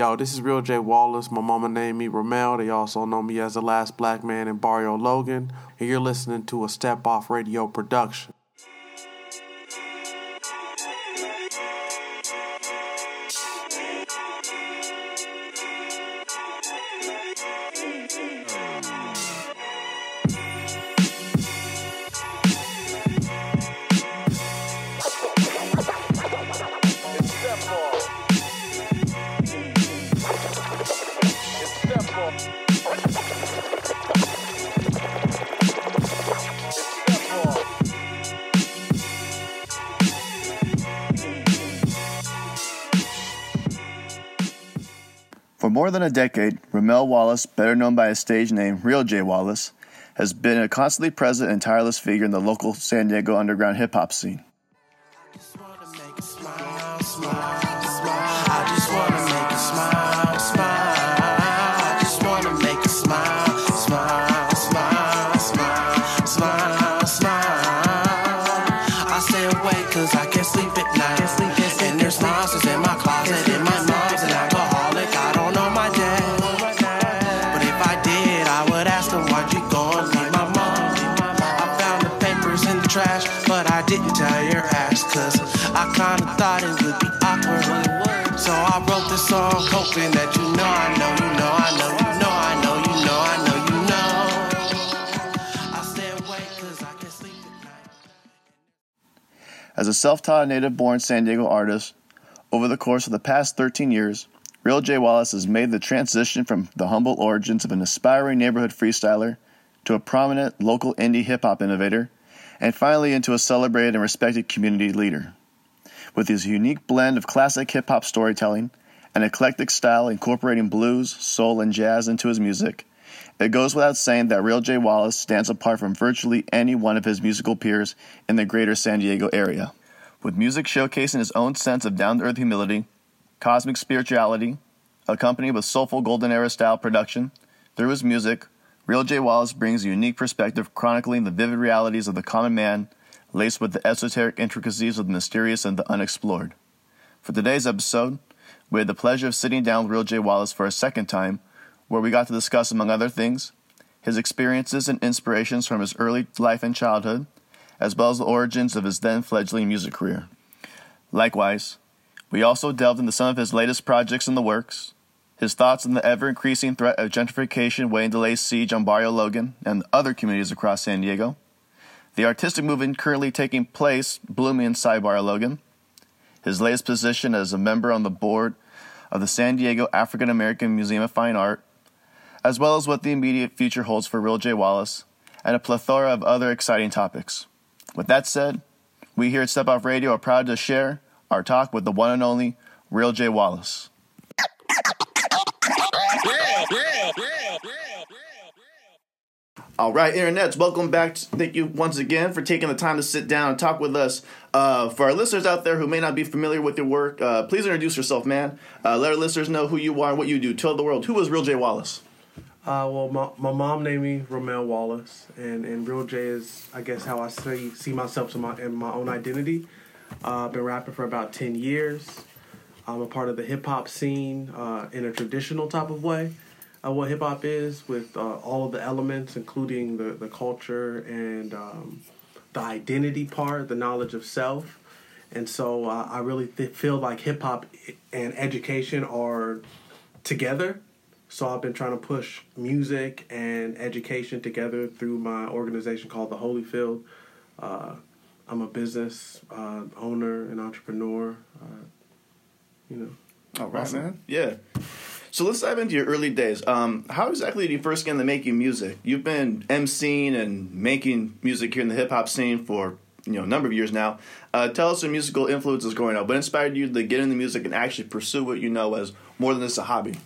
Yo, this is Real J Wallace. My mama named me Ramel. They also know me as the last black man in Barrio Logan. And you're listening to a Step Off Radio production. More than a decade, Ramel Wallace, better known by his stage name Real J Wallace, has been a constantly present and tireless figure in the local San Diego underground hip hop scene. Didn't tell your ass, cause I kinda thought it would be awkward. So I wrote this song hoping that you know, I know, you know, I know, you know, I know, you know, I know, you know. I stay awake cause I can't sleep at night. As a self taught native born San Diego artist, over the course of the past 13 years, Real J Wallace has made the transition from the humble origins of an aspiring neighborhood freestyler to a prominent local indie hip hop innovator, and finally into a celebrated and respected community leader. With his unique blend of classic hip hop storytelling, an eclectic style incorporating blues, soul, and jazz into his music, it goes without saying that Real J Wallace stands apart from virtually any one of his musical peers in the greater San Diego area. With music showcasing his own sense of down to earth humility, cosmic spirituality, accompanied with soulful golden era style production, through his music, Real J Wallace brings a unique perspective chronicling the vivid realities of the common man, laced with the esoteric intricacies of the mysterious and the unexplored. For today's episode, we had the pleasure of sitting down with Real J Wallace for a second time, where we got to discuss, among other things, his experiences and inspirations from his early life and childhood, as well as the origins of his then fledgling music career. Likewise, we also delved into some of his latest projects in the works, his thoughts on the ever increasing threat of gentrification weighing to lay siege on Barrio Logan and other communities across San Diego, the artistic movement currently taking place blooming inside Barrio Logan, his latest position as a member on the board of the San Diego African American Museum of Fine Art, as well as what the immediate future holds for Real J Wallace, and a plethora of other exciting topics. With that said, we here at Step Off Radio are proud to share our talk with the one and only Real J Wallace. All right, internets, welcome back. Thank you once again for taking the time to sit down and talk with us. Uh, for our listeners out there who may not be familiar with your work, uh, please introduce yourself, man. Uh, let our listeners know who you are and what you do. Tell the world who was Real J Wallace. Uh, well, my, my mom named me Ramel Wallace, and, and Real J is, I guess, how I see, see myself to my, in my own identity. Uh, I've been rapping for about 10 years. I'm a part of the hip hop scene uh, in a traditional type of way. Uh, what hip hop is, with uh, all of the elements, including the, the culture and um, the identity part, the knowledge of self. And so uh, I really th- feel like hip hop and education are together. So I've been trying to push music and education together through my organization called the Holyfield. Uh, I'm a business uh, owner and entrepreneur. You know, All right, man. Yeah. So let's dive into your early days. Um, how exactly did you first get into making music? You've been emceeing and making music here in the hip hop scene for you know a number of years now. Uh, tell us your musical influences growing up. What inspired you to get into music and actually pursue what you know as more than just a hobby?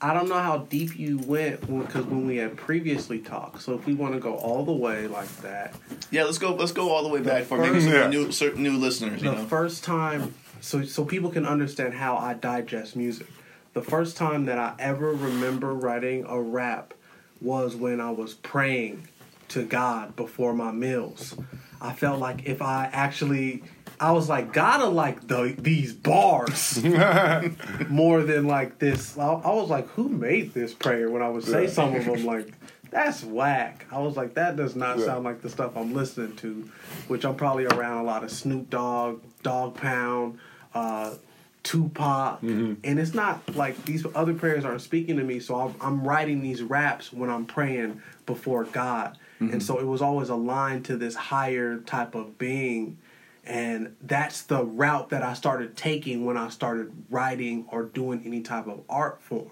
I don't know how deep you went because when we had previously talked. So if we want to go all the way like that, Yeah, let's go. Let's go all the way back for maybe some Yeah. new certain new listeners. You the know, first time, so so people can understand how I digest music. The first time that I ever remember writing a rap was when I was praying to God before my meals. I felt like if I actually I was like, gotta like the these bars more than like this. I, I was like, who made this prayer? When I would say Yeah. some of them, like that's whack. I was like, that does not Yeah. sound like the stuff I'm listening to, which I'm probably around a lot of Snoop Dogg, Dog Pound, uh, Tupac, Mm-hmm. and it's not like these other prayers aren't speaking to me. So I'm, I'm writing these raps when I'm praying before God, Mm-hmm. and so it was always aligned to this higher type of being. And that's the route that I started taking when I started writing or doing any type of art form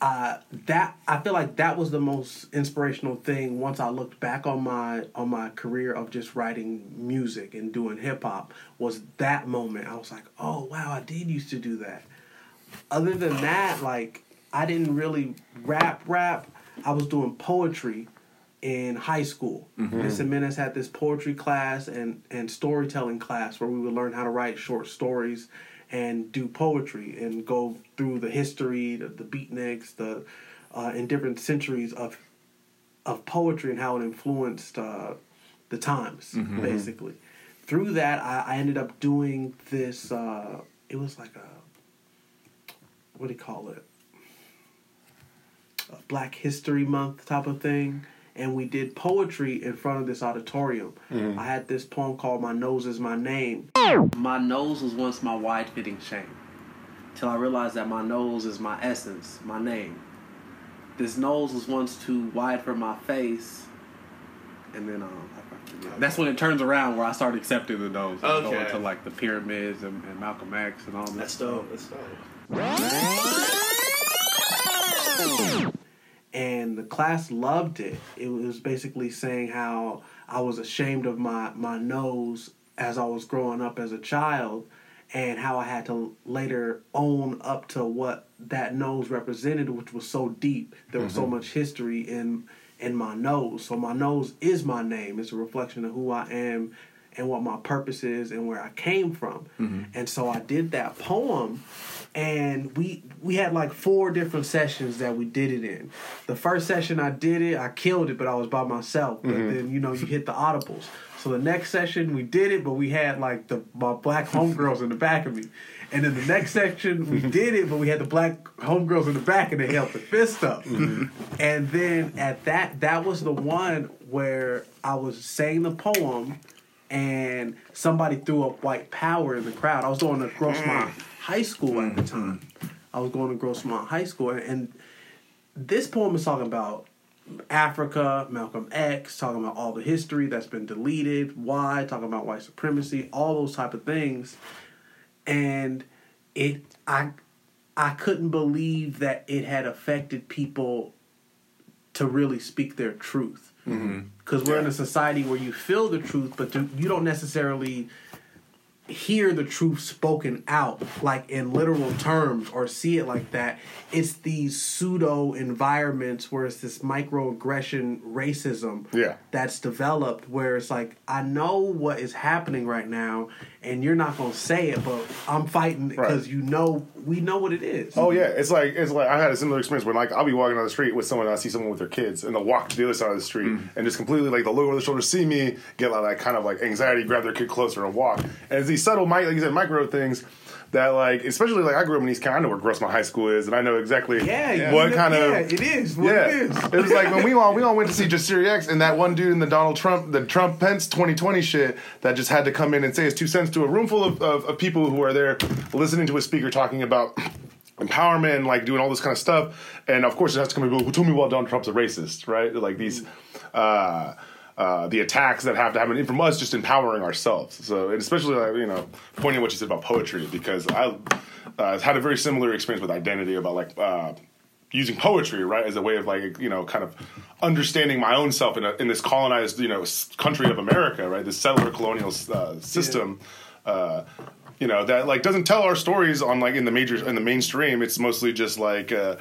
uh, that I feel like that was the most inspirational thing once I looked back on my on my career of just writing music and doing hip hop was that moment. I was like, oh wow, I did used to do that. Other than that, like I didn't really rap rap. I was doing poetry in high school. Miss Jimenez had this poetry class and, and storytelling class where we would learn how to write short stories and do poetry and go through the history, the, the beatniks, the uh, in different centuries of of poetry and how it influenced uh, the times, basically. Through that, I, I ended up doing this. Uh, it was like a what do you call it? A Black History Month type of thing. And we did poetry in front of this auditorium. I had this poem called My Nose is My Name. My nose was once my wide fitting shame. Till I realized that my nose is my essence, my name. This nose was once too wide for my face. And then um, I that's when it turns around where I started accepting the nose. and Okay. Going to like the pyramids and, and Malcolm X and all that. That's stuff. dope. That's dope. and the class loved it. It was basically saying how I was ashamed of my my nose as I was growing up as a child, and how I had to later own up to what that nose represented, which was so deep. There was so mm-hmm. much history in in my nose. So my nose is my name. It's a reflection of who I am and what my purpose is and where I came from. Mm-hmm. And so I did that poem and we we had like four different sessions that we did it in. The first session I did it, I killed it, but I was by myself. But mm-hmm. then you know you hit the audibles. So the next session we did it, but we had like the my black homegirls in the back of me. And then the next section we did it, but we had the black homegirls in the back and they held the fist up. Mm-hmm. And then at that that was the one where I was saying the poem and somebody threw up white power in the crowd. I was going to Grossmont mm. High School at the time. I was going to Grossmont High School, and this poem is talking about Africa, Malcolm X, talking about all the history that's been deleted, why, talking about white supremacy, all those type of things, and it, I, I couldn't believe that it had affected people to really speak their truth. Mm-hmm. Because we're in a society where you feel the truth, but you don't necessarily hear the truth spoken out like in literal terms or see it like that. It's these pseudo environments where it's this microaggression racism Yeah. that's developed where it's like I know what is happening right now and you're not gonna say it, but I'm fighting because Right. you know we know what it is. Oh yeah, it's like it's like I had a similar experience where like I'll be walking down the street with someone and I see someone with their kids and they'll walk to the other side of the street mm-hmm. and just completely like they'll look over their shoulder, see me, get like that kind of like anxiety, grab their kid closer and walk. And it's these subtle, mi- like you said, micro things that like especially like I grew up in East County, I know where Grossmont High School is, and I know exactly Yeah, what you- kind yeah, of it is what yeah. it is. It was like when we all we all went to see Jasiri X and that one dude in the Donald Trump the Trump Pence 2020 shit that just had to come in and say his two cents to a room full of, of, of people who are there listening to a speaker talking about empowerment and like doing all this kind of stuff. And of course it has to come and go, well, tell me why Donald Trump's a racist, right? Like these uh uh, the attacks that have to happen from us just empowering ourselves. So, and especially, like, you know, pointing what you said about poetry, because I uh, had a very similar experience with identity about like uh, using poetry, right, as a way of like, you know, kind of understanding my own self in, a, in this colonized, you know, country of America, right, this settler colonial uh, system. Uh, you know that like doesn't tell our stories on like in the major in the mainstream. It's mostly just like uh,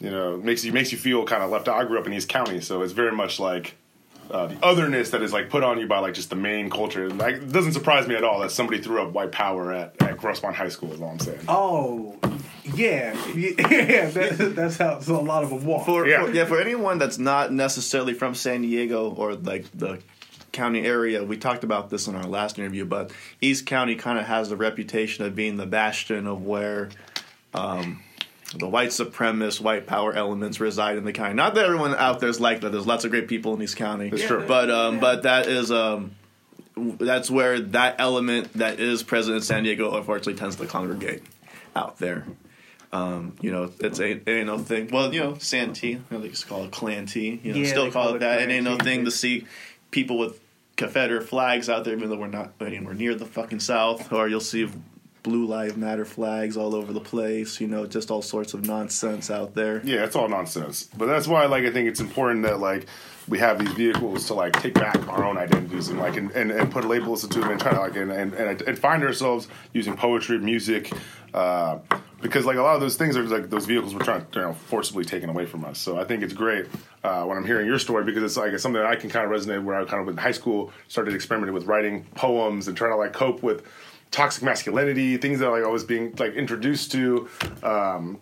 you know makes you makes you feel kind of left out. I grew up in East County, so it's very much like uh, the otherness that is like put on you by like just the main culture. Like, it doesn't surprise me at all that somebody threw up white power at, at Grossmont High School. Is all I'm saying. Oh, yeah, yeah. That, that's how so a lot of them walk. For, Yeah. for yeah, for anyone that's not necessarily from San Diego or like the County area, we talked about this in our last interview, but East County kind of has the reputation of being the bastion of where um, the white supremacist, white power elements reside in the county. Not that everyone out there is like that. There's lots of great people in East County. That's true. But um, but that is um, that's where that element that is present in San Diego unfortunately tends to congregate out there. Um, you know, it's a it ain't no thing. Well, you know, Santee, they just call it Clan T. You know, Yeah, still call, call it it that. It ain't no thing to see people with Confederate flags out there, even though we're not anywhere near the fucking South. Or you'll see Blue Lives Matter flags all over the place. You know, just all sorts of nonsense out there. Yeah, it's all nonsense. But that's why, like, I think it's important that like we have these vehicles to like take back our own identities and like and, and, and put labels to them and try to like and and, and, find ourselves using poetry, music, uh, because like a lot of those things are like those vehicles were trying to you know, forcibly taken away from us. So I think it's great uh, when I'm hearing your story because it's like it's something that I can kind of resonate. Where I kind of in high school started experimenting with writing poems and trying to like cope with toxic masculinity, things that like I was being like introduced to. Um,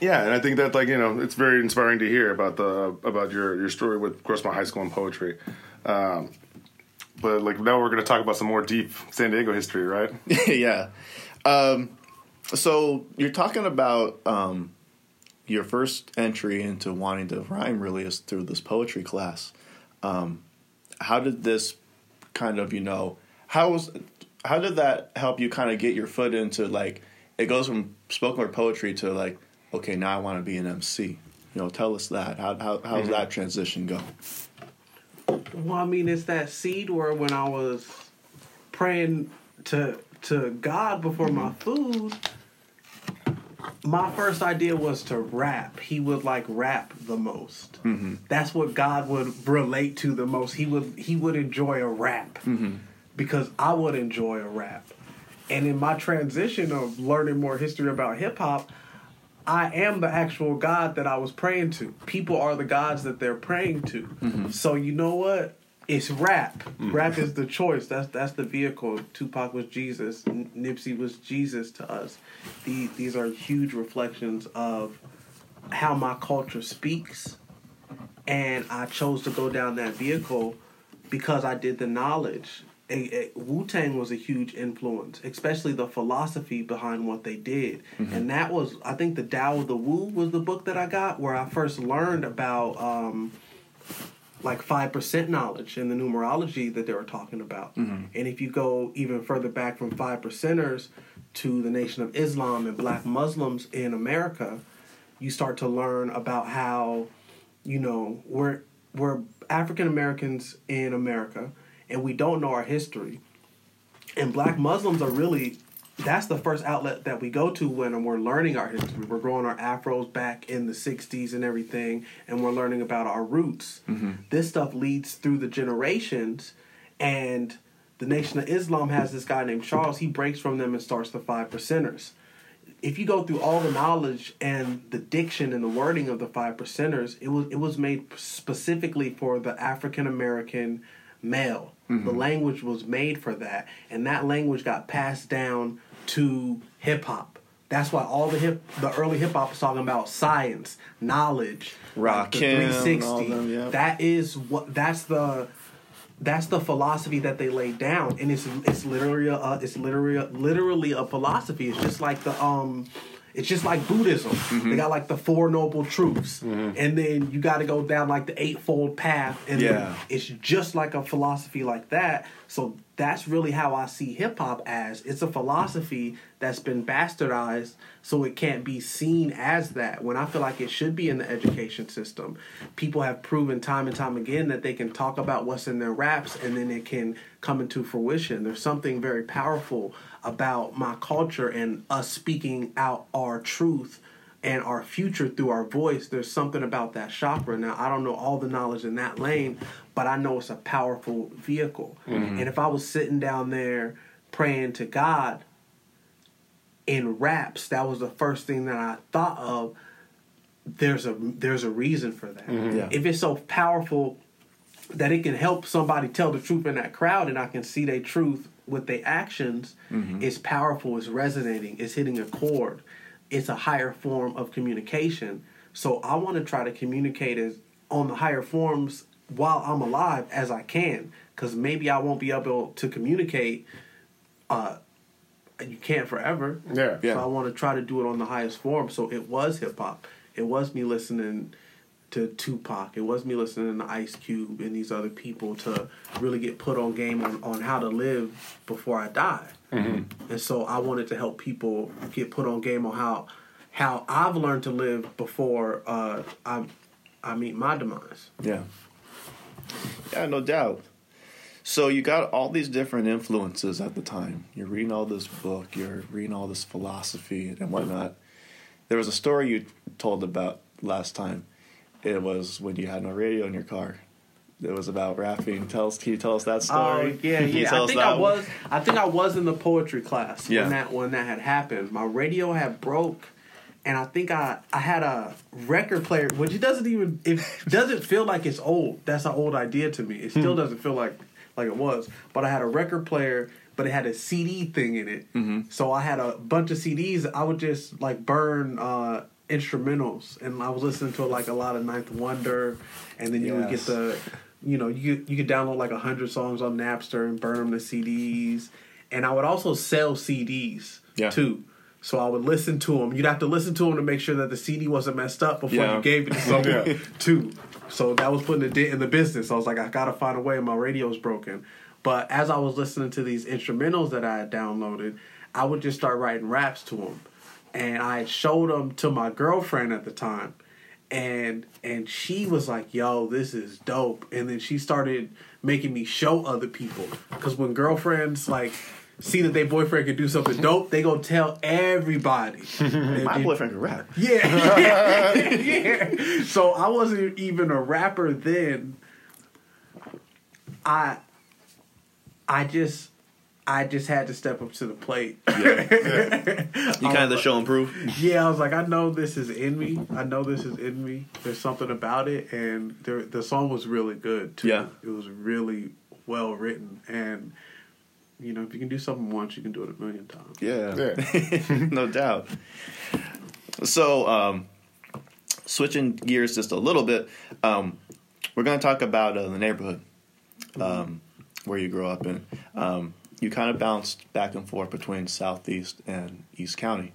yeah, and I think that like you know it's very inspiring to hear about the about your your story with Grossmont High School and poetry. Um, but like now we're going to talk about some more deep San Diego history, right? yeah. Um, so you're talking about um, your first entry into wanting to rhyme really is through this poetry class. Um, how did this kind of you know how was how did that help you kind of get your foot into like it goes from spoken word poetry to like okay now I want to be an MC. You know, tell us that. How how how's mm-hmm. that transition go? Well, I mean, it's that seed where when I was praying to to God before my mm-hmm. food, my first idea was to rap. He would like rap the most. Mm-hmm. That's what God would relate to the most. He would he would enjoy a rap because I would enjoy a rap. And in my transition of learning more history about hip hop, I am the actual God that I was praying to. People are the gods that they're praying to. Mm-hmm. So you know what? It's rap. Mm. Rap is the choice. That's that's the vehicle. Tupac was Jesus. Nipsey was Jesus to us. These these are huge reflections of how my culture speaks, and I chose to go down that vehicle because I did the knowledge. Wu Tang was a huge influence, especially the philosophy behind what they did, and that was I think the Tao of the Wu was the book that I got where I first learned about um, like five percent knowledge and the numerology that they were talking about. And if you go even further back from five percenters to the Nation of Islam and Black Muslims in America, you start to learn about how you know we're we're African Americans in America and we don't know our history. And black Muslims are really that's the first outlet that we go to when we're learning our history. We're growing our afros back in the 60s and everything, and we're learning about our roots. Mm-hmm. This stuff leads through the generations, and the Nation of Islam has this guy named Charles. He breaks from them and starts the Five Percenters if you go through all the knowledge and the diction and the wording of the five percenters, it was it was made specifically for the African American male. The language was made for that, and that language got passed down to hip hop. That's why all the hip, the early hip hop was talking about science, knowledge, like the Rakim, all them, yeah. That is what. That's the that's the philosophy that they laid down, and it's it's literally a it's literally literally a philosophy. It's just like the um, it's just like Buddhism. Mm-hmm. They got like the four noble truths, and then you got to go down like the eightfold path, and Yeah. it's just like a philosophy like that. So that's really how I see hip hop as it's a philosophy that's been bastardized, so it can't be seen as that. When I feel like it should be in the education system, people have proven time and time again that they can talk about what's in their raps, and then it can come into fruition. There's something very powerful about my culture and us speaking out our truth and our future through our voice. There's something about that chakra. Now, I don't know all the knowledge in that lane, but I know it's a powerful vehicle. Mm-hmm. And if I was sitting down there praying to God in raps, that was the first thing that I thought of. There's a there's a reason for that. Mm-hmm. Yeah. If it's so powerful that it can help somebody tell the truth in that crowd and I can see their truth with their actions, mm-hmm. it's powerful, it's resonating, it's hitting a chord. It's a higher form of communication. So I want to try to communicate as on the higher forms while I'm alive as I can. because maybe I won't be able to communicate. Uh, you can't forever. Yeah. Yeah. So I want to try to do it on the highest form. So it was hip hop. It was me listening to Tupac. It was me listening to Ice Cube and these other people to really get put on game on, on how to live before I die. And so I wanted to help people get put on game on how how I've learned to live before uh, I I meet my demise. Yeah. Yeah, no doubt. So you got all these different influences at the time. You're reading all this book, you're reading all this philosophy and whatnot. There was a story you told about last time. It was when you had no radio in your car. It was about rapping. Tell us, can you tell us that Oh story? yeah, yeah. I think I one? was. I think I was in the poetry class Yeah. when that when that had happened. My radio had broke, and I think I I had a record player, which it doesn't even it doesn't feel like it's old. That's an old idea to me. It still doesn't feel like like it was. But I had a record player, but it had a CD thing in it. Mm-hmm. So I had a bunch of CDs. I would just like burn. uh instrumentals and I was listening to like a lot of Ninth Wonder and then you would get the you know, you could, you could download like a hundred songs on Napster and burn them to CDs, and I would also sell CDs Yeah. too. So I would listen to them. You'd have to listen to them to make sure that the CD wasn't messed up before Yeah. you gave it to someone Yeah. too. So that was putting a dent in the business. I was like, I gotta find a way. My radio's broken. But as I was listening to these instrumentals that I had downloaded, I would just start writing raps to them, and I showed them to my girlfriend at the time and and she was like yo this is dope and then she started making me show other people because when girlfriends like see that their boyfriend can do something dope they go tell everybody My you- boyfriend can rap. yeah, yeah. So I wasn't even a rapper then. I, I just, I just had to step up to the plate. You kind of the show and prove. Yeah, I was like, I know this is in me. I know this is in me. There's something about it, and there, the song was really good too. Yeah. it was really well written, and you know, if you can do something once, you can do it a million times. Yeah. Yeah. no doubt. So, um, switching gears just a little bit, um, we're going to talk about uh, the neighborhood um, where you grow up in. You kind of bounced back and forth between Southeast and East County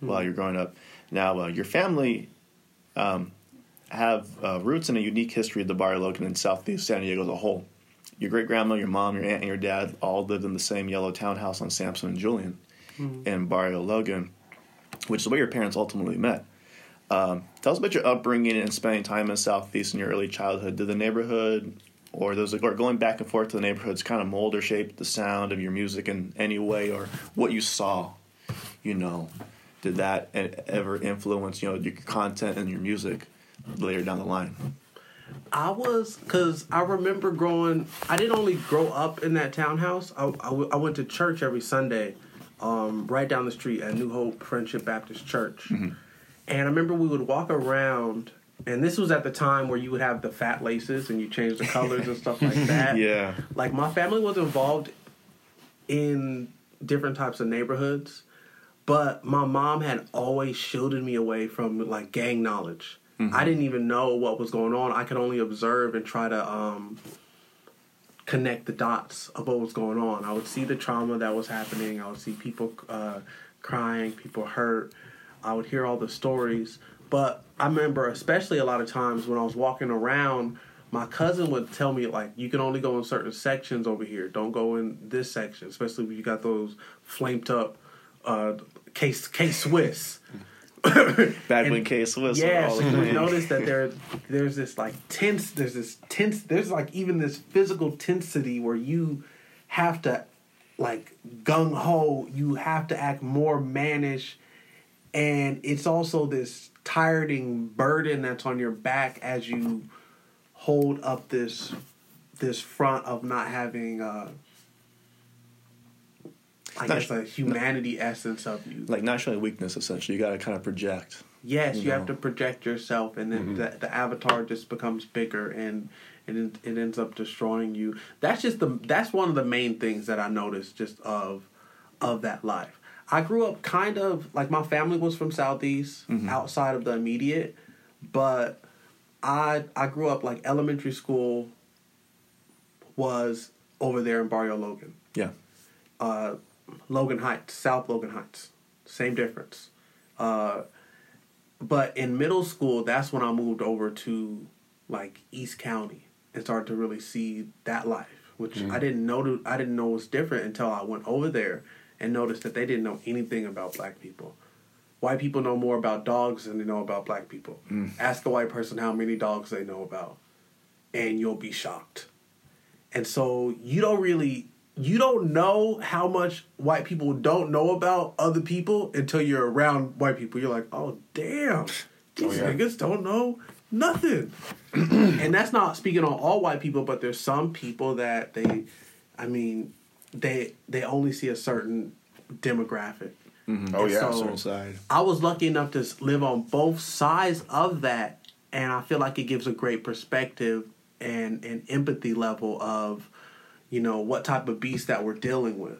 while you're growing up. Now, uh, your family um, have uh, roots in a unique history of the Barrio Logan and Southeast San Diego as a whole. Your great grandma, your mom, your aunt, and your dad all lived in the same yellow townhouse on Sampson and Julian in Barrio Logan, which is where your parents ultimately met. Um, tell us about your upbringing and spending time in Southeast in your early childhood. Did the neighborhood or those or going back and forth to the neighborhoods kind of mold or shape the sound of your music in any way, or what you saw? You know, did that ever influence you know your content and your music later down the line? I was because I remember growing. I didn't only grow up in that townhouse. I, I, w- I went to church every Sunday, um, right down the street at New Hope Friendship Baptist Church, and I remember we would walk around. And this was at the time where you would have the fat laces and you change the colors and stuff like that. Yeah, Like my family was involved in different types of neighborhoods, but my mom had always shielded me away from like gang knowledge. I didn't even know what was going on. I could only observe and try to um, connect the dots of what was going on. I would see the trauma that was happening. I would see people uh, crying, people hurt. I would hear all the stories. But I remember, especially a lot of times when I was walking around, my cousin would tell me like, "You can only go in certain sections over here. Don't go in this section, especially when you got those flamed up uh, case case Swiss." back when K Swiss Yeah, so you notice that there, there's this like tense, there's this tense, there's like even this physical tensity where you have to, like gung ho, you have to act more mannish, and it's also this tiring burden that's on your back as you hold up this, this front of not having, uh, I Not- guess a humanity essence of you. like not showing weakness. Essentially, you got to kind of project. Yes, you, you have to project yourself, and then the, the avatar just becomes bigger, and and it, it ends up destroying you. That's just the that's one of the main things that I noticed just of of that life. I grew up kind of like my family was from southeast, outside of the immediate, but I I grew up like elementary school was over there in Barrio Logan. Yeah. uh, Logan Heights, South Logan Heights. Same difference. Uh, but in middle school, that's when I moved over to like East County and started to really see that life, which I didn't know. To, I didn't know was different until I went over there and noticed that they didn't know anything about black people. White people know more about dogs than they know about black people. Mm. Ask a white person how many dogs they know about, and you'll be shocked. And so you don't really you don't know how much white people don't know about other people until you're around white people. You're like, oh damn, oh, these yeah. niggas don't know nothing. and that's not speaking on all white people, but there's some people that they, I mean, they they only see a certain demographic. Mm-hmm. Oh And yeah. so- Certain side. I was lucky enough to live on both sides of that, and I feel like it gives a great perspective and an empathy level of, you know, what type of beast that we're dealing with.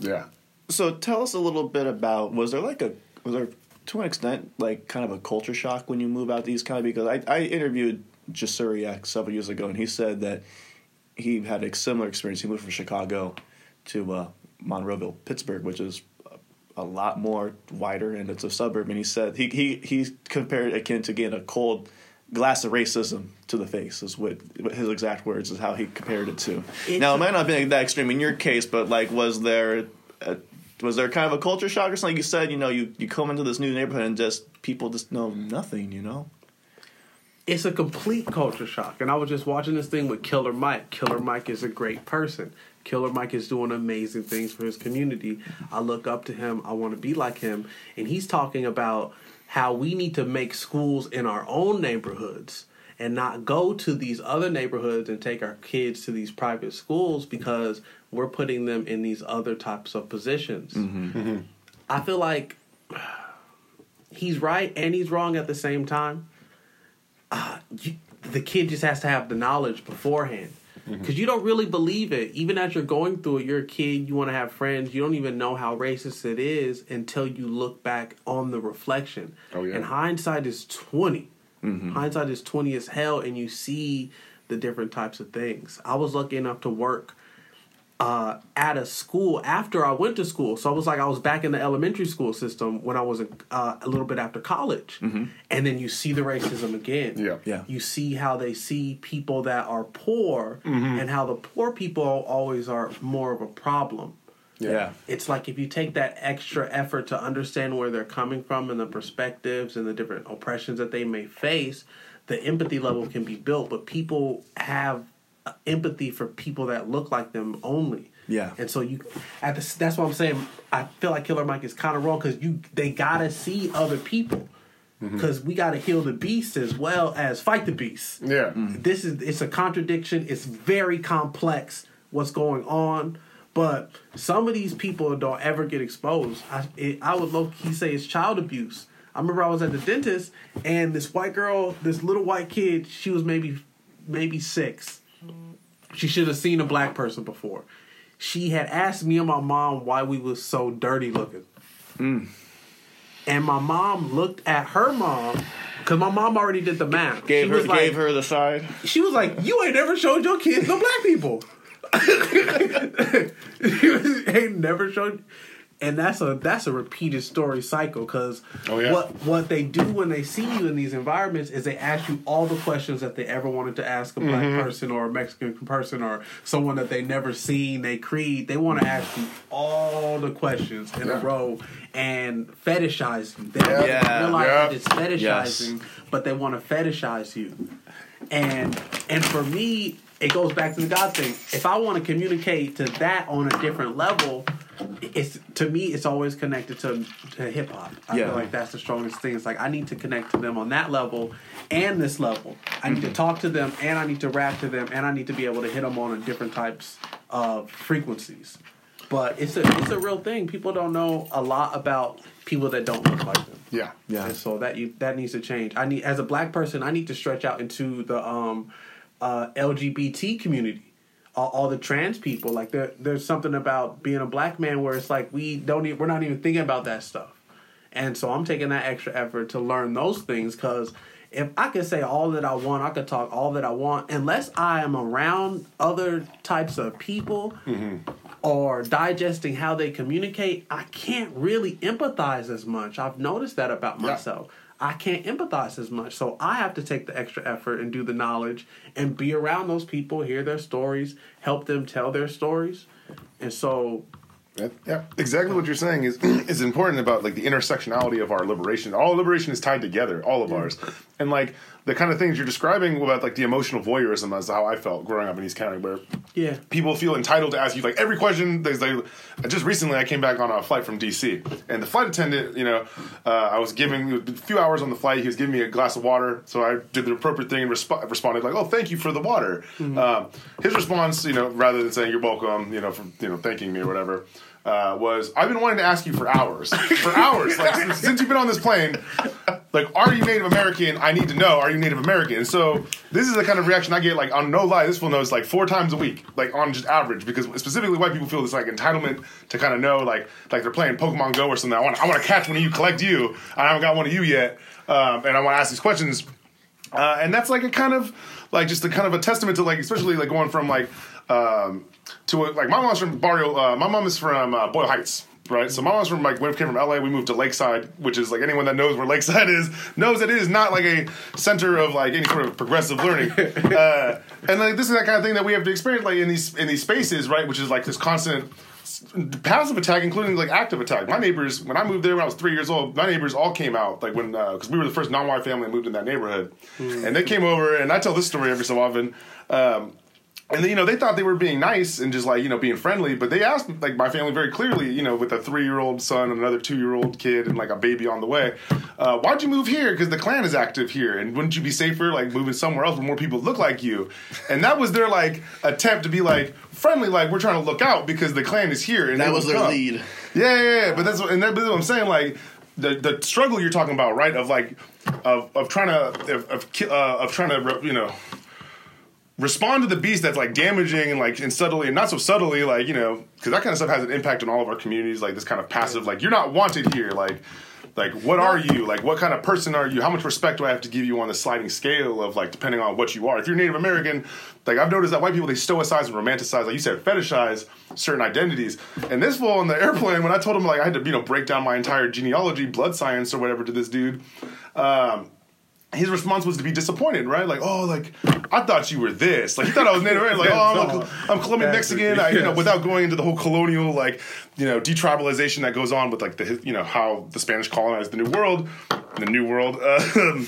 yeah. So tell us a little bit about was there like a was there to an extent like kind of a culture shock when you move out to East County because I, I interviewed Jasiri X several years ago and he said that he had a similar experience. He moved from Chicago to uh, Monroeville, Pittsburgh, which is a lot more wider and it's a suburb. And he said he he he compared it akin to getting a cold glass of racism to the face is what, what his exact words is how he compared it to. It's now it might not be that extreme in your case, but like was there a, was there kind of a culture shock or something? You said you know you you come into this new neighborhood and just people just know nothing, you know. It's a complete culture shock. And I was just watching this thing with Killer Mike. Killer Mike is a great person. Killer Mike is doing amazing things for his community. I look up to him. I want to be like him. And he's talking about how we need to make schools in our own neighborhoods and not go to these other neighborhoods and take our kids to these private schools because we're putting them in these other types of positions. Mm-hmm. Mm-hmm. I feel like he's right and he's wrong at the same time. Uh, you, the kid just has to have the knowledge beforehand because you don't really believe it. Even as you're going through it, you're a kid, you want to have friends, you don't even know how racist it is until you look back on the reflection. Oh, yeah. And hindsight is 20. Hindsight is 20 as hell, and you see the different types of things. I was lucky enough to work uh, at a school after I went to school. So I was like, I was back in the elementary school system when I was uh, a little bit after college. And then you see the racism again. Yeah. Yeah. You see how they see people that are poor and how the poor people always are more of a problem. Yeah. It's like if you take that extra effort to understand where they're coming from and the perspectives and the different oppressions that they may face, the empathy level can be built. But people have empathy for people that look like them only. Yeah. And so you, at the, that's what I'm saying. I feel like Killer Mike is kind of wrong because you they gotta see other people. Mm-hmm. Because we gotta heal the beast as well as fight the beast. Yeah. Mm-hmm. this is it's a contradiction. It's very complex what's going on. But some of these people don't ever get exposed. I, it, I would low key say it's child abuse. I remember i was at the dentist and this white girl this little white kid she was maybe maybe six she should have seen a black person before she had asked me and my mom why we was so dirty looking mm. and my mom looked at her mom because my mom already did the math Gave She her was like- her the side. she was like, "You ain't never showed your kids no black people. you ain't never showed." And that's a that's a repeated story cycle because Oh, yeah. what what they do when they see you in these environments is they ask you all the questions that they ever wanted to ask a black Mm-hmm. person or a Mexican person or someone that they never seen. They creed. They want to ask you all the questions in Yeah. a row and fetishize you. They don't Yeah. realize Yeah. that it's fetishizing, but they want to fetishize you and and for me it goes back to the god thing if i want to communicate to that on a different level it's to me it's always connected to, to hip-hop i Yeah. feel like that's the strongest thing it's like i need to connect to them on that level and this level i need to talk to them and i need to rap to them and i need to be able to hit them on a different types of frequencies but it's a it's a real thing people don't know a lot about people that don't look like them Yeah. Yeah. and so that you that needs to change. I need as a black person, I need to stretch out into the um, uh, LGBT community, all, all the trans people. Like there, there's something about being a black man where it's like we don't even, we're not even thinking about that stuff, And so I'm taking that extra effort to learn those things because if I could say all that I want, I could talk all that I want, unless I am around other types of people mm-hmm. or digesting how they communicate, I can't really empathize as much. I've noticed that about Yeah. myself. I can't empathize as much. So I have to take the extra effort and do the knowledge and be around those people, hear their stories, help them tell their stories. And so Yeah, yeah, exactly what you're saying is is important about like the intersectionality of our liberation. All liberation is tied together, all of ours, and like the kind of things you're describing about like the emotional voyeurism is how I felt growing up in East County, where yeah. people feel entitled to ask you like every question. There's like just recently I came back on a flight from DC, and the flight attendant, you know, uh, I was giving a few hours on the flight. He was giving me a glass of water, so I did the appropriate thing and resp- responded like, "Oh, thank you for the water." Um, his response, you know, rather than saying "You're welcome," you know, for you know thanking me or whatever. Uh, was I've been wanting to ask you for hours, for hours, like since- you've been on this plane, like, are you Native American? I need to know, are you Native American? And so this is the kind of reaction I get, like, on no lie, this fool knows like four times a week, like on just average, because specifically white people feel this like entitlement to kind of know, like, like they're playing Pokemon Go or something. I want, I want to catch one of you, collect you. I haven't got one of you yet, um, and I want to ask these questions. Uh, and that's like a kind of like just a kind of a testament to like especially like going from like um, to a, like my mom's from Barrio. Uh, my mom is from uh, Boyle Heights. Right, so my mom's from like we came from LA. We moved to Lakeside, which is like anyone that knows where Lakeside is knows that it is not like a center of like any sort of progressive learning. uh, and like this is that kind of thing that we have to experience like in these in these spaces, right? Which is like this constant passive attack, including like active attack. My neighbors, when I moved there when I was three years old, my neighbors all came out like when because we were the first non-white family that moved in that neighborhood, and they came over, and I tell this story every so often. Um, and then, you know they thought they were being nice and just like you know being friendly, but they asked like my family very clearly, you know, with a three-year-old son and another two-year-old kid and like a baby on the way, uh, why'd you move here? Because the Klan is active here, and wouldn't you be safer like moving somewhere else where more people look like you? And that was their like attempt to be like friendly, like we're trying to look out because the Klan is here. And That was their come. lead. Yeah, yeah, yeah. But that's what, and that's what I'm saying. Like the the struggle you're talking about, right? Of like of of trying to of of, uh, of trying to you know respond to the beast that's like damaging and like and subtly and not so subtly like you know because that kind of stuff has an impact on all of our communities like this kind of passive like you're not wanted here like like what are you? Like what kind of person are you? How much respect do i have to give you on the sliding scale of like depending on what you are? If you're native american like i've noticed that white people they stoicize and romanticize like you said fetishize certain identities. And this fool on the airplane when i told him like i had to you know break down my entire genealogy blood science or whatever to this dude um his response was to be disappointed, right? Like, oh, like I thought you were this. Like, he thought I was Native American. Like, oh, I'm, a, I'm Colombian Mexican. I, you know, without going into the whole colonial, like, you know, detribalization that goes on with like the, you know, how the Spanish colonized the New World, the New World.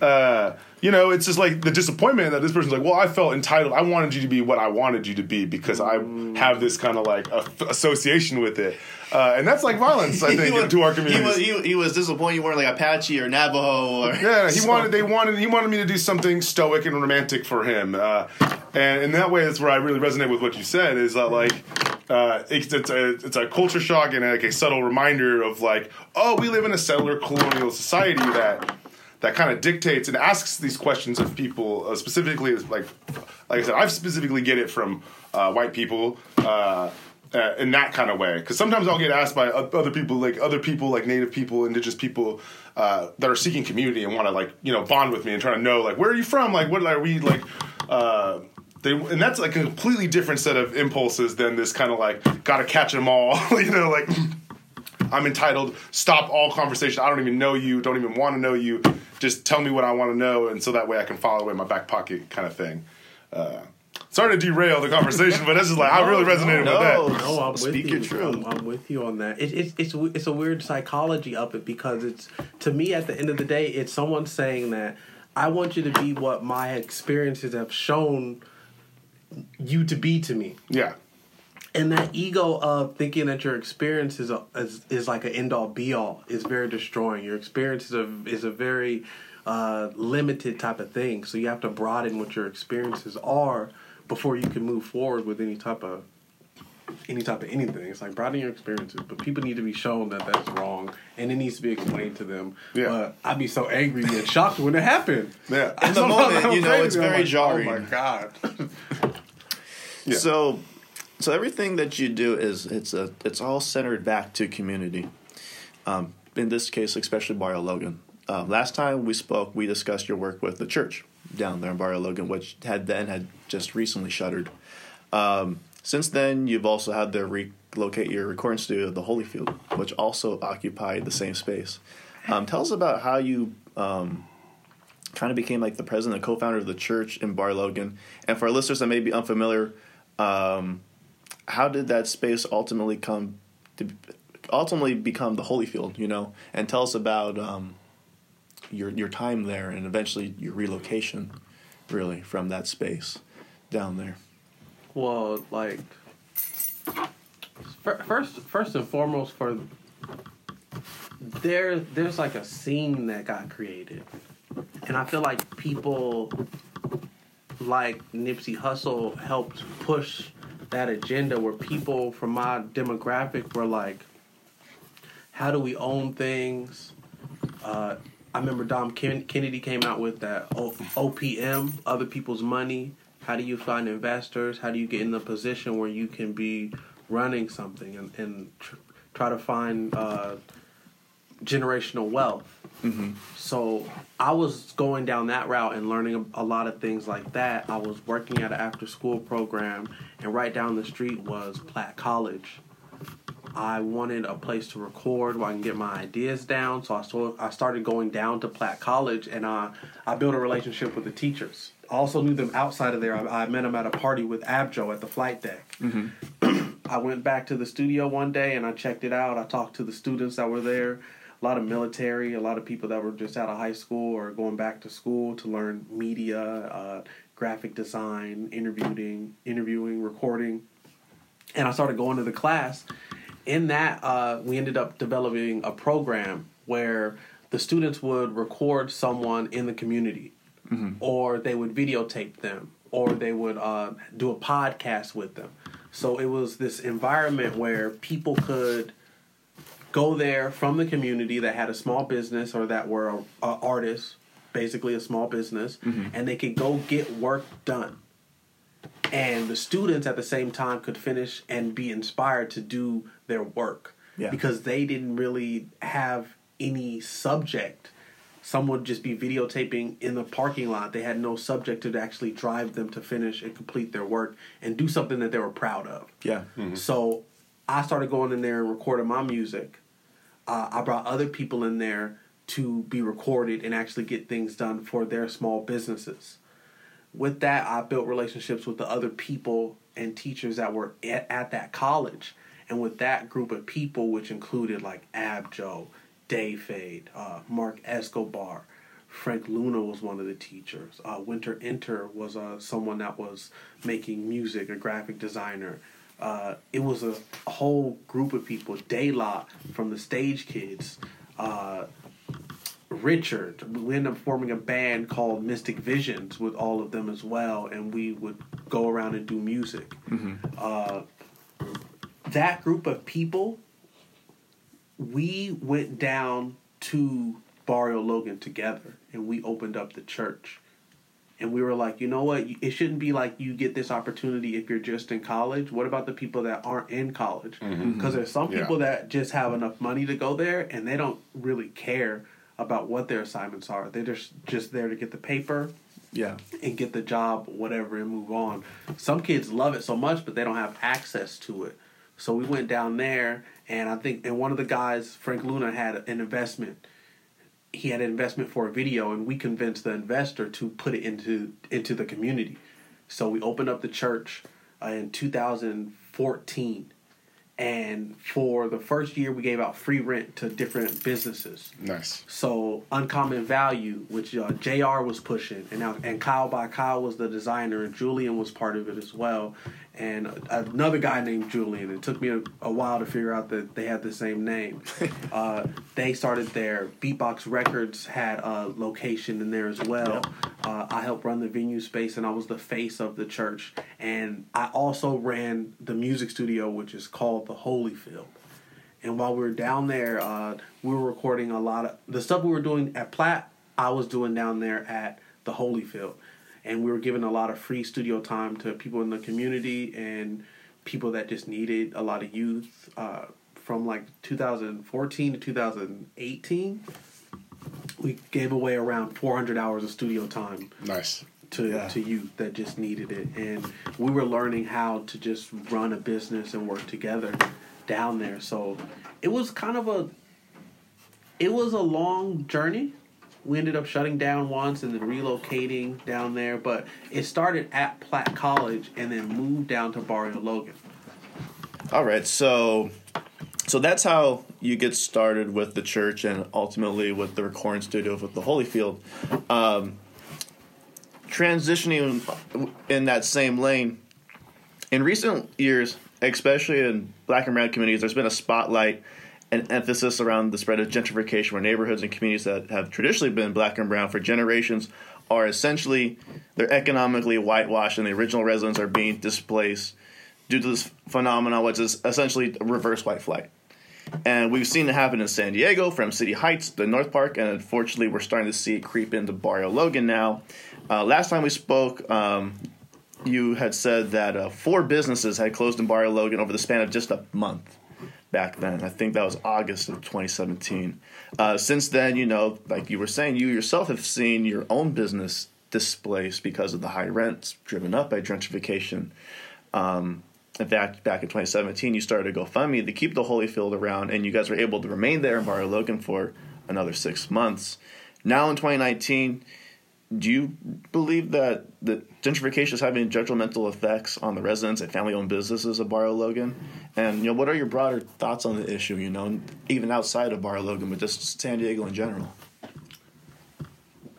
Uh, uh, you know, it's just like the disappointment that this person's like, well, I felt entitled. I wanted you to be what I wanted you to be because I have this kind of like a- association with it, uh, and that's like violence. I think was- to our community. He was, he, he was disappointed you weren't like Apache or Navajo or Yeah, he So- wanted. They wanted. He wanted me to do something stoic and romantic for him, uh, and in that way, that's where I really resonate with what you said. Is that like uh, it's, it's a it's a culture shock and like a subtle reminder of like, oh, we live in a settler colonial society that that kind of dictates and asks these questions of people uh, specifically. Like like I said, I specifically get it from uh, white people. Uh, uh, in that kind of way, because sometimes I'll get asked by other people, like other people, like Native people, Indigenous people, uh, that are seeking community and want to like you know bond with me and trying to know like where are you from, like what are we like. Uh, they, and that's like a completely different set of impulses than this kind of like gotta catch them all, you know, like I'm entitled. Stop all conversation. I don't even know you. Don't even want to know you. Just tell me what I want to know, and so that way I can follow in my back pocket, kind of thing. Uh, sorry to derail the conversation, but this is like I really resonated no. with that. No, I'm Speak with you. truth. I'm, I'm with you on that. It, it, it's it's a weird psychology of it because it's to me at the end of the day, it's someone saying that I want you to be what my experiences have shown you to be to me, Yeah, and that ego of thinking that your experience is a, is, is like an end all be all is very destroying. Your experience is a is a very uh, limited type of thing. So you have to broaden what your experiences are before you can move forward with any type of any type of anything. It's like broaden your experiences, but people need to be shown that that's wrong, and it needs to be explained to them. Yeah. But I'd be so angry and shocked when it happened. yeah. In the moment, you know, it's very like, jarring. Oh my god. Yeah. So, so everything that you do is it's a it's all centered back to community. Um, in this case, especially Barrio Logan. Um, last time we spoke, we discussed your work with the church down there in Barrio Logan, which had then had just recently shuttered. Um, since then, you've also had to relocate your recording studio the Holyfield, which also occupied the same space. Um, tell us about how you um, kind of became like the president and co-founder of the church in Bar Logan, and for our listeners that may be unfamiliar, um, how did that space ultimately come to ultimately become the Holyfield? You know, and tell us about um, your your time there and eventually your relocation, really from that space down there. Well, like first, first and foremost, for there, there's like a scene that got created, and I feel like people like Nipsey Hussle helped push that agenda where people from my demographic were like, "How do we own things?" Uh, I remember Dom Ken- Kennedy came out with that o- OPM, other people's money. How do you find investors? How do you get in the position where you can be running something and, and tr- try to find uh, generational wealth? Mm-hmm. So I was going down that route and learning a, a lot of things like that. I was working at an after school program, and right down the street was Platt College. I wanted a place to record where I can get my ideas down. So I so I started going down to Platt College, and I I built a relationship with the teachers. I also knew them outside of there. I, I met them at a party with Abjo at the flight deck. Mm-hmm. I went back to the studio one day and I checked it out. I talked to the students that were there. A lot of military, a lot of people that were just out of high school or going back to school to learn media, uh, graphic design, interviewing, interviewing, recording. And I started going to the class. In that, uh, we ended up developing a program where the students would record someone in the community, or they would videotape them, or they would uh, do a podcast with them. So it was this environment where people could go there from the community that had a small business or that were a, a artists, basically a small business, mm-hmm. and they could go get work done. And the students at the same time could finish and be inspired to do their work Yeah. because they didn't really have any subject. Some would just be videotaping in the parking lot. They had no subject to actually drive them to finish and complete their work and do something that they were proud of. Yeah. Mm-hmm. So I started going in there and recording my music. Uh, I brought other people in there to be recorded and actually get things done for their small businesses. With that, I built relationships with the other people and teachers that were at, at that college. And with that group of people, which included like Abjo, Day Fade, uh, Mark Escobar, Frank Luna was one of the teachers. Uh, Winter Enter was uh, someone that was making music, a graphic designer. Uh, it was a, whole group of people. Dayla from the Stage Kids, uh, Richard. We ended up forming a band called Mystic Visions with all of them as well, and we would go around and do music. Uh, that group of people, we went down to Barrio Logan together, and we opened up the church. And we were like, you know what? It shouldn't be like you get this opportunity if you're just in college. What about the people that aren't in college? Mm-hmm. Mm-hmm. Because there's some Yeah. people that just have enough money to go there and they don't really care about what their assignments are. They're just just there to get the paper Yeah. and get the job, whatever, and move on. Some kids love it so much, but they don't have access to it. So we went down there, and I think, and one of the guys, Frank Luna, had an investment. He had an investment for a video, and we convinced the investor to put it into into the community. So we opened up the church uh, in 2014, and for the first year, we gave out free rent to different businesses. Nice. So uncommon value, which uh, Jr. was pushing, and now and Kyle by Kyle was the designer, and Julian was part of it as well, and another guy named Julian. It took me a, a while to figure out that they had the same name. uh, they started there. Beatbox Records had a location in there as well. Uh, I helped run the venue space, and I was the face of the church. And I also ran the music studio, which is called the Holyfield. And while we were down there, uh, we were recording a lot of the stuff we were doing at Platt. I was doing down there at the Holyfield, and we were giving a lot of free studio time to people in the community and people that just needed a lot of youth. Uh, from like 2014 to 2018, we gave away around 400 hours of studio time Nice. to Yeah. to youth that just needed it, and we were learning how to just run a business and work together down there. So it was kind of a it was a long journey. We ended up shutting down once and then relocating down there, but it started at Platt College and then moved down to Barrio Logan. All right, so so that's how you get started with the church and ultimately with the recording studio with the Holyfield. Um, transitioning in that same lane, in recent years, especially in black and brown communities, there's been a spotlight and emphasis around the spread of gentrification where neighborhoods and communities that have traditionally been black and brown for generations are essentially they're economically whitewashed and the original residents are being displaced due to this phenomenon which is essentially reverse white flight. And we've seen it happen in san diego from city heights to north park and unfortunately we're starting to see it creep into barrio logan now. Uh, last time we spoke um, you had said that uh, four businesses had closed in barrio logan over the span of just a month back then. I think that was August of 2017. Uh, since then, you know, like you were saying, you yourself have seen your own business displaced because of the high rents driven up by gentrification. Um, in fact, back in 2017, you started a GoFundMe to keep the Holyfield around, and you guys were able to remain there in Barrio Logan for another six months. Now in 2019, do you believe that that gentrification is having detrimental effects on the residents and family-owned businesses of Barrio Logan? And you know, what are your broader thoughts on the issue? You know, even outside of Barrio Logan, but just San Diego in general.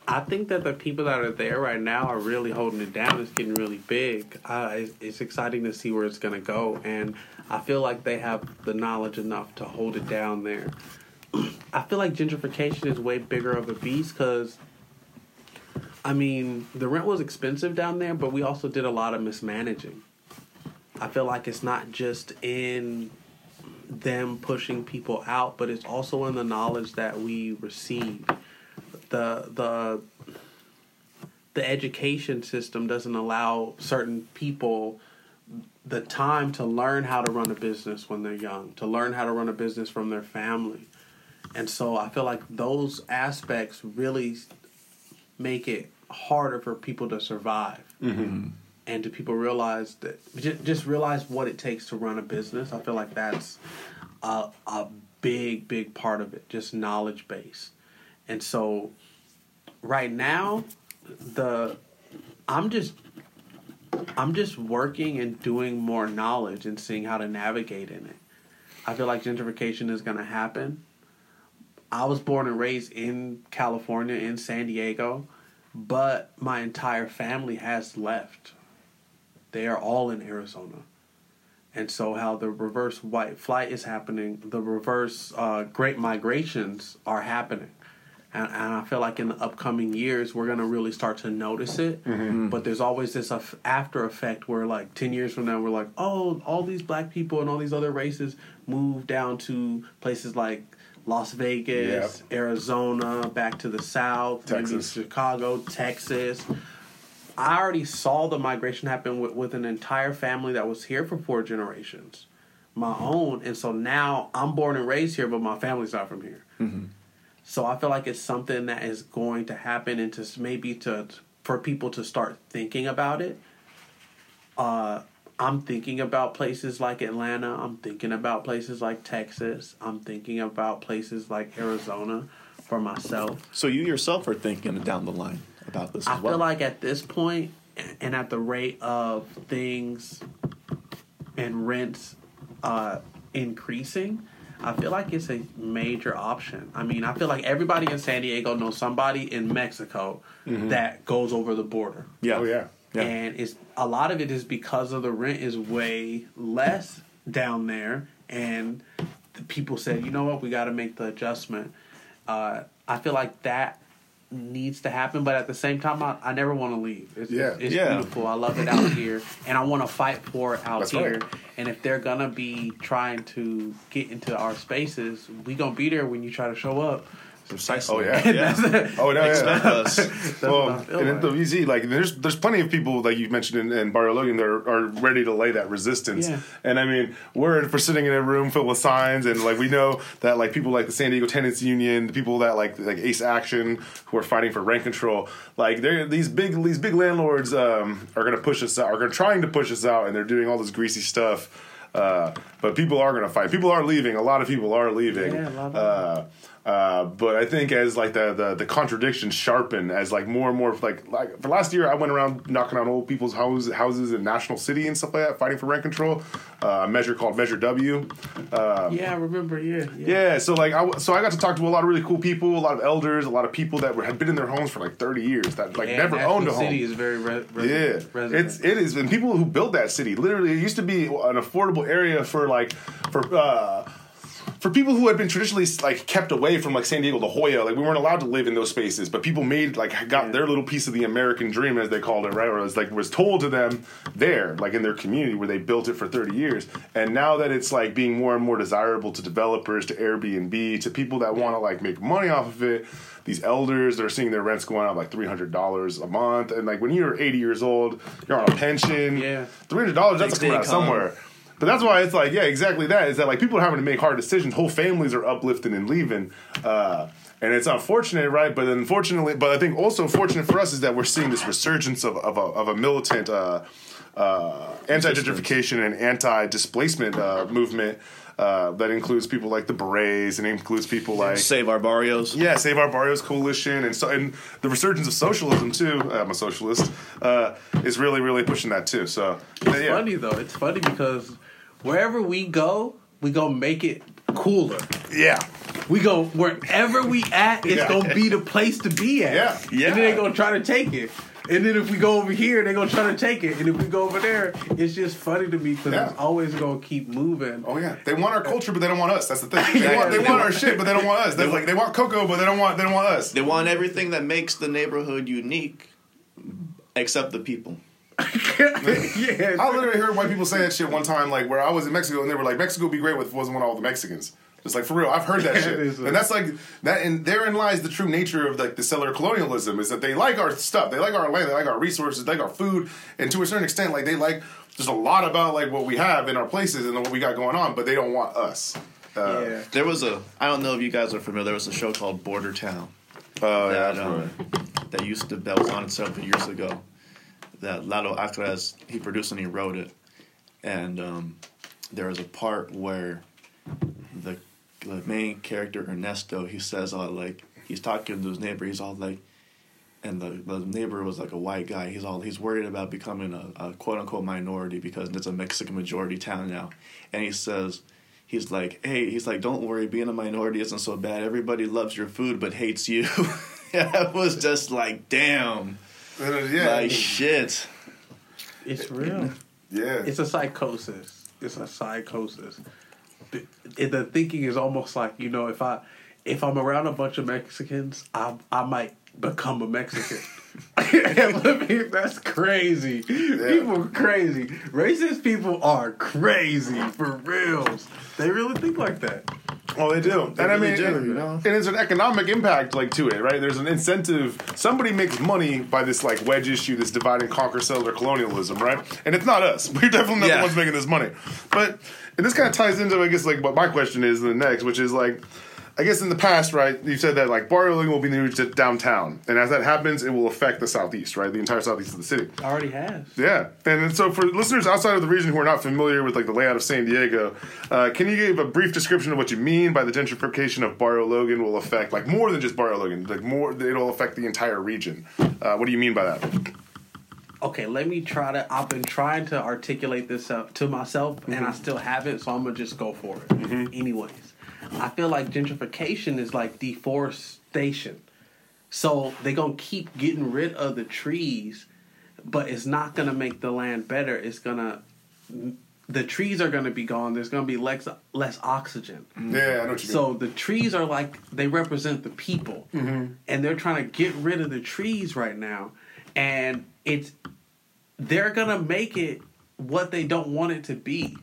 I think that the people that are there right now are really holding it down. It's getting really big. Uh, it's, it's exciting to see where it's going to go, and I feel like they have the knowledge enough to hold it down there. I feel like gentrification is way bigger of a beast because, I mean, the rent was expensive down there, but we also did a lot of mismanaging. I feel like it's not just in them pushing people out, but it's also in the knowledge that we receive. the the the education system doesn't allow certain people the time to learn how to run a business when they're young, to learn how to run a business from their family. And so I feel like those aspects really make it harder for people to survive. Mm-hmm. And do people realize that ju- just realize what it takes to run a business. I feel like that's a, a big, big part of it, just knowledge base. And so right now the I'm just I'm just working and doing more knowledge and seeing how to navigate in it. I feel like gentrification is going to happen. I was born and raised in California in San Diego, but my entire family has left. They are all in Arizona. And so, how the reverse white flight is happening, the reverse uh, great migrations are happening. And, and I feel like in the upcoming years, we're going to really start to notice it. But there's always this after effect where, like, 10 years from now, we're like, oh, all these black people and all these other races move down to places like Las Vegas, Arizona, back to the South, maybe Texas. Chicago, Texas. I already saw the migration happen with, with an entire family that was here for four generations, my own, and so now I'm born and raised here, but my family's not from here. So I feel like it's something that is going to happen, and to maybe to for people to start thinking about it. Uh, I'm thinking about places like Atlanta. I'm thinking about places like Texas. I'm thinking about places like Arizona for myself. So you yourself are thinking down the line about this as I well. feel like at this point, and at the rate of things and rents uh, increasing, I feel like it's a major option. I mean, I feel like everybody in San Diego knows somebody in Mexico that goes over the border. yeah, Oh yeah. yeah. And it's a lot of it is because of the rent is way less down there, and the people said, you know what, we got to make the adjustment. Uh, I feel like that needs to happen, but at the same time, I, I never want to leave. It's, Yeah. it's Yeah. beautiful. I love it out here, and I want to fight for it out That's here. right. And if they're gonna be trying to get into our spaces, we gonna be there when you try to show up. Precisely. Oh, yeah. yeah. Oh no, Expect yeah. us. well, what I feel and in like. the VZ, like there's there's plenty of people like you mentioned in, in Barrio Logan that are, are ready to lay that resistance. Yeah. And I mean, we're for sitting in a room full of signs, and like we know that like people like the San Diego Tenants Union, the people that like like ACCE Action, who are fighting for rent control, like they're these big these big landlords um, are going to push us out, are gonna, trying to push us out, and they're doing all this greasy stuff. Uh, but people are going to fight. People are leaving. A lot of people are leaving. Yeah, a lot of uh, uh, but I think as like the, the the contradictions sharpen, as like more and more like like for last year, I went around knocking on old people's houses houses in National City and stuff like that, fighting for rent control. Uh, a measure called Measure W. Uh, Yeah, I remember. Yeah, yeah. yeah, so like I, so I got to talk to a lot of really cool people, a lot of elders, a lot of people that were, had been in their homes for like thirty years that like Yeah, never National owned a home. City is very re- re- Yeah, resident. it's it is, and people who built that city literally it used to be an affordable area for like for uh for people who had been traditionally like kept away from like San Diego, La Jolla. Like we weren't allowed to live in those spaces, but people made like got their little piece of the American dream, as they called it, right? Or as like was told to them there, like in their community where they built it for thirty years. And now that it's like being more and more desirable to developers, to Airbnb, to people that want to like make money off of it these elders that are seeing their rents going up like three hundred dollars a month, and like when you're eighty years old, you're on a pension. Yeah. three hundred dollars that's Fixed coming out somewhere. But that's why it's like, yeah, exactly that. Is that like people are having to make hard decisions. Whole families are uplifting and leaving. Uh, and it's unfortunate, right? But unfortunately, but I think also fortunate for us is that we're seeing this resurgence of, of, a, of a militant uh, uh, anti gentrification and anti displacement uh, movement uh, that includes people like the Berets and includes people like Save our barrios. yeah, Save Our Barrios Coalition, and so and the resurgence of socialism too. I'm a socialist. Uh, is really really pushing that too. So It's yeah, funny though. It's funny because wherever we go, we gonna make it cooler. yeah, We go wherever we at, it's Yeah. gonna be the place to be at. Yeah. Yeah. And then they gonna try to take it. And then if we go over here, they're gonna try to take it. And if we go over there, it's just funny to me because Yeah. it's always gonna keep moving. Oh yeah, they want our culture, but they don't want us. That's the thing. They want, they want our shit, but they don't want us. They're like they want cocoa, but they don't want they don't want us. They want everything that makes the neighborhood unique, except the people. yeah. I literally heard white people say that shit one time, like where I was in Mexico, and they were like, "Mexico would be great if it wasn't with all the Mexicans." Just like for real, I've heard that Yeah, shit, it is a- and that's like that. And therein lies the true nature of like the settler colonialism is that they like our stuff, they like our land, they like our resources, they like our food, and to a certain extent, like they like. There's a lot about like what we have in our places and what we got going on, but they don't want us. Uh, yeah. There was a I don't know if you guys are familiar. There was a show called Bordertown Oh yeah, that that's um, right. that used to that was on several years ago. That Lalo Alcaraz he produced and he wrote it, and um, there was a part where the the main character Ernesto he says all like he's talking to his neighbor. He's all like, and the, the neighbor was like a white guy. He's all he's worried about becoming a, a quote unquote minority because it's a Mexican majority town now, and he says. He's like, hey, he's like, don't worry, being a minority isn't so bad. Everybody loves your food but hates you. I was just like, damn, yeah, like shit. It's real. yeah. It's a psychosis. It's a psychosis. The, the thinking is almost like you know, if I if I'm around a bunch of Mexicans, I I might become a Mexican. I mean, That's crazy. People are crazy. Racist people are crazy for reals. They really think like that. Oh, they do, and I mean, do, and, you know? and there's an economic impact like to it, right? There's an incentive. Somebody makes money by this like wedge issue, this divide and conquer settler colonialism, right? And it's not us. We're definitely not Yeah. the ones making this money. But and this kind of ties into, I guess, like what my question is in the next, which is like. I guess in the past, right, you said that like Barrio Logan will be moved to downtown, and as that happens, it will affect the southeast, right, the entire southeast of the city. Already has. Yeah, and then so for listeners outside of the region who are not familiar with like the layout of San Diego, uh, can you give a brief description of what you mean by the gentrification of Barrio Logan will affect like more than just Barrio Logan, like more it'll affect the entire region. Uh, what do you mean by that? okay, let me try to. I've been trying to articulate this up to myself, and I still haven't, so I'm gonna just go for it. Anyways, I feel like gentrification is like deforestation. So they're gonna keep getting rid of the trees, but it's not gonna make the land better. It's gonna the trees are gonna be gone. There's gonna be less less oxygen. Mm-hmm. Yeah, I know So the trees are like they represent the people, mm-hmm. and they're trying to get rid of the trees right now, and it's they're gonna make it what they don't want it to be.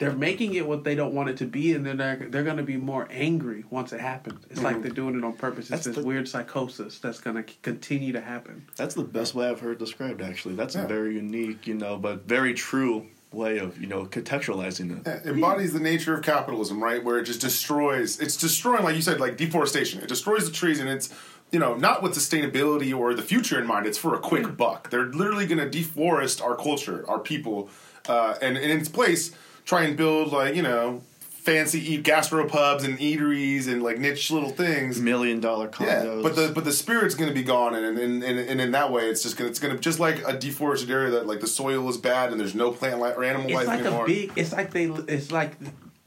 They're making it what they don't want it to be, and then they're they're going to be more angry once it happens. It's like they're doing it on purpose. It's That's this the- weird psychosis that's going to continue to happen. That's the best way I've heard described. Actually, that's Yeah. a very unique, you know, but very true way of you know contextualizing it. It embodies the nature of capitalism, right? Where it just destroys. It's destroying, like you said, like deforestation. It destroys the trees, and it's you know not with sustainability or the future in mind. It's for a quick buck. They're literally going to deforest our culture, our people, uh, and, and in its place, try and build like you know fancy eat gastropubs and eateries and like niche little things. Million dollar condos. Yeah, but the but the spirit's going to be gone, and and, and and in that way, it's just gonna it's gonna just like a deforested area that like the soil is bad and there's no plant life or animal It's life like anymore. a big. It's like they. It's like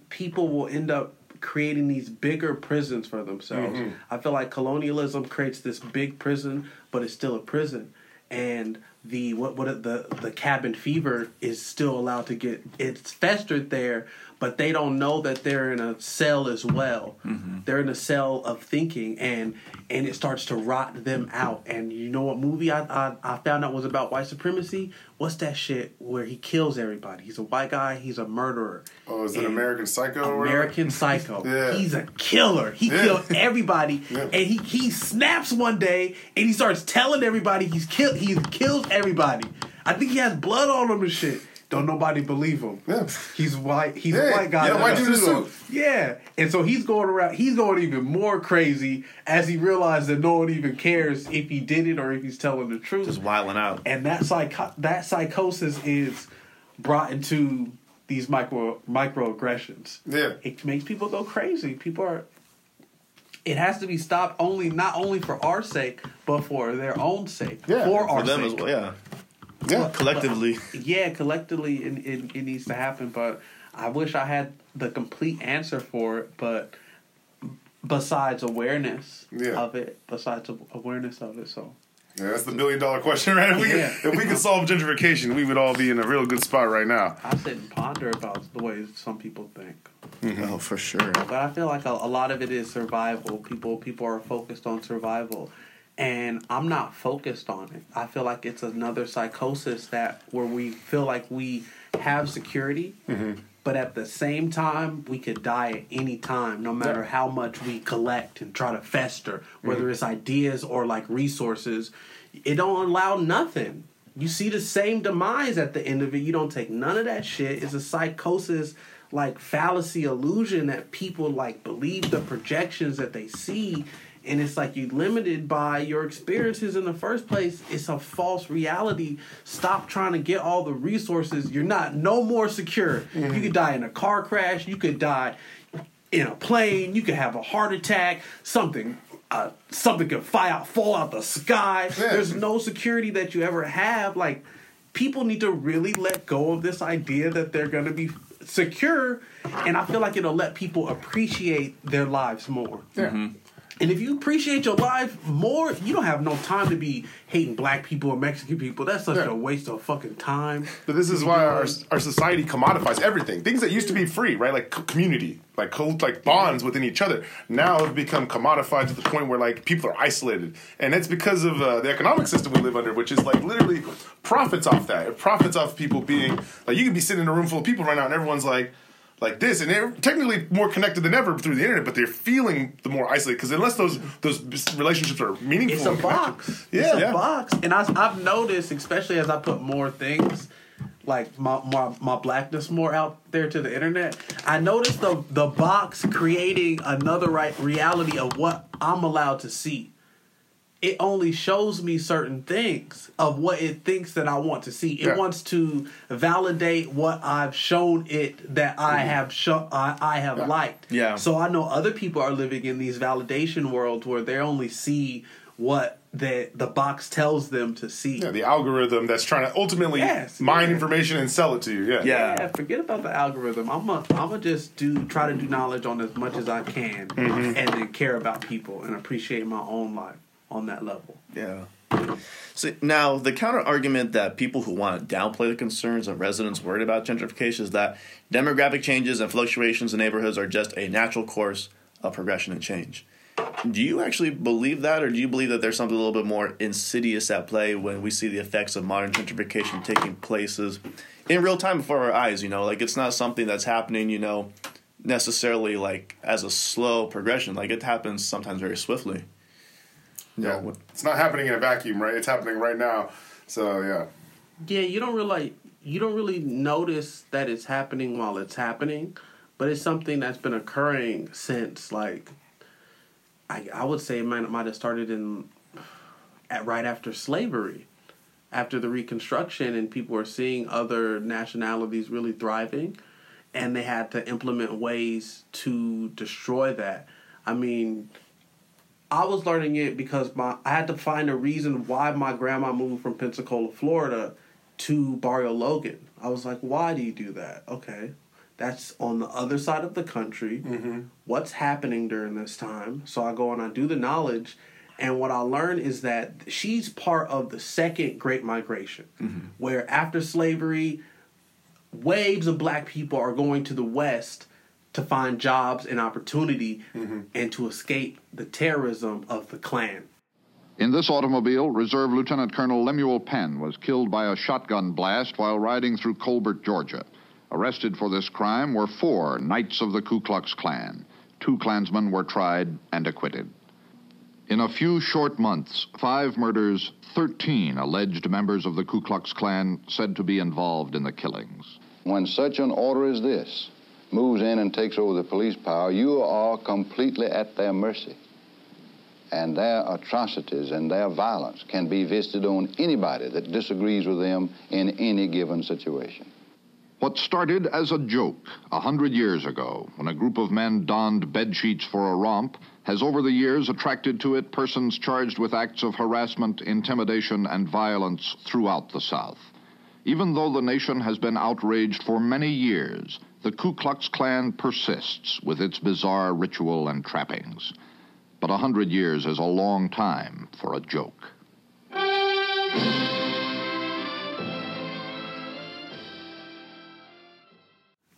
people will end up creating these bigger prisons for themselves. Mm-hmm. I feel like colonialism creates this big prison, but it's still a prison, and the what what the the cabin fever is still allowed to get it's festered there, but they don't know that they're in a cell as well. Mm-hmm. They're in a cell of thinking, and and it starts to rot them out. And you know what movie I I, I found out was about white supremacy? What's that shit where he kills everybody? He's a white guy. He's a murderer. Oh, is it And- American Psycho? or whatever? American Psycho. Yeah. He's a killer. He Yeah. killed everybody, Yeah. and he he snaps one day and he starts telling everybody he's killed. He kills everybody. I think he has blood on him and shit. Don't nobody believe him. Yeah. He's white. He's Yeah, a white guy. yeah, white dude in a suit. Yeah, and so he's going around. He's going even more crazy as he realizes that no one even cares if he did it or if he's telling the truth just wiling out. and that psycho- that psychosis is brought into these micro microaggressions. Yeah. It makes people go crazy. People are it has to be stopped only not only for our sake, but for their own sake. Yeah, for our them sake. as well, yeah. Yeah. Collectively, Yeah, collectively it, it, it needs to happen, but I wish I had the complete answer for it, but besides awareness Yeah. of it, besides awareness of it, so Yeah, that's the billion dollar question, right? If we, Yeah. could, if we could solve gentrification, we would all be in a real good spot right now. I sit and ponder about the way some people think. Mm-hmm. oh for sure. But I feel like a, a lot of it is survival. People people are focused on survival, and I'm not focused on it. I feel like it's another psychosis that where we feel like we have security, mm-hmm. but at the same time we could die at any time, no matter Yeah. how much we collect and try to fester, whether mm-hmm. it's ideas or like resources. It don't allow nothing. You see the same demise at the end of it. You don't take none of that shit. It's a psychosis, like fallacy illusion that people like believe the projections that they see, and it's like you're limited by your experiences in the first place. It's a false reality. Stop trying to get all the resources. You're not no more secure. You could die in a car crash. You could die in a plane. You could have a heart attack. Something. Uh, something could fly out, fall out the sky. Yeah. There's no security that you ever have. Like, people need to really let go of this idea that they're going to be secure, and I feel like it'll let people appreciate their lives more. Yeah. And if you appreciate your life more, you don't have no time to be hating black people or Mexican people. That's such Yeah. a waste of fucking time. But this is why our, our society commodifies everything. Things that used to be free, right? Like community, like like bonds within each other, now have become commodified to the point where like people are isolated, and it's because of uh, the economic system we live under, which is like literally profits off that. It profits off people being like you could be sitting in a room full of people right now, and everyone's like. Like this, and they're technically more connected than ever through the internet, but they're feeling the more isolated because unless those those relationships are meaningful, It's a box. Yeah, it's a yeah. box. And I, I've noticed, especially as I put more things, like my, my my blackness more out there to the internet. I noticed the the box creating another right reality of what I'm allowed to see. It only shows me certain things of what it thinks that I want to see. It Yeah. wants to validate what I've shown it that I have shown I, I have Yeah. liked. Yeah. So I know other people are living in these validation worlds where they only see what the the box tells them to see. Yeah, the algorithm that's trying to ultimately Yes, mine yeah. information and sell it to you. Yeah. Yeah. Yeah, forget about the algorithm. I'm a, I'm gonna just do try to do knowledge on as much as I can, Mm-hmm. and then care about people and appreciate my own life on that level. Yeah. So now the counter argument that people who want to downplay the concerns of residents worried about gentrification is that demographic changes and fluctuations in neighborhoods are just a natural course of progression and change. Do you actually believe that, or do you believe that there's something a little bit more insidious at play when we see the effects of modern gentrification taking places in real time before our eyes? You know, like it's not something that's happening, you know, necessarily like as a slow progression. Like it happens sometimes very swiftly. You Yeah, know, it's not happening in a vacuum, right? It's happening right now. So yeah, Yeah, you don't really you don't really notice that it's happening while it's happening, but it's something that's been occurring since like I I would say it might might have started in at right after slavery, after the Reconstruction, and people were seeing other nationalities really thriving, and they had to implement ways to destroy that. I mean, I was learning it because my I had to find a reason why my grandma moved from Pensacola, Florida, to Barrio Logan. I was like, why do you do that? Okay, that's on the other side of the country. Mm-hmm. What's happening during this time? So I go and I do the knowledge, and what I learned is that she's part of the second Great Migration, mm-hmm. where after slavery, waves of black people are going to the west to find jobs and opportunity mm-hmm. and to escape the terrorism of the Klan. In this automobile, Reserve Lieutenant Colonel Lemuel Penn was killed by a shotgun blast while riding through Colbert, Georgia. Arrested for this crime were four Knights of the Ku Klux Klan. Two Klansmen were tried and acquitted. In a few short months, five murders, 13 alleged members of the Ku Klux Klan said to be involved in the killings. When such an order as this moves in and takes over the police power, you are completely at their mercy. And their atrocities and their violence can be visited on anybody that disagrees with them in any given situation. What started as a joke a hundred years ago, when a group of men donned bed sheets for a romp, has over the years attracted to it persons charged with acts of harassment, intimidation, and violence throughout the South. Even though the nation has been outraged for many years, the Ku Klux Klan persists with its bizarre ritual and trappings. But a hundred years is a long time for a joke.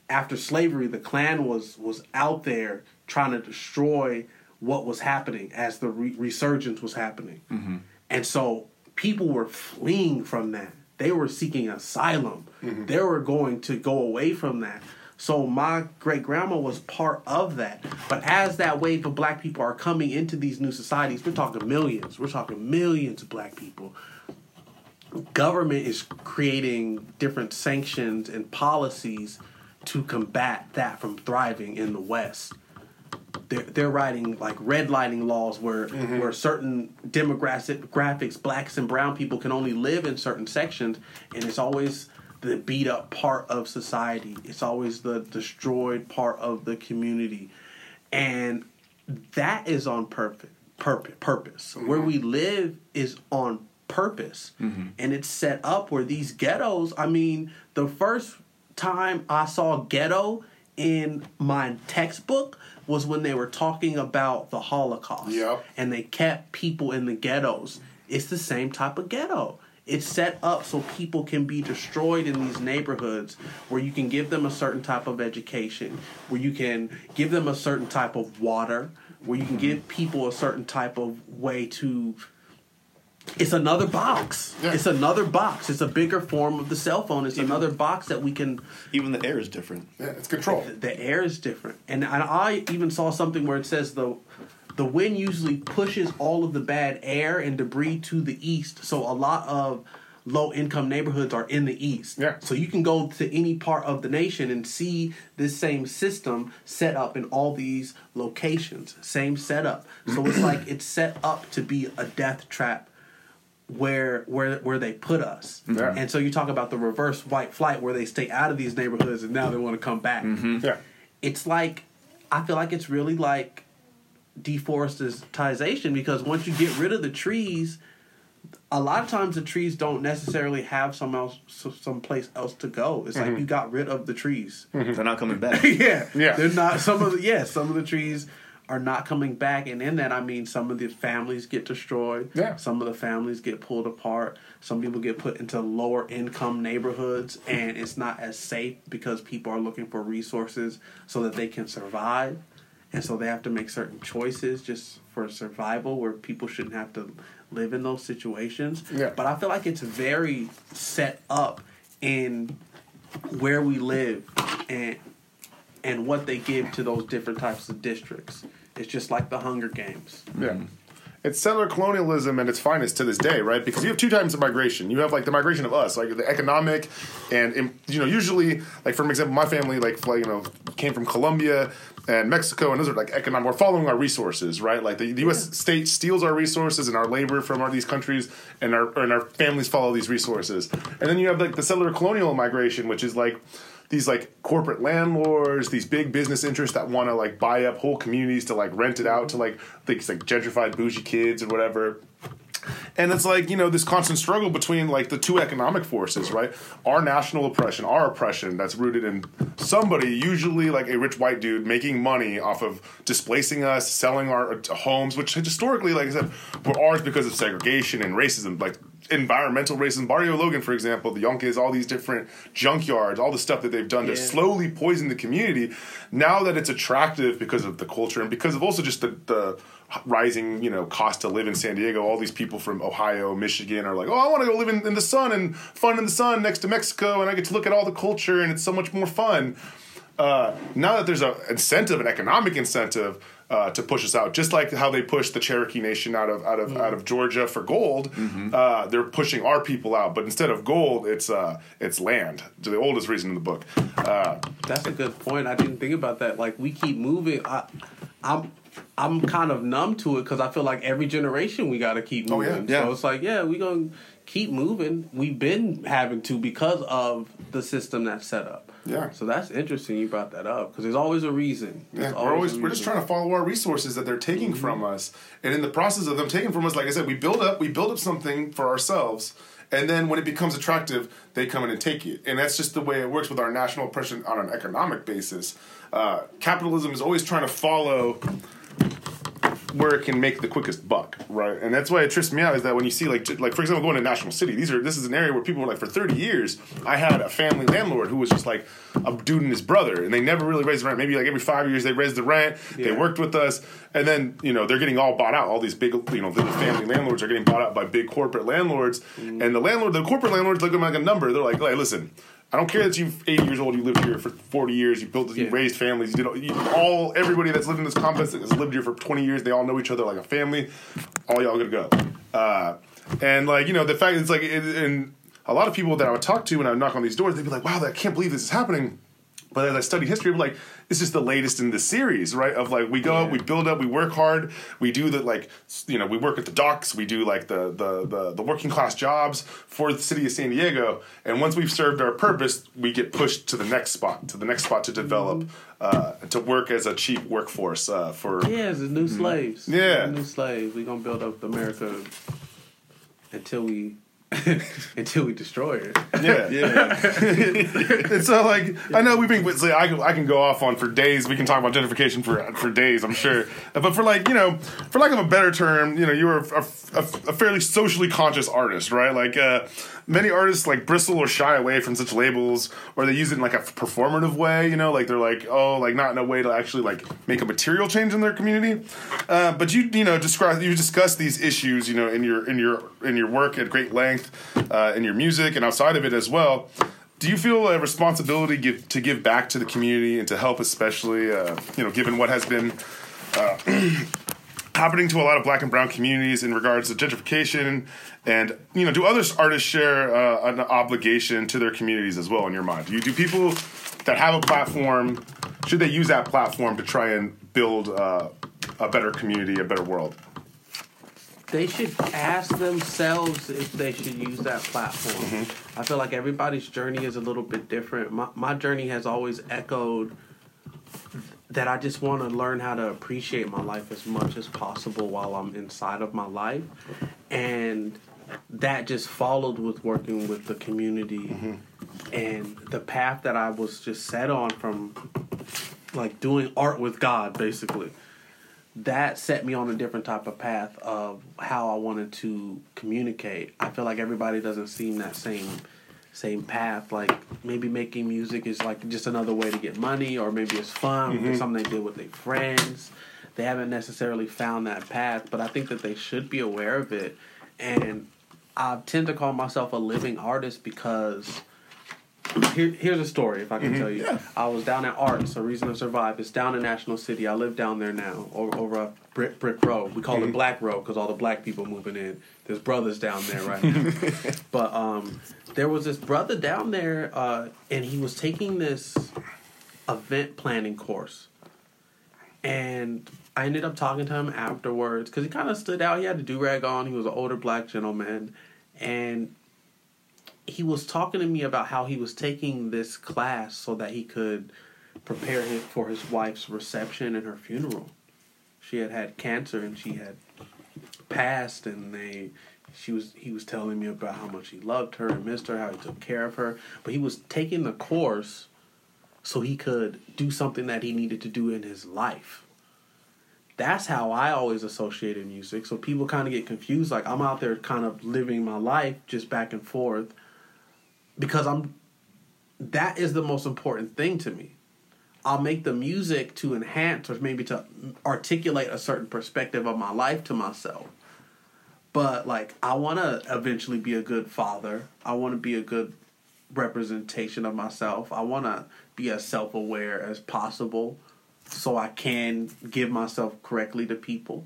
After slavery, the Klan was was out there trying to destroy what was happening as the re- resurgence was happening, mm-hmm. and so people were fleeing from that. They were seeking asylum. Mm-hmm. They were going to go away from that. So my great grandma was part of that. But as that wave of black people are coming into these new societies, we're talking millions. We're talking millions of black people. Government is creating different sanctions and policies to combat that from thriving in the West. They're, they're writing like redlining laws where mm-hmm. where certain demographics, blacks and brown people can only live in certain sections, and it's always the beat up part of society. It's always the destroyed part of the community, and that is on purpose. Purpose. Purpose. Mm-hmm. Where we live is on purpose, mm-hmm. and it's set up where these ghettos. I mean, the first time I saw ghetto in my textbook was when they were talking about the Holocaust. Yep. And they kept people in the ghettos. It's the same type of ghetto. It's set up so people can be destroyed in these neighborhoods where you can give them a certain type of education, where you can give them a certain type of water, where you can give mm-hmm. people a certain type of way to it's another box. Yeah. It's another box. It's a bigger form of the cell phone. It's another box that we can even the air is different. yeah, it's control. the air is different. And I, I even saw something where it says the the wind usually pushes all of the bad air and debris to the east. So a lot of low income neighborhoods are in the east. Yeah. So you can go to any part of the nation and see this same system set up in all these locations. Same setup. So it's like it's set up to be a death trap where where where they put us. Yeah. And so you talk about the reverse white flight where they stay out of these neighborhoods and now they want to come back. Mm-hmm. Yeah. It's like I feel like it's really like deforestation because once you get rid of the trees, a lot of times the trees don't necessarily have some else some place else to go. It's like mm-hmm. you got rid of the trees. Mm-hmm. They're not coming back. yeah. Yeah. They're not some of the yeah, some of the trees are not coming back and in that I mean some of the families get destroyed. Yeah. Some of the families get pulled apart. Some people get put into lower income neighborhoods and it's not as safe because people are looking for resources so that they can survive. And so they have to make certain choices just for survival where people shouldn't have to live in those situations. Yeah. But I feel like it's very set up in where we live and and what they give to those different types of districts. It's just like the Hunger Games. Yeah. Mm-hmm. It's settler colonialism at its finest to this day, right? Because you have two types of migration. You have like the migration of us, like the economic, and you know, usually, like for example, my family, like, like you know, came from Colombia and Mexico, and those are like economic. We're following our resources, right? Like the, the U.S. state steals our resources and our labor from our, these countries, and our and our families follow these resources. And then you have like the settler colonial migration, which is like these like corporate landlords, these big business interests that want to like buy up whole communities to like rent it out to like things like gentrified bougie kids or whatever. And it's like, you know, this constant struggle between like the two economic forces, right? Our national oppression, our oppression that's rooted in somebody, usually like a rich white dude, making money off of displacing us, selling our uh, homes, which historically, like I said, were ours because of segregation and racism, like environmental racism. Barrio Logan, for example, the yonkes, all these different junkyards, all the stuff that they've done to slowly poison the community. Now that it's attractive because of the culture and because of also just the, the rising, you know, cost to live in San Diego, all these people from Ohio, Michigan are like, oh, I want to go live in, in the sun and fun in the sun next to Mexico, and I get to look at all the culture, and it's so much more fun. Uh, now that there's an incentive, an economic incentive uh, to push us out, just like how they pushed the Cherokee Nation out of out of out of Georgia for gold, uh, they're pushing our people out. But instead of gold, it's uh, it's land. The oldest reason in the book. Uh, That's a good point. I didn't think about that. Like we keep moving. I, I'm I'm kind of numb to it because I feel like every generation we got to keep Oh, yeah. moving. Yeah. So it's like, yeah, we gonna keep moving. We've been having to because of the system that's set up. Yeah. So that's interesting. You brought that up because there's always a reason. Yeah, There's we're always a we're just trying to follow our resources that they're taking from us, and in the process of them taking from us, like I said, we build up we build up something for ourselves, and then when it becomes attractive, they come in and take it, and that's just the way it works with our national oppression on an economic basis. Uh, capitalism is always trying to follow where it can make the quickest buck, right? And that's why it trips me out is that when you see like like for example going to National City, these are this is an area where people were like for 30 years, I had a family landlord who was just like a dude and his brother, and they never really raised the rent. Maybe like every five years they raised the rent. They worked with us, and then you know they're getting all bought out. All these big you know little family landlords are getting bought out by big corporate landlords, mm. and the landlord, the corporate landlords look at them like a number. They're like, hey, listen. I don't care that you're 80 years old, you lived here for 40 years, you built, you Yeah. raised families, you did all, you, all everybody that's lived in this complex has lived here for 20 years. They all know each other like a family. All y'all gonna go. Uh, and like you know, the fact it's like, it, and a lot of people that I would talk to when I would knock on these doors, they'd be like, "Wow, I can't believe this is happening." But as I study history, I'm like, this is the latest in the series, right? Of like, we go up, we build up, we work hard, we do the like, you know, we work at the docks, we do like the the the, the working class jobs for the city of San Diego, and once we've served our purpose, we get pushed to the next spot, to the next spot to develop, uh, to work as a cheap workforce uh, for. Yeah, the new slaves. Mm-hmm. Yeah. The new slaves. We're gonna build up America until we until we destroy it. Yeah, Yeah. and so like I know we've been say I can, I can go off on for days. We can talk about gentrification for for days, I'm sure. But for like you know, for lack of a better term, you know, you were a, a, a fairly socially conscious artist, right? Like uh, many artists like bristle or shy away from such labels, or they use it in like a performative way. You know, like they're like oh, like not in a way to actually like make a material change in their community. Uh, but you you know describe you discuss these issues you know in your in your in your work at great length, uh, in your music and outside of it as well. Do you feel a responsibility give, to give back to the community and to help, especially uh, you know, given what has been uh, happening to a lot of Black and Brown communities in regards to gentrification, and you know, do other artists share uh, an obligation to their communities as well? In your mind, do you do people that have a platform should they use that platform to try and build uh, a better community, a better world? they should ask themselves if they should use that platform. I feel like everybody's journey is a little bit different. My, my journey has always echoed that I just want to learn how to appreciate my life as much as possible while I'm inside of my life. And that just followed with working with the community mm-hmm. and the path that I was just set on from like doing art with God basically that set me on a different type of path of how I wanted to communicate. I feel like everybody doesn't seem that same same path. Like maybe making music is like just another way to get money, or maybe it's fun. It's mm-hmm. something they did with their friends. They haven't necessarily found that path, but I think that they should be aware of it. And I tend to call myself a living artist because here, here's a story if I can mm-hmm. tell you. Yeah. I was down at Arts, a reason to survive. It's down in National City. I live down there now, over, over a brick, brick road. We call it Black Road because all the black people moving in. There's brothers down there right now. but um, there was this brother down there, uh, and he was taking this event planning course. And I ended up talking to him afterwards because he kind of stood out. He had a do rag on. He was an older black gentleman. And he was talking to me about how he was taking this class so that he could prepare him for his wife's reception and her funeral. She had had cancer and she had passed, and they she was he was telling me about how much he loved her and missed her, how he took care of her. But he was taking the course so he could do something that he needed to do in his life. That's how I always associated music. So people kind of get confused. Like I'm out there kind of living my life just back and forth because I'm that is the most important thing to me. I'll make the music to enhance or maybe to articulate a certain perspective of my life to myself. But like I want to eventually be a good father. I want to be a good representation of myself. I want to be as self-aware as possible so I can give myself correctly to people.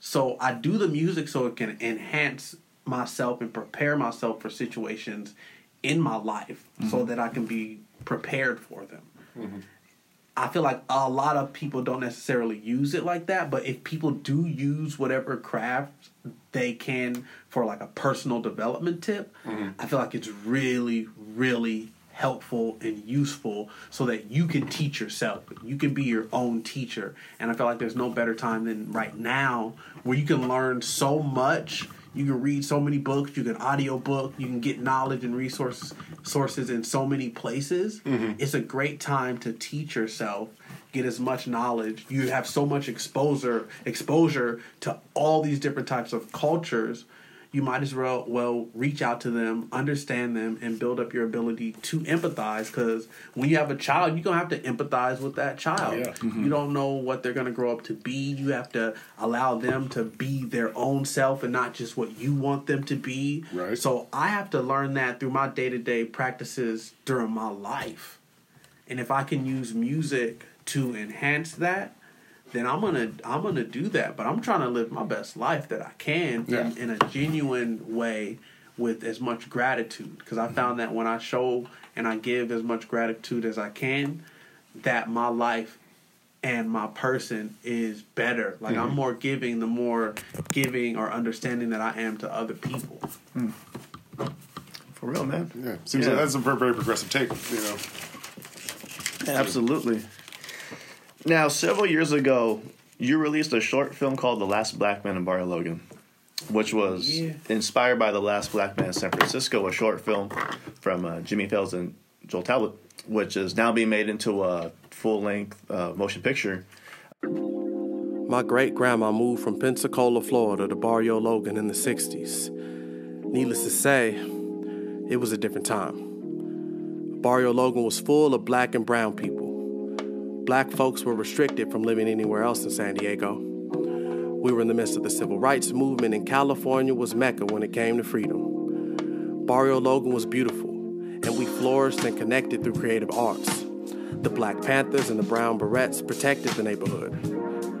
So I do the music so it can enhance myself and prepare myself for situations in my life mm-hmm. so that I can be prepared for them. Mm-hmm. I feel like a lot of people don't necessarily use it like that, but if people do use whatever craft they can for like a personal development tip, mm-hmm. I feel like it's really, really helpful and useful so that you can teach yourself. You can be your own teacher. And I feel like there's no better time than right now where you can learn so much. You can read so many books, you can audio book, you can get knowledge and resources sources in so many places. Mm-hmm. It's a great time to teach yourself, get as much knowledge. You have so much exposure exposure to all these different types of cultures you might as well well reach out to them, understand them, and build up your ability to empathize. Because when you have a child, you're gonna have to empathize with that child. Yeah. Mm-hmm. You don't know what they're gonna grow up to be. You have to allow them to be their own self and not just what you want them to be. Right. So I have to learn that through my day to day practices during my life. And if I can use music to enhance that, then I'm gonna I'm gonna do that. But I'm trying to live my best life that I can Yeah. in, in a genuine way with as much gratitude. Because I found that when I show and I give as much gratitude as I can, that my life and my person is better. Like I'm mm-hmm. more giving the more giving or understanding that I am to other people. Mm. For real, man. Yeah, seems Yeah. like that's a very, very progressive take. You know, Absolutely. Now, several years ago, you released a short film called The Last Black Man in Barrio Logan, which was Yeah. inspired by The Last Black Man in San Francisco, a short film from uh, Jimmie Fails and Joel Talbot, which is now being made into a full length uh, motion picture. My great grandma moved from Pensacola, Florida to Barrio Logan in the 60s. Needless to say, it was a different time. Barrio Logan was full of black and brown people. Black folks were restricted from living anywhere else in San Diego. We were in the midst of the civil rights movement, and California was Mecca when it came to freedom. Barrio Logan was beautiful, and we flourished and connected through creative arts. The Black Panthers and the Brown Berets protected the neighborhood.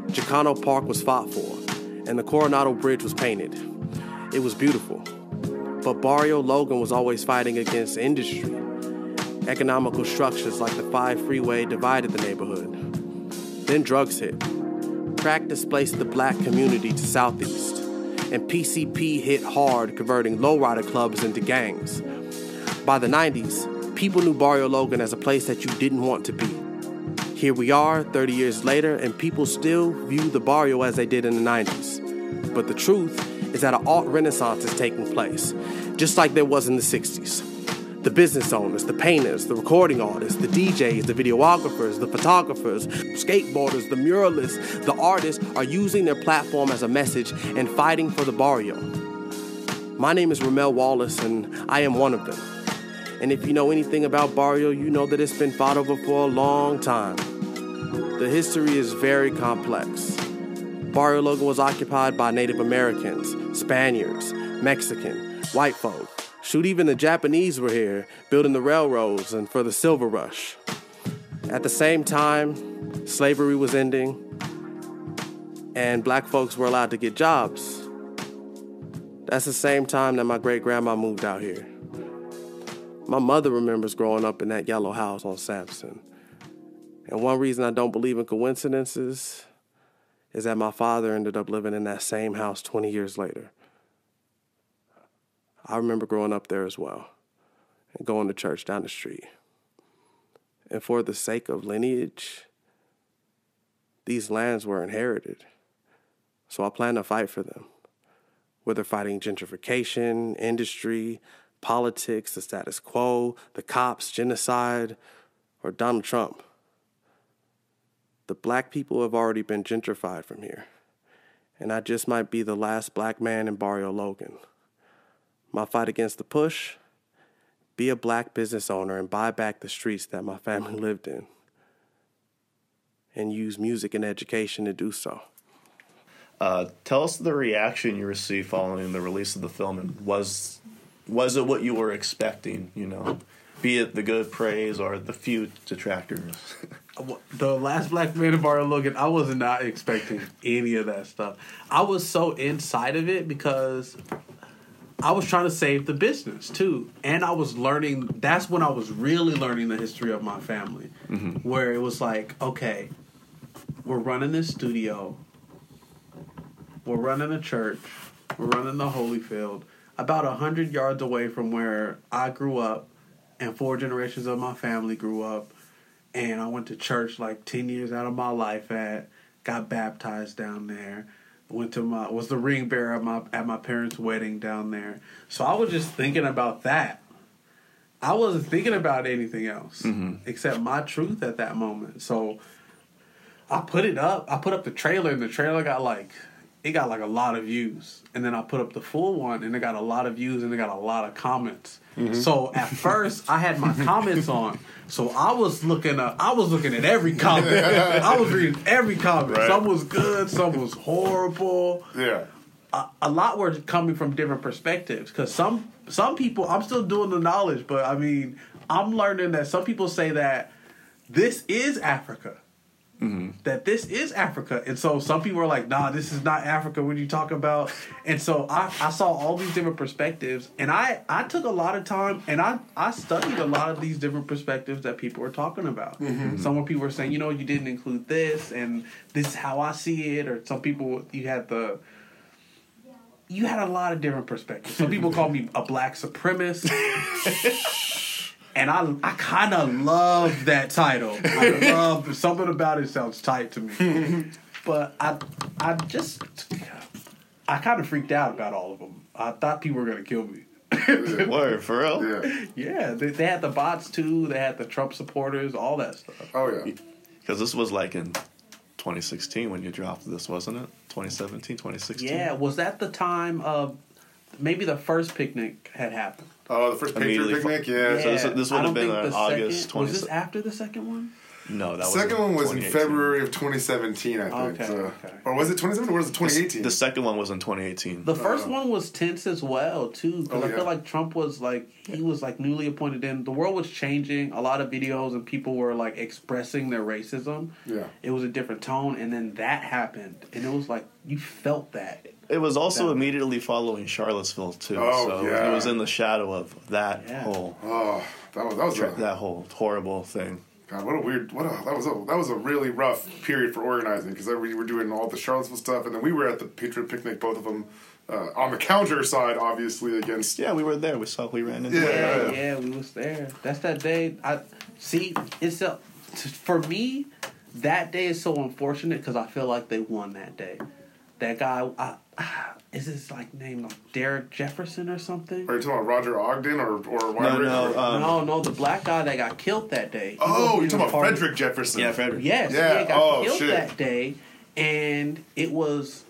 Chicano Park was fought for, and the Coronado Bridge was painted. It was beautiful. But Barrio Logan was always fighting against industry. Economical structures like the 5 freeway divided the neighborhood. Then drugs hit. Crack displaced the black community to Southeast, and PCP hit hard, converting lowrider clubs into gangs. By the 90s, people knew Barrio Logan as a place that you didn't want to be. Here we are, 30 years later, and people still view the barrio as they did in the 90s. But the truth is that an art renaissance is taking place, just like there was in the 60s. The business owners, the painters, the recording artists, the DJs, the videographers, the photographers, skateboarders, the muralists, the artists are using their platform as a message and fighting for the barrio. My name is Ramel Wallace, and I am one of them. And if you know anything about Barrio, you know that it's been fought over for a long time. The history is very complex. Barrio Logan was occupied by Native Americans, Spaniards, Mexican, white folk. Shoot, even the Japanese were here, building the railroads and for the silver rush. At the same time, slavery was ending, and black folks were allowed to get jobs. That's the same time that my great grandma moved out here. My mother remembers growing up in that yellow house on Sampson. And one reason I don't believe in coincidences is that my father ended up living in that same house 20 years later. I remember growing up there as well and going to church down the street. And for the sake of lineage, these lands were inherited. So I plan to fight for them. Whether fighting gentrification, industry, politics, the status quo, the cops, genocide, or Donald Trump. The black people have already been gentrified from here. And I just might be the last black man in Barrio Logan. My fight against the push be a black business owner and buy back the streets that my family lived in. And use music and education to do so. Uh, tell us the reaction you received following the release of the film, and was was it what you were expecting? You know, be it the good praise or the few detractors. the last black man in Barrio Logan, I was not expecting any of that stuff. I was so inside of it because I was trying to save the business too, and I was learning. That's when I was really learning the history of my family, mm-hmm. where it was like, okay, we're running this studio, we're running a church, we're running the Holyfield, about a hundred yards away from where I grew up, and four generations of my family grew up, and I went to church like ten years out of my life at, got baptized down there went to my was the ring bearer at my at my parents' wedding down there. So I was just thinking about that. I wasn't thinking about anything else mm-hmm. except my truth at that moment. So I put it up. I put up the trailer, and the trailer got like it got like a lot of views. And then I put up the full one, and it got a lot of views, and it got a lot of comments. Mm-hmm. So at first, I had my comments on. So I was looking up. I was looking at every comment. I was reading every comment. Right. Some was good. Some was horrible Yeah. a, a lot were coming from different perspectives because some some people i'm still doing the knowledge but i mean i'm learning that some people say that this is africa Mm-hmm. that this is africa. And so some people are like nah this is not africa. What are you talking about? And so I, I saw all these different perspectives and i i took a lot of time and i i studied a lot of these different perspectives that people were talking about. Mm-hmm. Some people were saying you know you didn't include this and this is how i see it or some people you had the you had a lot of different perspectives. Some people call me a black supremacist. and I I kind of love that title. I love something about it sounds tight to me. but I I just I kind of freaked out about all of them. I thought people were gonna kill me. Word for real. Yeah. Yeah, they, they had the bots too. They had the Trump supporters, all that stuff. Oh yeah. Because this was like in 2016 when you dropped this, wasn't it? 2017, 2016. Yeah, was that the time of maybe the first picnic had happened? Oh, the first Patriot Immediately fo- picnic. Yeah. So this- this would have don't been think on the August second- Was this after the second one? No, that was Second one was in February of 2017, I think. Okay, so. okay. Or was it 2017 or was it 2018? The second one was in 2018. The first oh. one was tense as well too, because Oh, I yeah. feel like Trump was like he was like newly appointed in. The world was changing. A lot of videos and people were like expressing their racism. Yeah. It was a different tone, and then that happened, and it was like you felt that. It was also That- immediately following Charlottesville too. Oh, so yeah. it was in the shadow of that Yeah. whole oh, that was that was a, that whole horrible thing. God, what a weird, what a that was a that was a really rough period for organizing because we were doing all the Charlottesville stuff, and then we were at the Patriot picnic, both of them uh, on the counter side, obviously against. Yeah, we were there. We saw we ran into. Yeah. it. Yeah, yeah, we was there. That's that day. I see. It's a, t- for me. That day is so unfortunate because I feel like they won that day. That guy, I, is his like name like Derek Jefferson or something? Are you talking about Roger Ogden or or No, Wyman no. Richter? Um, no, no, the black guy that got killed that day. He oh, you're talking about part of- Frederick Jefferson. Yeah, Frederick. Yes, Yeah, yeah, got oh, killed shit. that day, and it was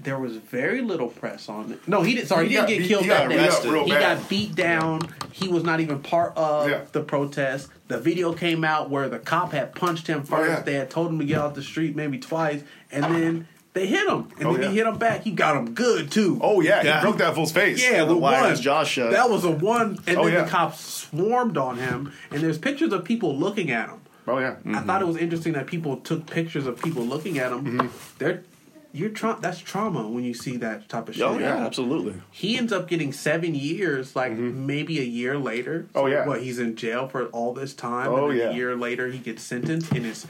there was very little press on it. No, he didn't. Sorry, he, He didn't got get beat- killed he that got day. he bad. got beat down. He was not even part of Yeah. the protest. The video came out where the cop had punched him first. Oh, yeah. They had told him to get off the street maybe twice, and then they hit him. And Oh, then yeah. he hit him back. He got him good too. Oh yeah, Yeah. he broke that fool's face. Yeah, the Why one. his jaw shut. That was a one, and Oh, then yeah. the cops swarmed on him. And there's pictures of people looking at him. Oh yeah. I thought it was interesting that people took pictures of people looking at him. Mm-hmm. They're you're tra- that's trauma when you see that type of shit. Oh yeah, absolutely. He ends up getting seven years, like maybe a year later. Mm-hmm. Oh, yeah. What he's in jail for all this time. Oh, and then yeah. A year later, he gets sentenced, and it's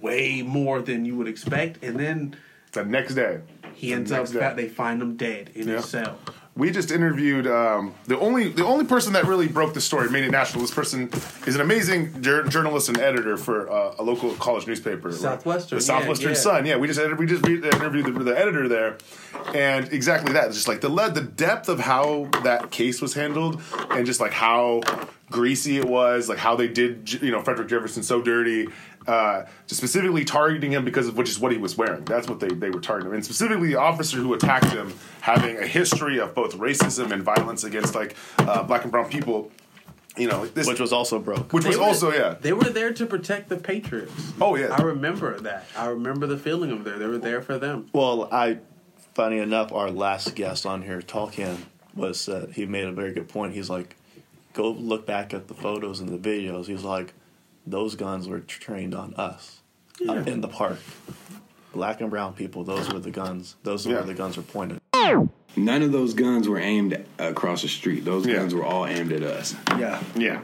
way more than you would expect. And then The next day. he ends up. day. They find him dead in Yeah. his cell. We just interviewed um, the only the only person that really broke the story, made it national. This person is an amazing jour- journalist and editor for uh, a local college newspaper, Southwestern, the Southwestern yeah. Sun. Yeah, we just edited, we just re- interviewed the, the editor there, and exactly that. Just like the lead, the depth of how that case was handled, and just like how greasy it was, like how they did you know Frederick Jefferson so dirty. Uh, specifically targeting him because of which is what he was wearing. That's what they, they were targeting him. And specifically the officer who attacked him having a history of both racism and violence against like uh, black and brown people. You know, this Which was also broke. which was were- also yeah. They were there to protect the Patriots. Oh yeah. I remember that. I remember the feeling of there. They were there for them. Well, I, funny enough, our last guest on here, Talkan, was uh, he made a very good point. He's like, go look back at the photos and the videos. He's like, those guns were trained on us uh, in the park. Black and brown people, those were the guns. Those were Yeah. where the guns were pointed. None of those guns were aimed across the street. Those Yeah. guns were all aimed at us. Yeah. yeah.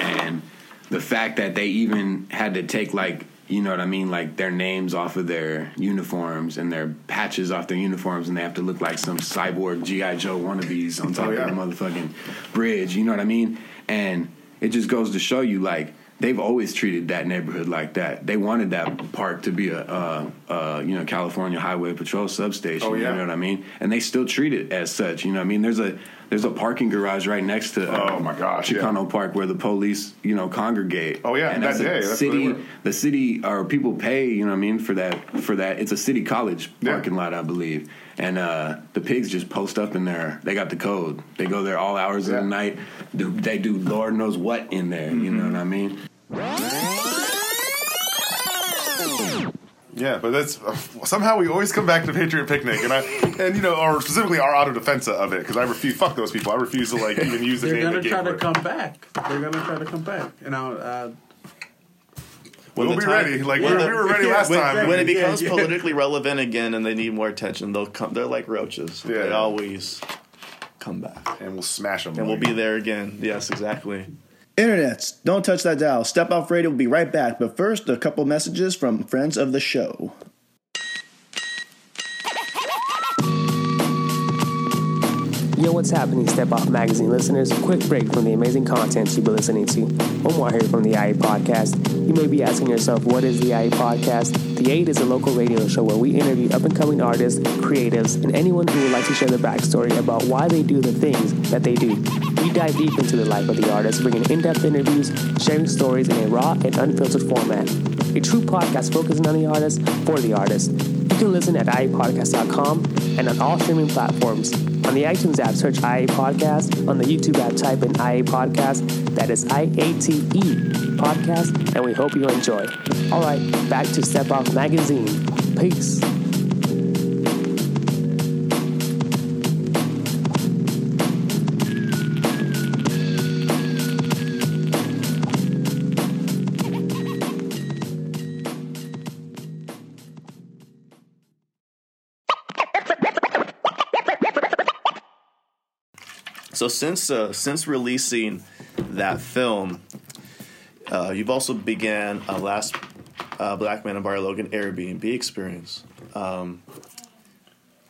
And the fact that they even had to take like you know what I mean, like their names off of their uniforms and their patches off their uniforms, and they have to look like some cyborg GI Joe wannabes on top Oh, yeah. of the motherfucking bridge. You know what I mean? And it just goes to show you, like they've always treated that neighborhood like that. They wanted that park to be a, uh, uh, you know, California Highway Patrol substation. Oh, yeah. You know what I mean? And they still treat it as such. You know what I mean? There's a there's a parking garage right next to uh, Oh, my gosh, yeah. Chicano Park where the police, you know, congregate. Oh, yeah, and that day, that's city. The city or people pay, you know what I mean, for that for that. It's a city college Yeah. parking lot, I believe. And uh, the pigs just post up in there. They got the code. They go there all hours Yeah. of the night. Do, they do Lord knows what in there. You know what I mean? Yeah, but that's somehow we always come back to Patriot Picnic, and I and you know, or specifically our auto defense of it because I refuse. Fuck those people. I refuse to like even use the They're name. gonna they try gave to it. come back. They're gonna try to come back. And I, uh, When We'll be time- ready. Like when we, the- we were ready yeah, last when, time. when it becomes yeah. politically relevant again and they need more attention, they'll come. They're like roaches. Yeah. They always come back, and we'll smash them. and we'll be there again. Yes, exactly. Internets, don't touch that dial. Step Off Radio will be right back. But first, a couple messages from friends of the show. Yo, what's happening, Step Off Magazine listeners? Quick break from the amazing content you've been listening to. Omar here from the IE Podcast. You may be asking yourself, what is the IE Podcast? The 8 is a local radio show where we interview up and coming artists, creatives, and anyone who would like to share their backstory about why they do the things that they do. We dive deep into the life of the artist, bringing in depth interviews, sharing stories in a raw and unfiltered format. A true podcast focusing on the artist for the artist. You can listen at iepodcast.com and on all streaming platforms. On the iTunes app, search IA Podcast. On the YouTube app, type in IA Podcast. That is I A T E Podcast, and we hope you enjoy. All right, back to Step Off Magazine. Peace. So since uh, since releasing that film, uh, you've also began a last uh, Black Man in Barrio Logan Airbnb experience. Um,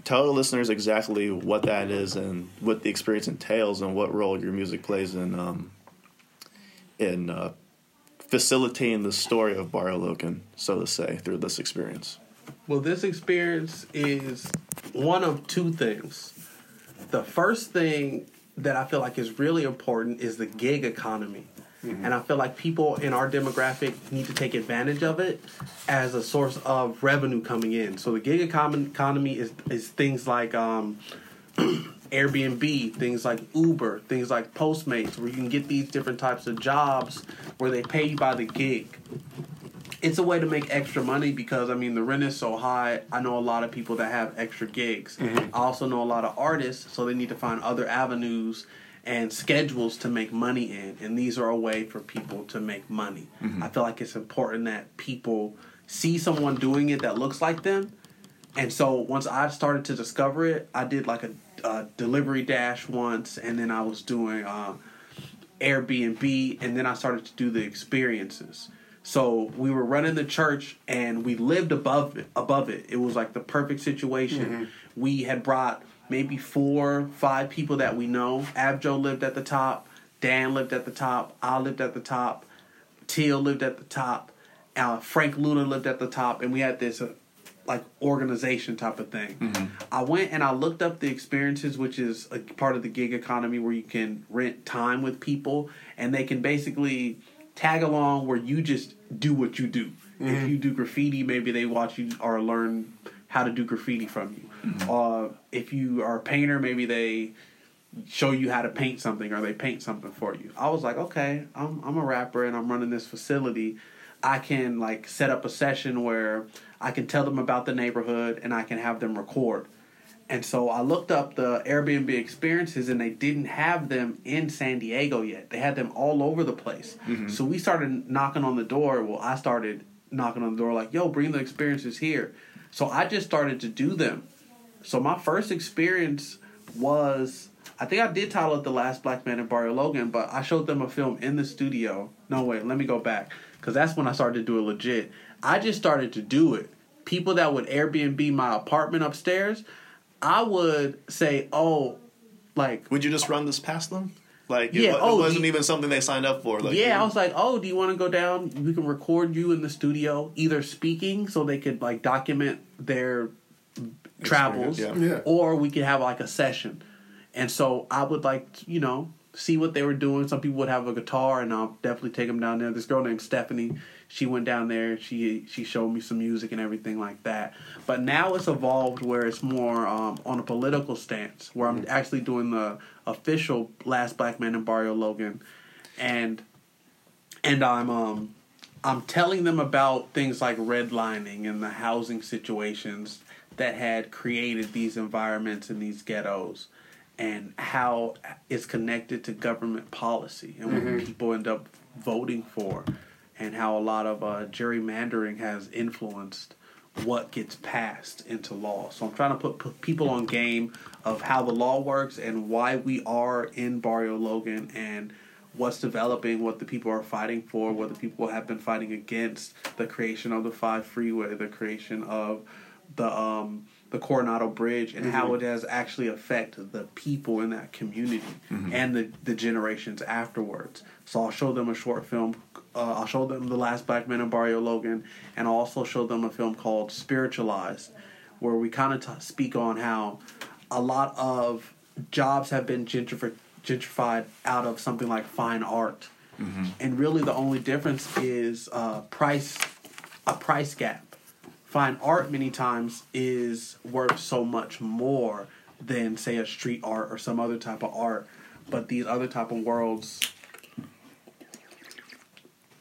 tell the listeners exactly what that is and what the experience entails and what role your music plays in um, in uh, facilitating the story of Barrio Logan, so to say, through this experience. well, this experience is one of two things. The first thing that I feel like is really important is the gig economy. And I feel like people in our demographic need to take advantage of it as a source of revenue coming in. So the gig econ- economy is is things like um, Airbnb, things like Uber, things like Postmates, where you can get these different types of jobs where they pay you by the gig. It's a way to make extra money because I mean the rent is so high. I know a lot of people that have extra gigs. I also know a lot of artists, so they need to find other avenues and schedules to make money in, and these are a way for people to make money. I feel like it's important that people see someone doing it that looks like them and so once I started to discover it, I did like a, a delivery dash once, and then I was doing uh, Airbnb, and then I started to do the experiences. So we were running the church, and we lived above it. Above it, it was like the perfect situation. We had brought maybe four, five people that we know. Abjo lived at the top. Dan lived at the top. I lived at the top. Teal lived at the top. Uh, Frank Luna lived at the top, and we had this uh, like organization type of thing. I went and I looked up the experiences, which is a part of the gig economy where you can rent time with people, and they can basically tag along where you just do what you do. If you do graffiti, maybe they watch you or learn how to do graffiti from you. Uh, if you are a painter, maybe they show you how to paint something or they paint something for you. I was like, okay, I'm I'm a rapper and I'm running this facility. I can like set up a session where I can tell them about the neighborhood and I can have them record. And so I looked up the Airbnb experiences and they didn't have them in San Diego yet. They had them all over the place. Mm-hmm. So we started knocking on the door. Well, I started knocking on the door like, "Yo, bring the experiences here." So I just started to do them. So my first experience was I think I did title it The Last Black Man in Barrio Logan, but I showed them a film in the studio. No wait, let me go back cuz that's when I started to do it legit. I just started to do it. People that would Airbnb my apartment upstairs, I would say, "Oh, like Would you just run this past them? Like, Yeah, it, oh, it wasn't the- even something they signed up for. Like, yeah, you- I was like, oh, do you want to go down? We can record you in the studio, either speaking so they could like document their travels, yeah. Yeah. or we could have like a session. And so I would like, to, you know, see what they were doing. Some people would have a guitar, and I'll definitely take them down there. This girl named Stephanie, she went down there. She she showed me some music and everything like that. But now it's evolved where it's more um, on a political stance, where I'm actually doing the official Last Black Man in Barrio Logan, and and I'm um I'm telling them about things like redlining and the housing situations that had created these environments and these ghettos and how it's connected to government policy and what people end up voting for and how a lot of uh, gerrymandering has influenced what gets passed into law. So I'm trying to put, put people on game of how the law works and why we are in Barrio Logan and what's developing, what the people are fighting for, what the people have been fighting against, the creation of the five freeway, the creation of the um the Coronado Bridge and how it has actually affected the people in that community and the, the generations afterwards. So I'll show them a short film. Uh, I'll show them The Last Black Man in Barrio Logan, and I'll also show them a film called Spiritualized, where we kind of t- speak on how a lot of jobs have been gentrified gentrified out of something like fine art, and really the only difference is uh, price, a price gap. Fine art many times is worth so much more than say a street art or some other type of art, but these other type of worlds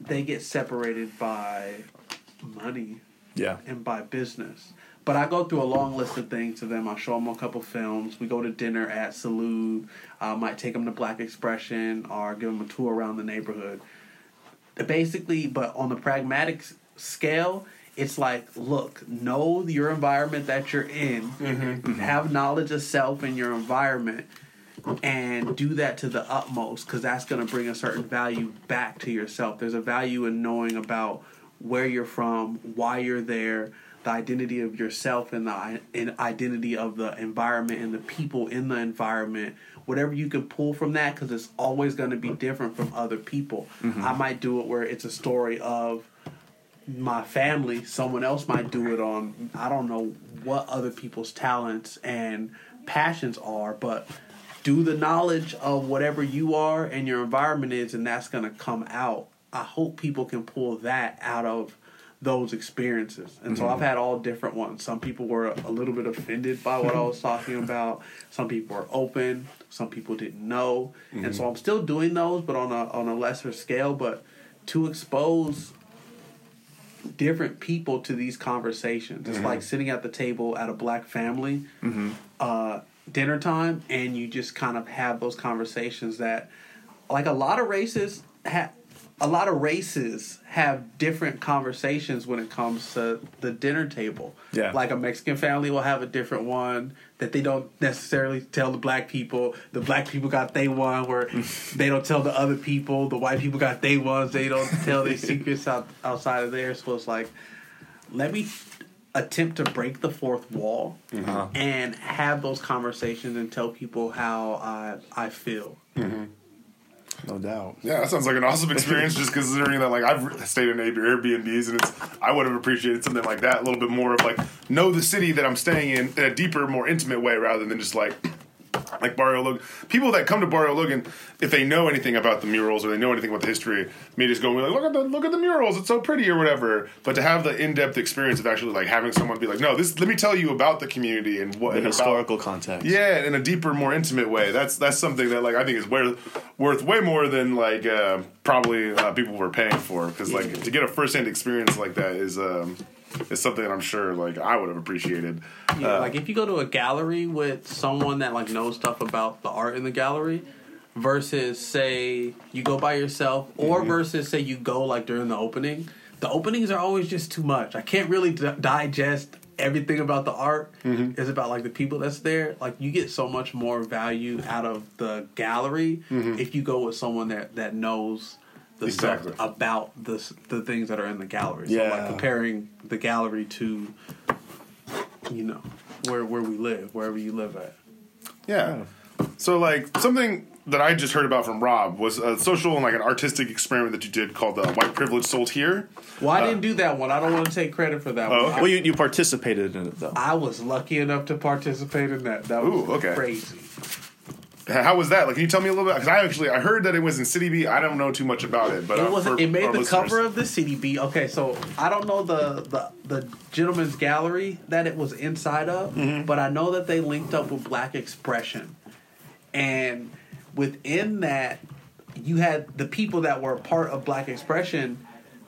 they get separated by money yeah. and by business. But I go through a long list of things to them. I show them a couple films. We go to dinner at Salud. I might take them to Black Expression or give them a tour around the neighborhood. Basically, but on the pragmatic scale, it's like, look, know your environment that you're in, mm-hmm. have knowledge of self and your environment, and do that to the utmost because that's going to bring a certain value back to yourself. There's a value in knowing about where you're from, why you're there, the identity of yourself, and the and identity of the environment and the people in the environment. Whatever you can pull from that, because it's always going to be different from other people. Mm-hmm. I might do it where it's a story of my family. Someone else might do it on I don't know what other people's talents and passions are, but do the knowledge of whatever you are and your environment is, and that's going to come out. I hope people can pull that out of those experiences. And so mm-hmm. I've had all different ones. Some people were a little bit offended by what I was talking about. Some people were open. Some people didn't know. And so mm-hmm. I'm still doing those, but on a on a lesser scale. But to expose different people to these conversations, it's mm-hmm. like sitting at the table at a black family uh, dinner time, and you just kind of have those conversations that, like a lot of races have. A lot of races have different conversations when it comes to the dinner table. Yeah. Like a Mexican family will have a different one that they don't necessarily tell the black people. The black people got they one where they don't tell the other people. The white people got they ones. They don't tell their secrets out, outside of there. So it's like, let me attempt to break the fourth wall uh-huh. and have those conversations and tell people how I I feel. No doubt. Yeah, that sounds like an awesome experience. just considering that, like, I've stayed in Airbnbs, and it's I would have appreciated something like that, a little bit more of like know the city that I'm staying in in a deeper, more intimate way, rather than just like like Barrio Logan. People that come to Barrio Logan, if they know anything about the murals or they know anything about the history, may just go like, look at the look at the murals, it's so pretty or whatever. But to have the in depth experience of actually like having someone be like, no, this let me tell you about the community and what The and about- historical context. yeah, in a deeper, more intimate way. That's that's something that like I think is worth worth way more than like uh, probably uh, people were paying for because like to get a first hand experience like that is um, is something that I'm sure like I would have appreciated. Yeah, Uh, like if you go to a gallery with someone that like knows stuff about the art in the gallery versus say you go by yourself or Mm-hmm. versus say you go like during the opening the openings are always just too much i can't really d- digest everything about the art Mm-hmm. it's about like the people that's there like you get so much more value out of the gallery if you go with someone that that knows the. Exactly. stuff about the the things that are in the gallery so Yeah. like comparing the gallery to you know where where we live wherever you live at yeah. So like something that I just heard about from Rob was a social and like an artistic experiment that you did called the White Privilege Sold Here. well i didn't do that one i don't want to take credit for that Uh, Oh, one okay. Well, you, you participated in it though. i was lucky enough to participate in that that was Ooh, okay. crazy How was that? Like, can you tell me a little bit? Because I actually I heard that it was in City B. I don't know too much about it, but it uh, was for it made the listeners- cover of the CDB. Okay, so I don't know the the, the gentleman's gallery that it was inside of, Mm-hmm. but I know that they linked up with Black Expression, and within that, you had the people that were part of Black Expression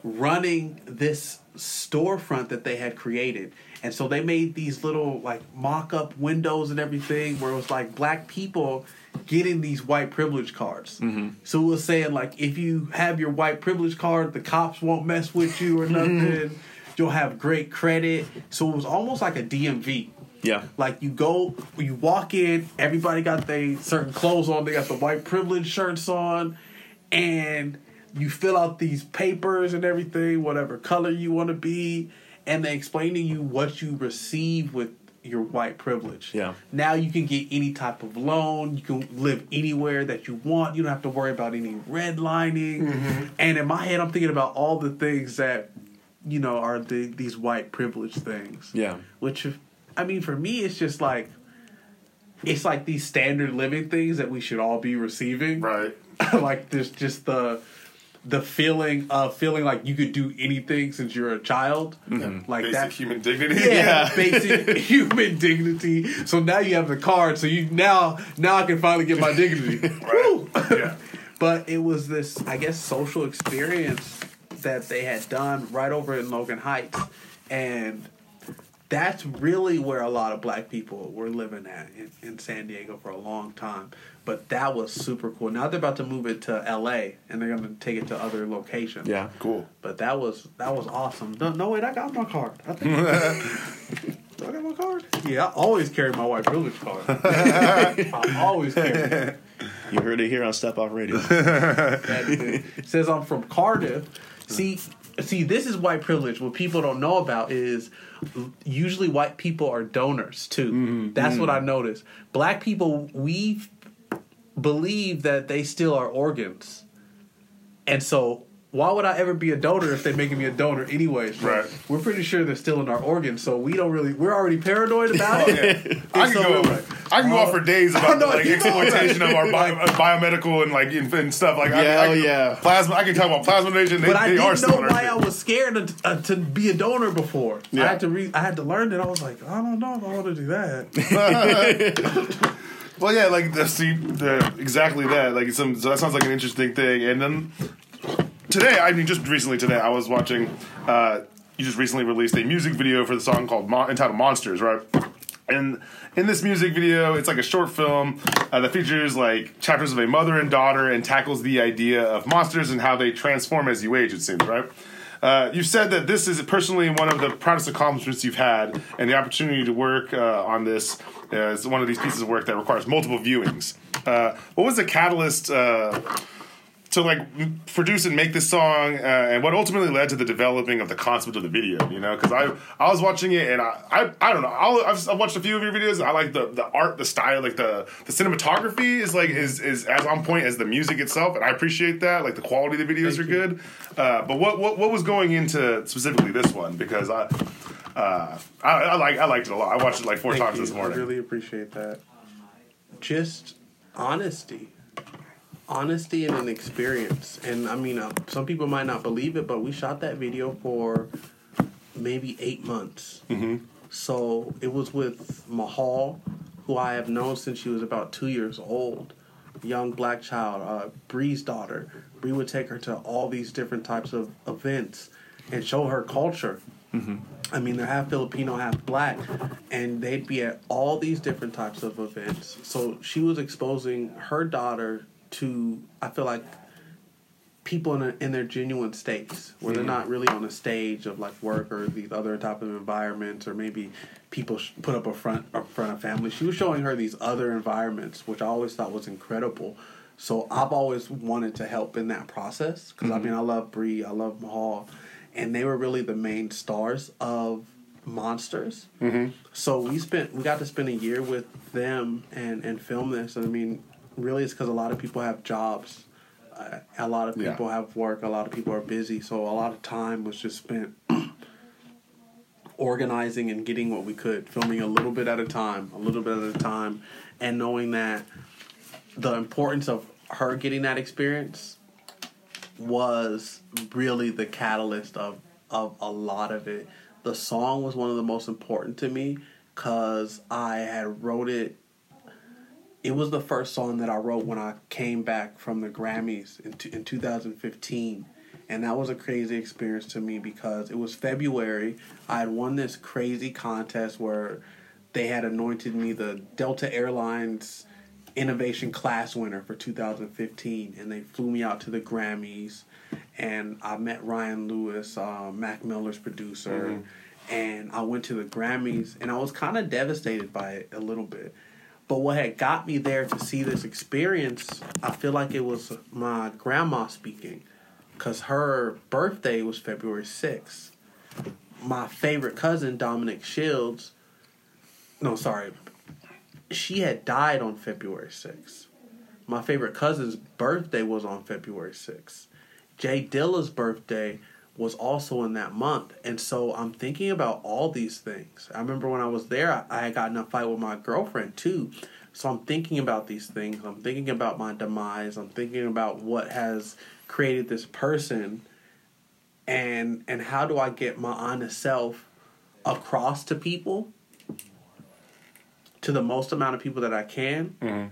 running this storefront that they had created. And so they made these little like mock up windows and everything where it was like black people getting these white privilege cards. Mm-hmm. So it was saying like if you have your white privilege card, the cops won't mess with you or nothing. You'll have great credit. So it was almost like a DMV. Yeah. Like you go, you walk in, everybody got their certain clothes on. They got the white privilege shirts on, and you fill out these papers and everything, whatever color you want to be, and they explain to you what you receive with your white privilege. Yeah. Now you can get any type of loan. You can live anywhere that you want. You don't have to worry about any redlining. Mm-hmm. And in my head, I'm thinking about all the things that you know are the, these white privilege things Yeah. which i mean for me it's just like it's like these standard living things that we should all be receiving Right. like there's just the the feeling of feeling like you could do anything since you're a child like Mm-hmm. Basic that human dignity. yeah, basic human dignity so now you have the card so you now now i can finally get my dignity Woo! yeah. but it was this i guess social experience that they had done right over in logan heights and that's really where a lot of black people were living at in, in san diego for a long time but that was super cool now they're about to move it to la and they're going to take it to other locations Yeah. Cool. but that was that was awesome no, no wait i got my card I think Do I got my card? Yeah, I always carry my white privilege card. I always carry it. You heard it here on Step Off Radio. It says I'm from Cardiff. See, see, this is white privilege. What people don't know about is usually white people are donors too. Mm-hmm. That's what mm-hmm. I noticed. Black people, we believe that they still are organs, and so. Why would I ever be a donor if they're making me a donor anyways? Right. We're pretty sure they're still in our organs, so we don't really. We're already paranoid about Oh, it. yeah. I And could so go. Like, I can go off for days about the, know, like exploitation of our bio, of biomedical and like and, and stuff like I- Yeah, I, oh, can- yeah. plasma. I can talk about plasma donation. They, But I they didn't still know why. I was scared to, uh, to be a donor before. Yeah. I had to re- I had to learn it. I was like, I don't know if I want to do that. Well, yeah, like the, see, the, exactly that. Like some, so that sounds like an interesting thing. And then today, I mean, just recently today, I was watching. Uh, you just recently released a music video for the song called Mon- entitled "Monsters," right? And in this music video, it's like a short film uh, that features like chapters of a mother and daughter and tackles the idea of monsters and how they transform as you age. It seems right. Uh, you've said that this is personally one of the proudest accomplishments you've had, and the opportunity to work uh, on this is one of these pieces of work that requires multiple viewings. Uh, what was the catalyst uh, to like produce and make this song, uh, and what ultimately led to the developing of the concept of the video? You know, because I I was watching it, and I I, I don't know. I'll, I've, I've watched a few of your videos. I like the the art, the style, like the the cinematography is like is is as on point as the music itself, and I appreciate that. Like the quality of the videos Thank are you. good. Uh, but what, what what was going into specifically this one? Because I. Uh, I, I like I liked it a lot. I watched it like four Thank times you. this morning. I really appreciate that. Just honesty. Honesty and an experience. And I mean, uh, some people might not believe it, but we shot that video for maybe eight months. Mm-hmm. So it was with Mahal, who I have known since she was about two years old. Young black child, uh, Bree's daughter. Bree would take her to all these different types of events and show her culture. I mean, they're half Filipino, half black, and they'd be at all these different types of events. So she was exposing her daughter to, I feel like, people in, a, in their genuine states, where they're not really on a stage of like work or these other type of environments, or maybe people sh- put up a front a front of family. She was showing her these other environments, which I always thought was incredible. So I've always wanted to help in that process because I mean I love Bree I love Mahal, and they were really the main stars of Monsters. Mm-hmm. So we spent we got to spend a year with them and and film this. And I mean, really, it's because a lot of people have jobs. Uh, a lot of Yeah. people have work. A lot of people are busy. So a lot of time was just spent organizing and getting what we could, filming a little bit at a time, a little bit at a time, and knowing that the importance of her getting that experience was really the catalyst of of a lot of it. The song was one of the most important to me because I had wrote it. It was the first song that I wrote when I came back from the Grammys in, t- in 2015. And that was a crazy experience to me because it was February. I had won this crazy contest where they had anointed me the Delta Airlines innovation class winner for 2015 and they flew me out to the grammys. And i met ryan lewis uh, Macklemore's producer. And i went to the grammys. And i was kind of devastated by it a little bit but what had got me there to see this experience i feel like it was my grandma speaking because her birthday was february 6th my favorite cousin dominic shields no sorry she had died on February 6th. My favorite cousin's birthday was on February 6th. J Dilla's birthday was also in that month. And so I'm thinking about all these things. I remember when I was there, I had gotten a fight with my girlfriend too. So I'm thinking about these things. I'm thinking about my demise. I'm thinking about what has created this person and and how do I get my honest self across to people to the most amount of people that I can. Mm-hmm.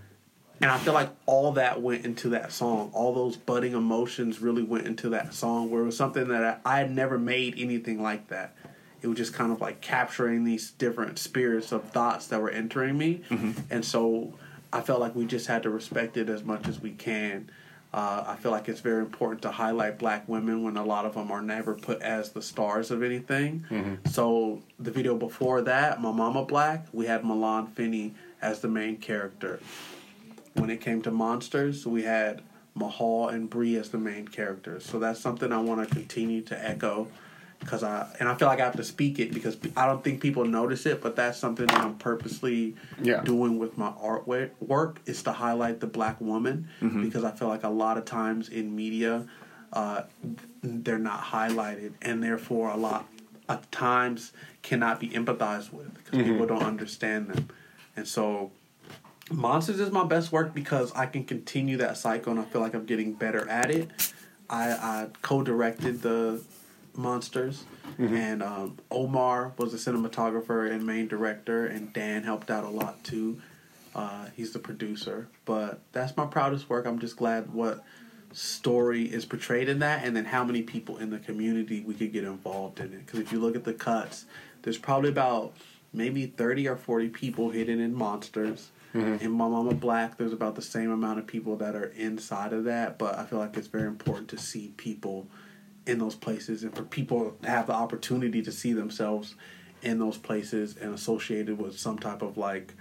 And I feel like all that went into that song. All those budding emotions really went into that song where it was something that I, I had never made anything like that. It was just kind of like capturing these different spirits of thoughts that were entering me. And so I felt like we just had to respect it as much as we can. Uh, I feel like it's very important to highlight black women when a lot of them are never put as the stars of anything. So the video before that, My Mama Black, we had Milan Finney as the main character. When it came to monsters, we had Mahal and Bree as the main characters. So that's something I want to continue to echo because I and I feel like I have to speak it because I don't think people notice it, but that's something that I'm purposely Yeah. doing with my artwork work is to highlight the black woman because I feel like a lot of times in media uh, they're not highlighted and therefore a lot of times cannot be empathized with because people don't understand them and so Monsters is my best work because I can continue that cycle and I feel like I'm getting better at it. I, I co-directed the Monsters, and um, Omar was the cinematographer and main director, and Dan helped out a lot too. Uh, he's the producer, but that's my proudest work. I'm just glad what story is portrayed in that, and then how many people in the community we could get involved in it. Because if you look at the cuts, there's probably about maybe 30 or 40 people hidden in monsters. Mm-hmm. In My Mama Black, there's about the same amount of people that are inside of that, but I feel like it's very important to see people in those places and for people to have the opportunity to see themselves in those places and associated with some type of like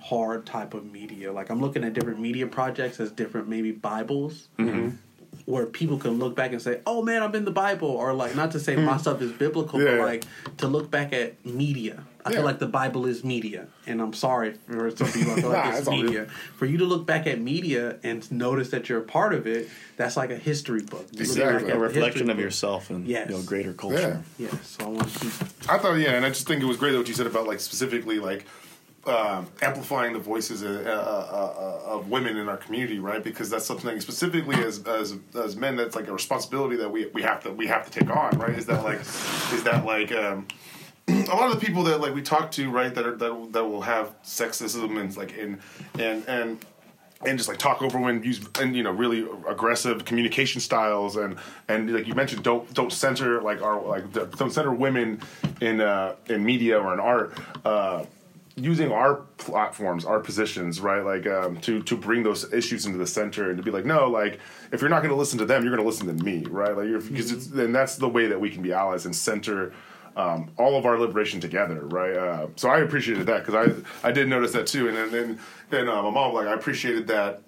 hard type of media. Like I'm looking at different media projects as different maybe Bibles. Mm-hmm. Where people can look back and say, "Oh man, I'm in the Bible," or like not to say my hmm. stuff is biblical, but like to look back at media. I Yeah. feel like the Bible is media, and I'm sorry for some people. I feel like Nah, it's it's all good. media. For you to look back at media and notice that you're a part of it, that's like a history book. You look Exactly. back a the reflection of yourself and Yes. you know greater culture. Yeah, so I want to keep. I thought, yeah, and I just think it was great what you said about like specifically like um, amplifying the voices of, uh, uh, uh, of women in our community, right? Because that's something specifically as as as men, that's like a responsibility that we we have to we have to take on, right? Is that like is that like um, a lot of the people that like we talk to, right, that are that that will have sexism and like in and and and just like talk over women, use and you know really aggressive communication styles and and like you mentioned, don't don't censor like our like don't censor women in uh, in media or in art. Uh, using our platforms, our positions, right, like um, to to bring those issues into the center and to be like, no, like if you're not going to listen to them, you're going to listen to me, right? Like, because it's and that's the way that we can be allies and center um, all of our liberation together, right? Uh, so I appreciated that because I I did notice that too, and then then then uh, my mom like I appreciated that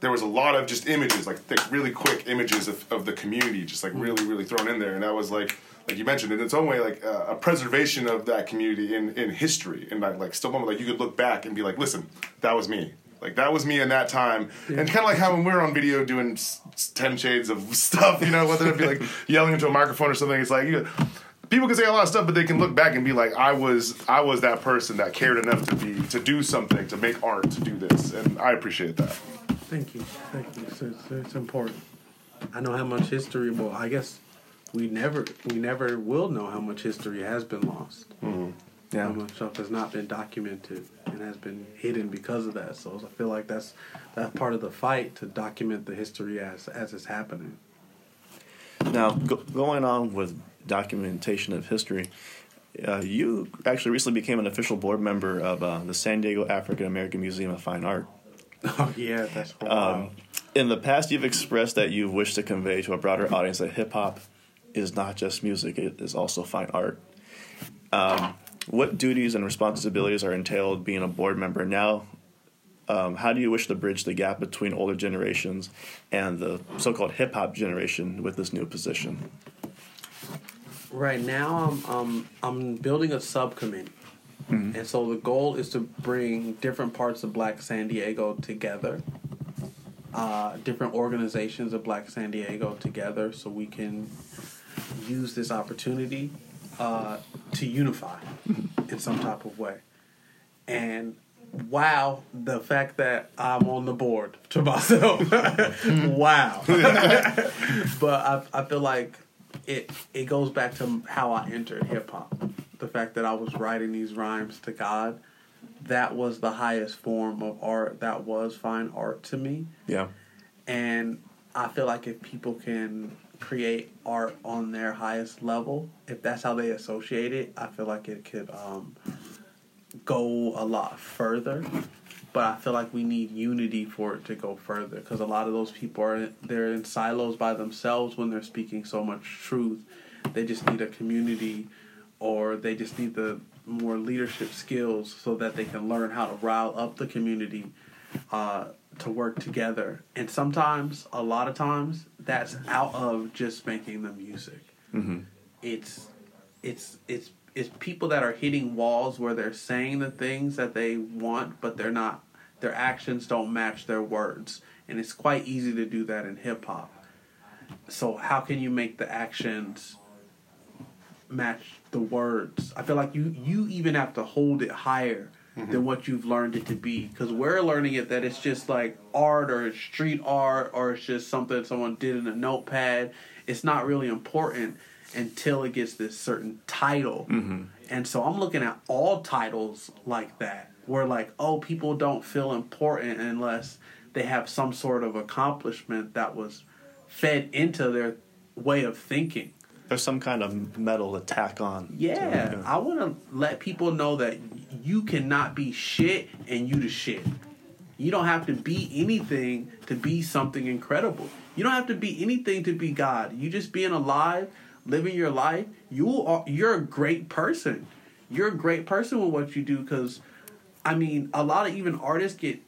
there was a lot of just images, like thick, really quick images of, of the community, just like really, really thrown in there, and that was like, like you mentioned, in its own way, like uh, a preservation of that community in, in history, and like, like still, moment, like you could look back and be like, listen, that was me, like that was me in that time, and kind of like how when we were on video doing s- ten shades of stuff, you know, whether it be like yelling into a microphone or something, it's like you. People can say a lot of stuff, but they can look back and be like, "I was, I was that person that cared enough to be, to do something, to make art, to do this," and I appreciate that. Thank you, thank you. It's, it's, it's important. I know how much history. Well, I guess we never, we never will know how much history has been lost. Mm-hmm. Yeah. How much stuff has not been documented and has been hidden because of that. So I feel like that's that's part of the fight to document the history as as it's happening. Now, go, going on with documentation of history, uh, you actually recently became an official board member of uh, the San Diego African American Museum of Fine Art. Oh yeah, that's Um, in the past, you've expressed that you wish to convey to a broader audience that hip hop is not just music; it is also fine art. Um, what duties and responsibilities are entailed being a board member now? Um, how do you wish to bridge the gap between older generations and the so-called hip hop generation with this new position? Right now, I'm um, I'm building a subcommittee, and so the goal is to bring different parts of Black San Diego together, uh, different organizations of Black San Diego together, so we can use this opportunity uh, to unify in some type of way. And wow, the fact that I'm on the board to myself, wow. but I, I feel like it it goes back to how I entered hip hop. The fact that I was writing these rhymes to God, that was the highest form of art. That was fine art to me. Yeah. And I feel like if people can create art on their highest level, if that's how they associate it, I feel like it could um, go a lot further. But I feel like we need unity for it to go further because a lot of those people are they're in silos by themselves when they're speaking so much truth. They just need a community, or they just need the more leadership skills so that they can learn how to rile up the community uh, to work together. And sometimes, a lot of times, that's out of just making the music. It's it's it's it's people that are hitting walls where they're saying the things that they want, but they're not. Their actions don't match their words, and it's quite easy to do that in hip hop. So how can you make the actions match the words? I feel like you you even have to hold it higher mm-hmm. than what you've learned it to be. Because we're learning it that it's just like art or street art or it's just something someone did in a notepad. It's not really important until it gets this certain title. Mm-hmm. And so I'm looking at all titles like that, where like, oh, people don't feel important unless they have some sort of accomplishment that was fed into their way of thinking. There's some kind of metal attack on. Yeah, I want to let people know that you cannot be shit and you the shit. You don't have to be anything to be something incredible. You don't have to be anything to be God. You just being alive, living your life. You are you're a great person. You're a great person with what you do because I mean, a lot of even artists get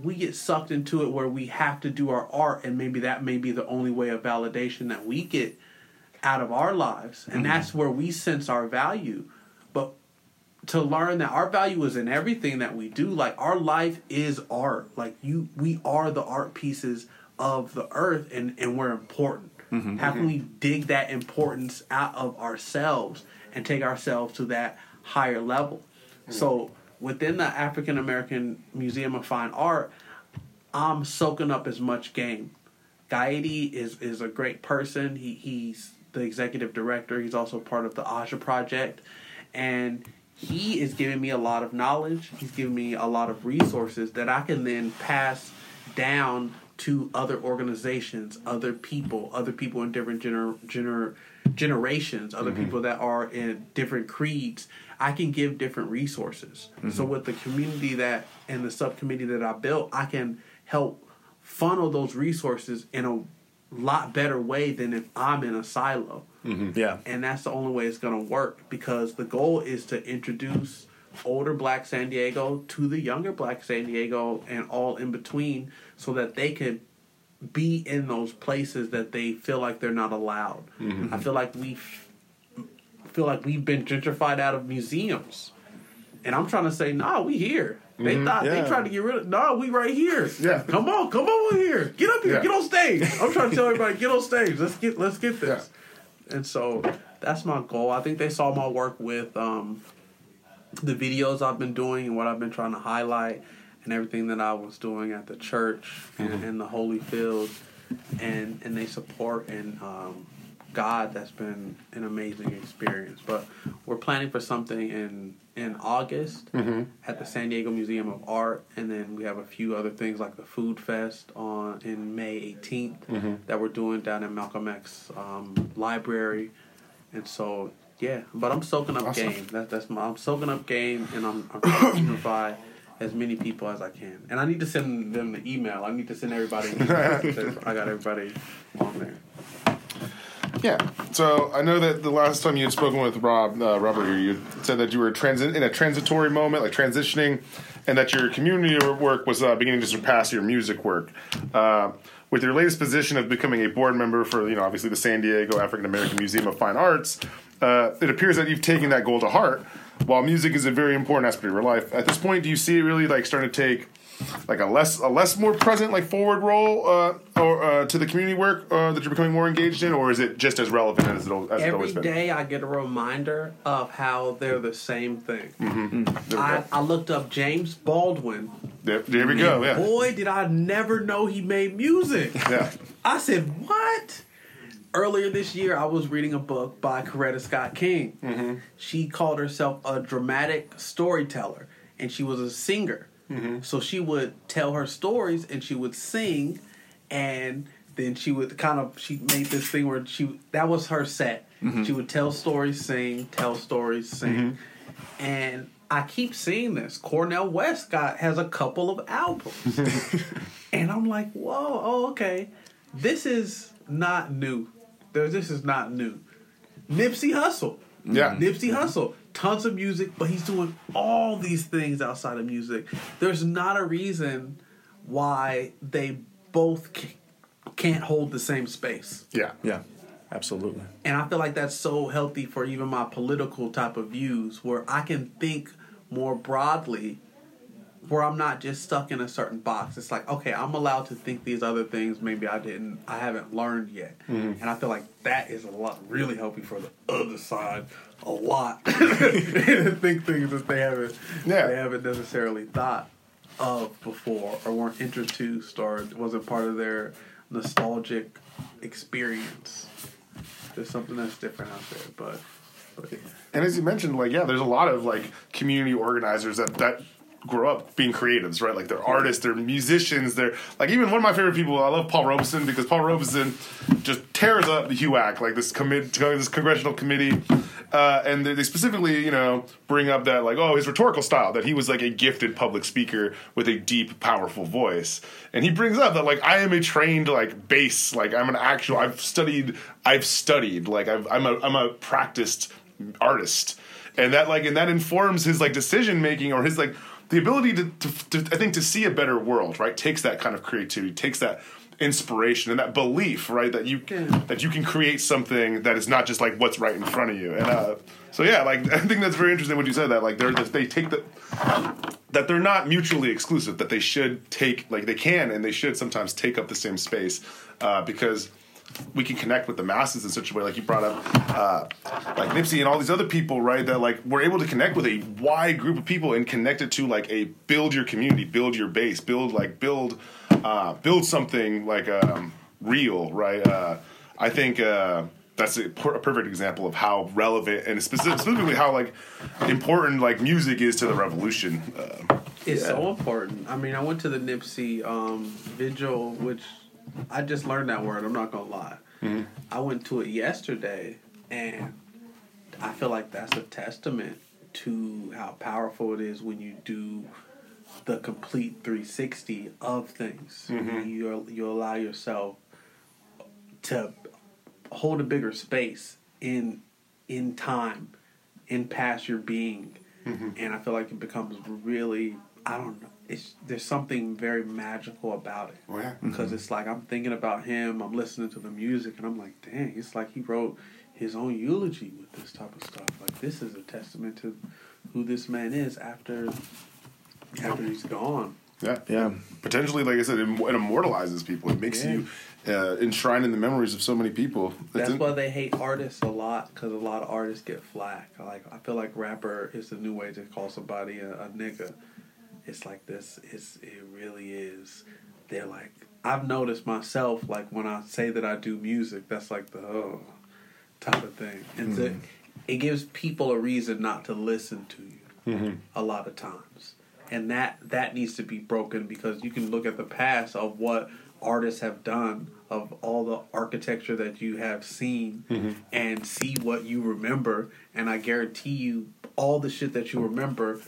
we get sucked into it where we have to do our art and maybe that may be the only way of validation that we get out of our lives. And mm-hmm. that's where we sense our value. But to learn that our value is in everything that we do like our life is art. Like you we are the art pieces of the earth and and we're important. Mm-hmm. How can mm-hmm. we dig that importance out of ourselves and take ourselves to that higher level? So within the african american museum of fine art i'm soaking up as much game Gaidi is is a great person. He he's the executive director. He's also part of the Aja project, and he is giving me a lot of knowledge. He's giving me a lot of resources that I can then pass down to other organizations, other people, other people in different gener- gener- generations, other mm-hmm. people that are in different creeds. I can give different resources. So mm-hmm. with the community that and the subcommittee that I built, I can help funnel those resources in a lot better way than if I'm in a silo. Mm-hmm. Yeah. And that's the only way it's going to work because the goal is to introduce older black San Diego to the younger black San Diego and all in between so that they can be in those places that they feel like they're not allowed. Mm-hmm. I feel like we feel like we've been gentrified out of museums. And I'm trying to say, nah, we here. They thought Yeah. they tried to get rid of. Nah, we right here. Yeah. come on, come over here. Get up here. Yeah. Get on stage. I'm trying to tell everybody, get on stage. Let's get let's get this. And so that's my goal. I think they saw my work with um, the videos I've been doing and what I've been trying to highlight and everything that I was doing at the church and, and the Holy Field, and and they support and um, God. That's been an amazing experience. But we're planning for something in in August at the San Diego Museum of Art, and then we have a few other things like the Food Fest on in May 18th that we're doing down at Malcolm X um, Library, and so yeah. But I'm soaking up Awesome. game. That, that's my I'm soaking up game, and I'm, I'm trying to provide as many people as I can. And I need to send them the email. I need to send everybody. An email. I got everybody on there. Yeah. So I know that the last time you had spoken with Rob, uh, Robert, here, you said that you were transi- in a transitory moment, like transitioning, and that your community work was uh, beginning to surpass your music work. Uh, with your latest position of becoming a board member for, you know, obviously the San Diego African American Museum of Fine Arts, uh, it appears that you've taken that goal to heart. While music is a very important aspect of your life, at this point, do you see it really like starting to take like a less a less more present like forward role uh, or uh, to the community work uh, that you're becoming more engaged in, or is it just as relevant as it as it's Every always been? day I get a reminder of how they're the same thing. There we I. I looked up James Baldwin. There, there we go. Yeah. Boy, did I never know he made music. Yeah. I said, what? Earlier this year, I was reading a book by Coretta Scott King. Mm-hmm. She called herself a dramatic storyteller, and she was a singer. Mm-hmm. So she would tell her stories, and she would sing, and then she would kind of she made this thing where she that was her set. Mm-hmm. She would tell stories, sing, tell stories, sing, and I keep seeing this. Cornel West got has a couple of albums, and I'm like, whoa, oh okay, this is not new. This is not new. Nipsey Hussle, Yeah. Nipsey Hussle, tons of music, but he's doing all these things outside of music. There's not a reason why they both can't hold the same space. Yeah. Yeah. Absolutely. And I feel like that's so healthy for even my political type of views, where I can think more broadly, where I'm not just stuck in a certain box. It's like, okay, I'm allowed to think these other things maybe I didn't, I haven't learned yet. Mm-hmm. And I feel like that is a lot really healthy for the other side a lot. and think things that they haven't Yeah. they haven't necessarily thought of before or weren't introduced or it wasn't part of their nostalgic experience. There's something that's different out there, but, but yeah. And as you mentioned, like yeah, there's a lot of like community organizers that that grow up being creatives, right? Like they're artists, they're musicians, they're like even one of my favorite people. I love Paul Robeson because Paul Robeson just tears up the HUAC, like this commit this congressional committee, uh, and they, they specifically you know bring up that like oh his rhetorical style that he was like a gifted public speaker with a deep, powerful voice, and he brings up that like I am a trained like bass, like I'm an actual I've studied I've studied like I've, I'm a I'm a practiced artist and that like and that informs his like decision making or his like the ability to, to, to i think to see a better world right takes that kind of creativity takes that inspiration and that belief right that you that you can create something that is not just like what's right in front of you. And uh so yeah like i think that's very interesting what you said that like they're they take the that they're not mutually exclusive that they should take like they can and they should sometimes take up the same space uh, because we can connect with the masses in such a way like you brought up uh, like nipsey and all these other people right that like we're able to connect with a wide group of people and connect it to like a build your community build your base build like build uh, build something like um, real right uh, i think uh, that's a, per- a perfect example of how relevant and specific, specifically how like important like music is to the revolution uh, It's so important. I mean, I went to the Nipsey um, vigil, which I just learned that word. I'm not gonna lie. Mm-hmm. I went to it yesterday, and I feel like that's a testament to how powerful it is when you do the complete 360 of things. Mm-hmm. You you allow yourself to hold a bigger space in in time, in past your being, mm-hmm. and I feel like it becomes really I don't know. It's there's something very magical about it Oh, yeah. because it's like I'm thinking about him. I'm listening to the music, and I'm like, dang, it's like he wrote his own eulogy with this type of stuff. Like this is a testament to who this man is after after he's gone. yeah Yeah. potentially like i said it, it immortalizes people it makes Yeah. you uh, enshrined in the memories of so many people That's in- why they hate artists a lot because a lot of artists get flack. Like I feel like rapper is the new way to call somebody a, a nigga. It's like this. It's it really is. They're like I've noticed myself like when I say that I do music, that's like the oh type of thing, and mm-hmm. so it gives people a reason not to listen to you mm-hmm. a lot of times, and that that needs to be broken because you can look at the past of what artists have done of all the architecture that you have seen mm-hmm. and see what you remember. And i guarantee you all the shit that you remember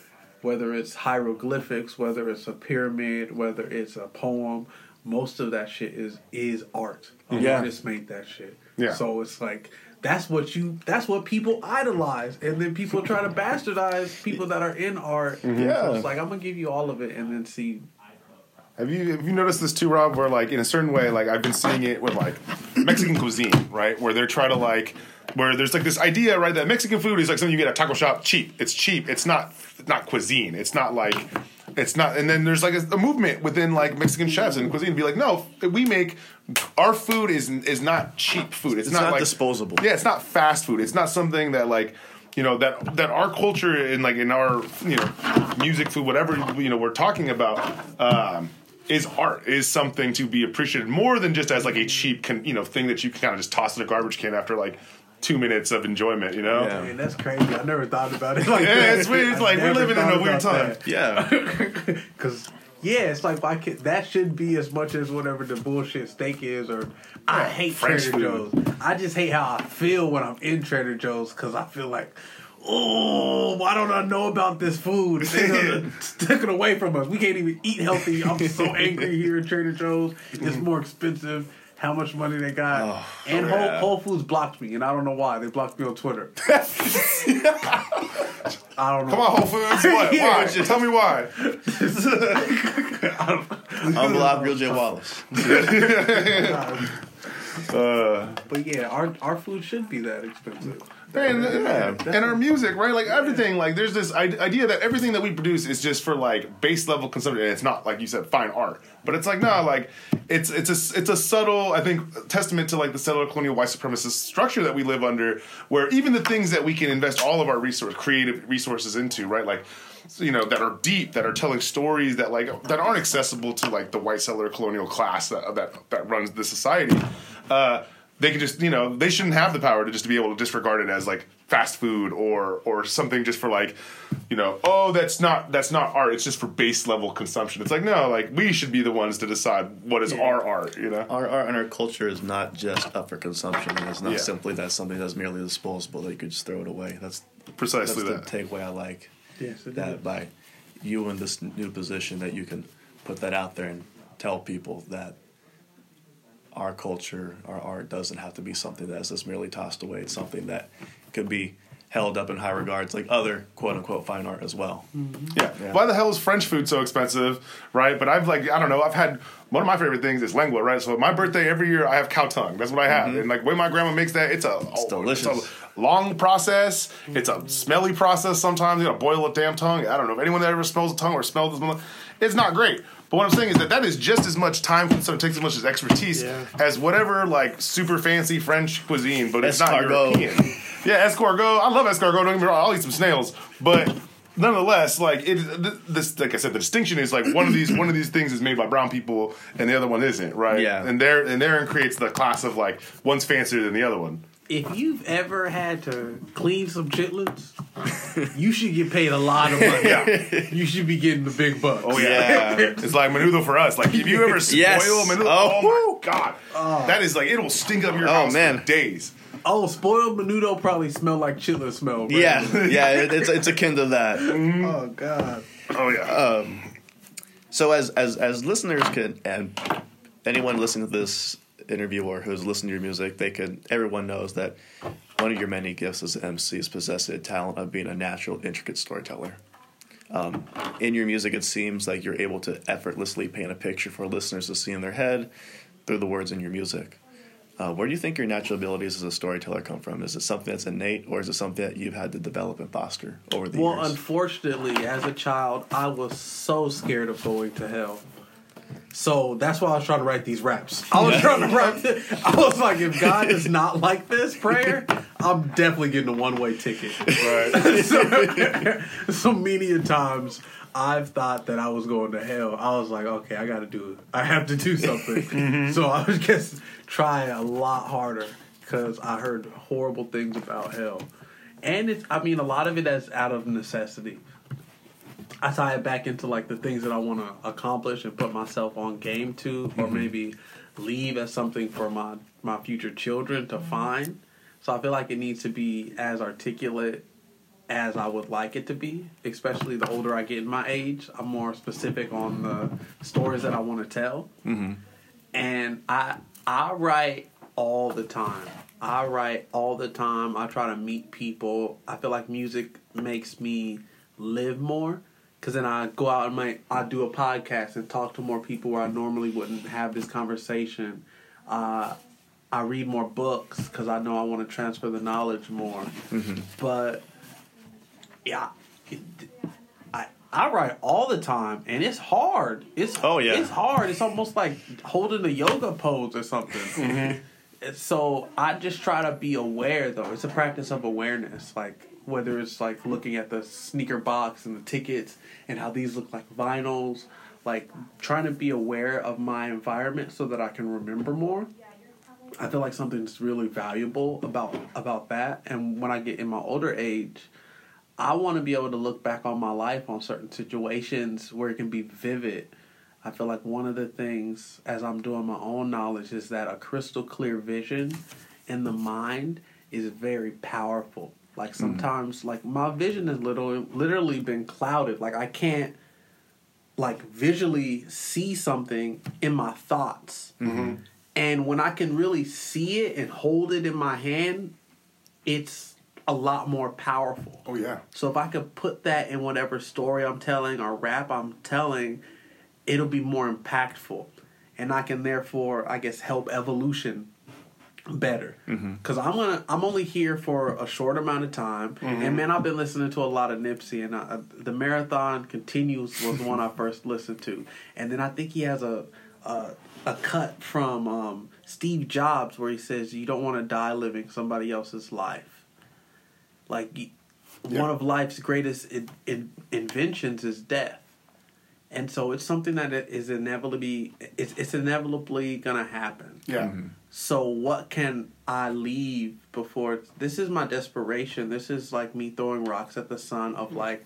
whether it's hieroglyphics whether it's a pyramid whether it's a poem most of that shit is is art an Yeah. artist made that shit Yeah. so it's like that's what you that's what people idolize and then people try to bastardize people that are in art mm-hmm. so Yeah. it's like i'm gonna give you all of it and then see Have you have you noticed this too, Rob? Where like in a certain way, like I've been seeing it with like Mexican cuisine, right? Where they're trying to like where there's like this idea, right, that Mexican food is like something you get at a taco shop, cheap. It's cheap. It's not not cuisine. It's not like it's not. And then there's like a, a movement within like Mexican chefs and cuisine to be like, no, we make our food is is not cheap food. It's, It's not, not like disposable. Yeah, it's not fast food. It's not something that like you know that that our culture and like in our you know music, food, whatever you know we're talking about. Um, is art is something to be appreciated more than just as like a cheap con- you know thing that you can kind of just toss in a garbage can after like two minutes of enjoyment you know Yeah. Man, that's crazy. I never thought about it like Yeah, that. it's weird. It's I like we're living in a thought weird time. that. Yeah. Cause yeah, it's like I could, that should be as much as whatever the bullshit steak is. Or ah, I hate French Trader food. Joe's. I just hate how I feel when I'm in Trader Joe's because I feel like, oh, why don't I know about this food? They done took it away from us. We can't even eat healthy. I'm so angry here at Trader Joe's. It's more expensive. How much money they got? and Whole, yeah. Whole Foods blocked me, and I don't know why. They blocked me on Twitter. I don't know. come on whole foods what why tell me why Unblock Real J Wallace. uh, But yeah, our our food should be that expensive. Man, and our music, right? Like everything, like there's this idea that everything that we produce is just for like base level consumption, and it's not like you said, fine art. But it's like no, like it's it's a it's a subtle, I think, testament to like the settler colonial white supremacist structure that we live under, where even the things that we can invest all of our resource, creative resources into, right? Like you know that are deep, that are telling stories that like that aren't accessible to like the white settler colonial class that that, that runs the society. Uh, they could just you know they shouldn't have the power to just be able to disregard it as like fast food or or something just for like you know oh that's not that's not art it's just for base level consumption it's like no like we should be the ones to decide what is our art you know Our art and our culture is not just up for consumption. and It's not Yeah. simply that something that's merely disposable that you could just throw it away. That's Precisely that's the takeaway I like. Yes, it that is. by you in this new position that you can put that out there and tell people that our culture, our art doesn't have to be something that's just merely tossed away. It's something that could be held up in high regards, like other quote unquote fine art as well. Mm-hmm. Yeah. Why the hell is French food so expensive, right? But I've like I don't know. I've had one of my favorite things is lengua, right? So my birthday every year I have cow tongue. That's what I have, mm-hmm. and like way my grandma makes that, it's a it's oh, delicious. a long process. Mm-hmm. It's a smelly process. Sometimes you gotta boil a damn tongue. I don't know if anyone that ever smells a tongue or smells this. It's not great. But what I'm saying is that that is just as much time consuming, takes as much as expertise Yeah. as whatever like super fancy French cuisine, but it's Escargot. not European. Yeah, escargot. I love escargot. Don't get me wrong. I'll eat some snails, but nonetheless, like it. This, like I said, the distinction is like one of these one of these things is made by brown people, and the other one isn't, right? Yeah. And there and therein creates the class of like one's fancier than the other one. If you've ever had to clean some chitlins, you should get paid a lot of money. Yeah. You should be getting the big bucks. Oh yeah, it's like menudo for us. Like if you ever spoil Yes. menudo, Oh. oh, my god, oh. that is like it will stink up your Oh, house man. for days. Oh, spoiled menudo probably smell like chitlin smell. bro. Yeah, yeah, it, it's it's akin to that. Mm-hmm. Oh god. Oh yeah. Um, so as as as listeners could and anyone listening to this interview or who's listening to your music, they could everyone knows that one of your many gifts as an MC is possessing a talent of being a natural, intricate storyteller. Um, in your music, it seems like you're able to effortlessly paint a picture for listeners to see in their head through the words in your music. Uh, where do you think your natural abilities as a storyteller come from? Is it something that's innate, or is it something that you've had to develop and foster over the Well, years? Well, unfortunately, as a child, I was so scared of going to hell. So that's why I was trying to write these raps. I was trying to write. I was like, if God does not like this prayer, I'm definitely getting a one way ticket. Right. so, so many a times I've thought that I was going to hell. I was like, okay, I got to do it. I have to do something. Mm-hmm. So I was just trying a lot harder because I heard horrible things about hell, and it's. I mean, a lot of it is out of necessity. I tie it back into like the things that I want to accomplish and put myself on game to, or mm-hmm. maybe leave as something for my my future children to mm-hmm. find. So I feel like it needs to be as articulate as I would like it to be. Especially the older I get in my age, I'm more specific on the stories that I want to tell. Mm-hmm. And I I write all the time. I write all the time. I try to meet people. I feel like music makes me live more because then I go out and my I do a podcast and talk to more people where I normally wouldn't have this conversation. Uh, I read more books because I know I want to transfer the knowledge more. But yeah, it, I I write all the time and it's hard. It's Oh, yeah. it's hard. It's almost like holding a yoga pose or something. And So I just try to be aware though. It's a practice of awareness. Like whether it's like looking at the sneaker box and the tickets and how these look like vinyls, like trying to be aware of my environment so that I can remember more. I feel like something's really valuable about about that. And when I get in my older age, I want to be able to look back on my life on certain situations where it can be vivid. I feel like one of the things as I'm doing my own knowledge is that a crystal clear vision in the mind is very powerful. Like mm-hmm. sometimes like my vision has literally literally been clouded. Like I can't like visually see something in my thoughts. Mm-hmm. And when I can really see it and hold it in my hand, it's a lot more powerful. Oh yeah. So if I could put that in whatever story I'm telling or rap I'm telling, it'll be more impactful. And I can therefore, I guess, help evolution better Mm-hmm. because I'm gonna I'm only here for a short amount of time Mm-hmm. and man I've been listening to a lot of Nipsey and I, the marathon continues was the one I first listened to and then I think he has a a, a cut from um, Steve Jobs where he says you don't want to die living somebody else's life like Yeah. one of life's greatest in, in, inventions is death and so it's something that it is inevitably it's, it's inevitably gonna happen Yeah. So what can I leave before this is my desperation. This is like me throwing rocks at the sun of mm-hmm. like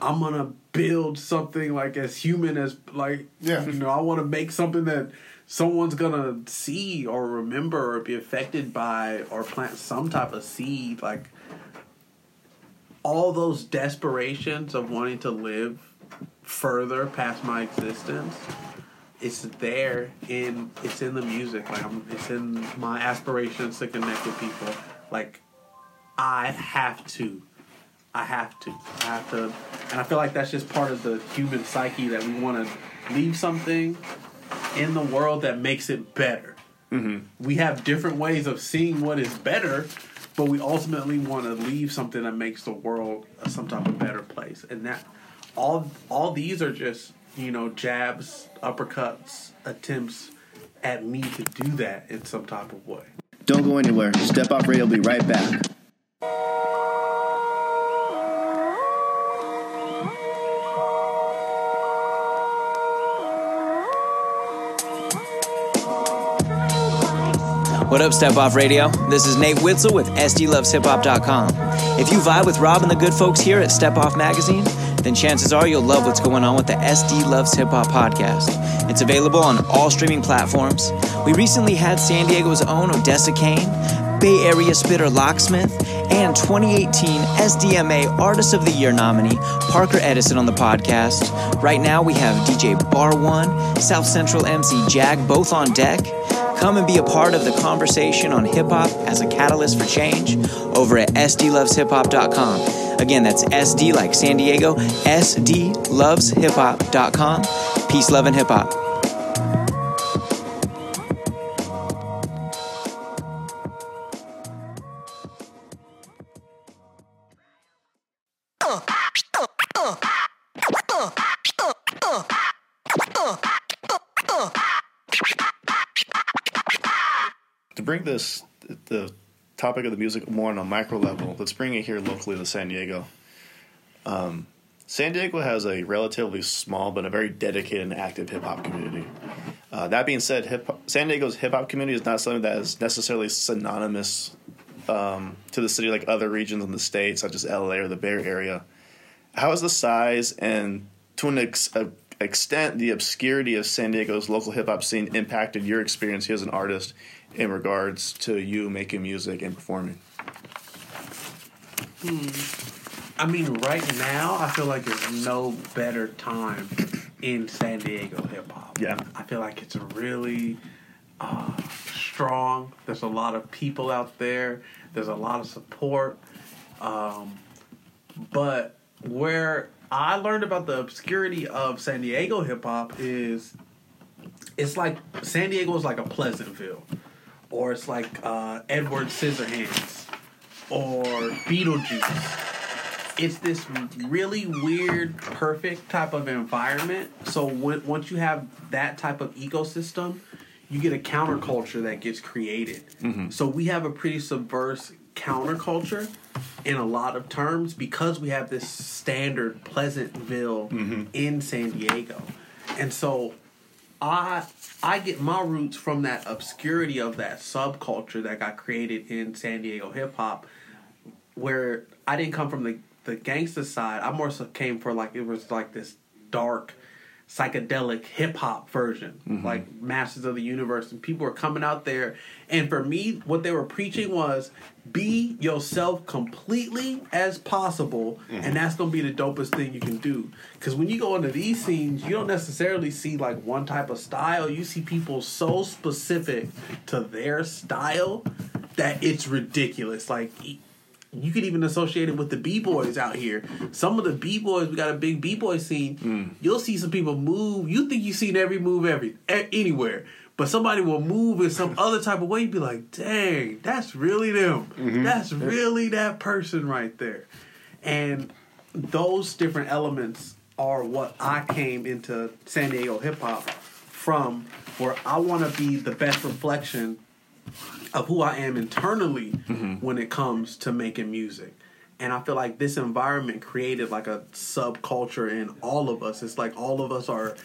I'm gonna build something like as human as like Yeah. you know I want to make something that someone's gonna see or remember or be affected by or plant some type of seed like all those desperations of wanting to live further past my existence it's there in it's in the music like I'm, it's in my aspirations to connect with people. Like i have to i have to i have to and i feel like that's just part of the human psyche that we want to leave something in the world that makes it better. Mm-hmm. We have different ways of seeing what is better but we ultimately want to leave something that makes the world a- some type of better place. And that all all these are just you know jabs uppercuts attempts at me to do that in some type of way Don't go anywhere. Step Off Radio will be right back. What up, Step Off Radio? This is Nate Witzel with SDLovesHipHop.com. If you vibe with Rob and the good folks here at Step Off Magazine, then chances are you'll love what's going on with the SD Loves Hip Hop podcast. It's available on all streaming platforms. We recently had San Diego's own Odessa Kane, Bay Area spitter Locksmith, and 2018 SDMA Artist of the Year nominee Parker Edison on the podcast. Right now we have DJ Bar One, South Central MC Jag both on deck. Come and be a part of the conversation on hip hop as a catalyst for change over at SDLovesHipHop.com. Again, that's SD like San Diego, SDLovesHipHop.com. Peace, love, and hip hop. to bring this topic of the music more on a micro level, let's bring it here locally to San Diego. Um, San Diego has a relatively small but a very dedicated and active hip hop community. Uh, that being said, hip San Diego's hip hop community is not something that is necessarily synonymous um, to the city like other regions in the state, such as LA or the Bay Area. How has the size and to an ex- extent the obscurity of San Diego's local hip hop scene impacted your experience here as an artist in regards to you making music and performing? I mean, right now, I feel like there's no better time in San Diego hip hop. Yeah. I feel like it's really uh, strong. There's a lot of people out there. There's a lot of support. Um, but where I learned about the obscurity of San Diego hip hop is it's like San Diego is like a Pleasantville, or it's like uh, Edward Scissorhands, or Beetlejuice. It's this really weird, perfect type of environment. So when, once you have that type of ecosystem, you get a counterculture that gets created. So we have a pretty subversive counterculture in a lot of terms because we have this standard Pleasantville in San Diego. And so I I get my roots from that obscurity of that subculture that got created in San Diego hip hop where I didn't come from the the gangster side. I more so came for like it was like this dark psychedelic hip hop version, mm-hmm. like Masters of the Universe, and people were coming out there. And for me, what they were preaching was be yourself completely as possible, and mm-hmm. that's gonna be the dopest thing you can do. Because when you go into these scenes, you don't necessarily see like one type of style. You see people so specific to their style that it's ridiculous. Like you could even associate it with the b boys out here. Some of the b boys, we got a big b boy scene. You'll see some people move. You think you've seen every move every anywhere, But somebody will move in some other type of way. You'd be like, dang, that's really them. Mm-hmm. That's really that person right there. And those different elements are what I came into San Diego hip hop from, where I want to be the best reflection of who I am internally mm-hmm. when it comes to making music. And I feel like this environment created like a subculture in all of us. It's like all of us are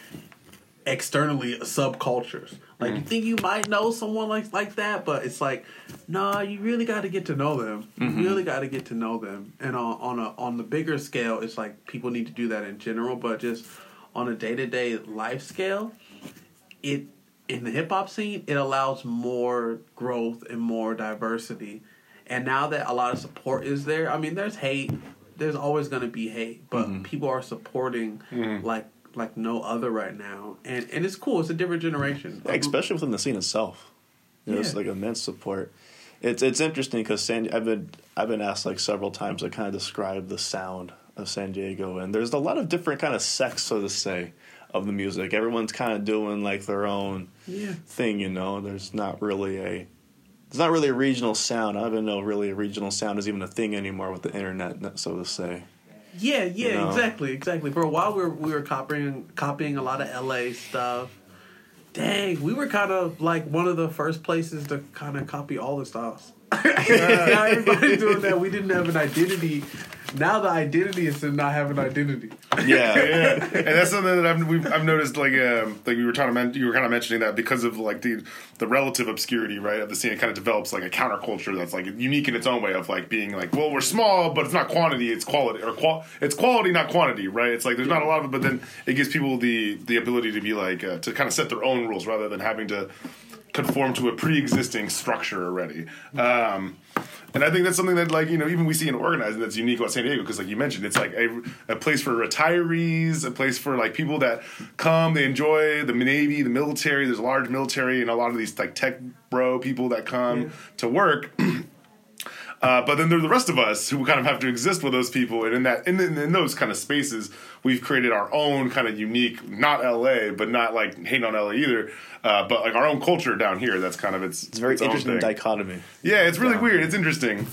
externally subcultures. Like you mm. think you might know someone like like that, but it's like, nah, you really got to get to know them. You mm-hmm. really got to get to know them. And on on a on the bigger scale, it's like people need to do that in general, but just on a day to day life scale, it in the hip hop scene, it allows more growth and more diversity. And now that a lot of support is there, I mean, there's hate. There's always going to be hate, but mm-hmm. people are supporting mm-hmm. like like no other right now, and and it's cool. It's a different generation. especially within the scene itself. You know, It's like immense support. It's it's interesting because San I've been I've been asked like several times to kind of describe the sound of San Diego, and there's a lot of different kind of sects, so to say, of the music. Everyone's kind of doing like their own Yeah. thing, you know. There's not really a there's not really a regional sound. I don't even know really a regional sound is even a thing anymore with the internet, so to say. Yeah, yeah, You know? exactly, exactly. For a while, we were we were copying copying a lot of LA stuff. Dang, we were kind of like one of the first places to kind of copy all the styles. now everybody's doing that. We didn't have an identity. Now the identity is to not have an identity. Yeah. yeah, and that's something that I've we've, I've noticed. Like, um, like we were trying to men- you were kind of mentioning that because of like the the relative obscurity, right, of the scene, it kind of develops like a counterculture that's like unique in its own way of like being like, well, we're small, but it's not quantity, it's quality, or qual- it's quality, not quantity, right? It's like there's not a lot of it, but then it gives people the the ability to be like uh, to kind of set their own rules rather than having to conform to a pre-existing structure already. Um, and I think that's something that, like, you know, even we see in organizing that's unique about San Diego because, like you mentioned, it's like a, a place for retirees, a place for like people that come, they enjoy the Navy, the military. There's a large military and a lot of these like tech bro people that come to work. Uh, but then there's the rest of us who kind of have to exist with those people, and in that, in, in, in those kind of spaces, we've created our own kind of unique, not LA, but not like hating on LA either, uh, but like our own culture down here. That's kind of its. It's very its interesting dichotomy. Yeah, it's really down weird. It's interesting.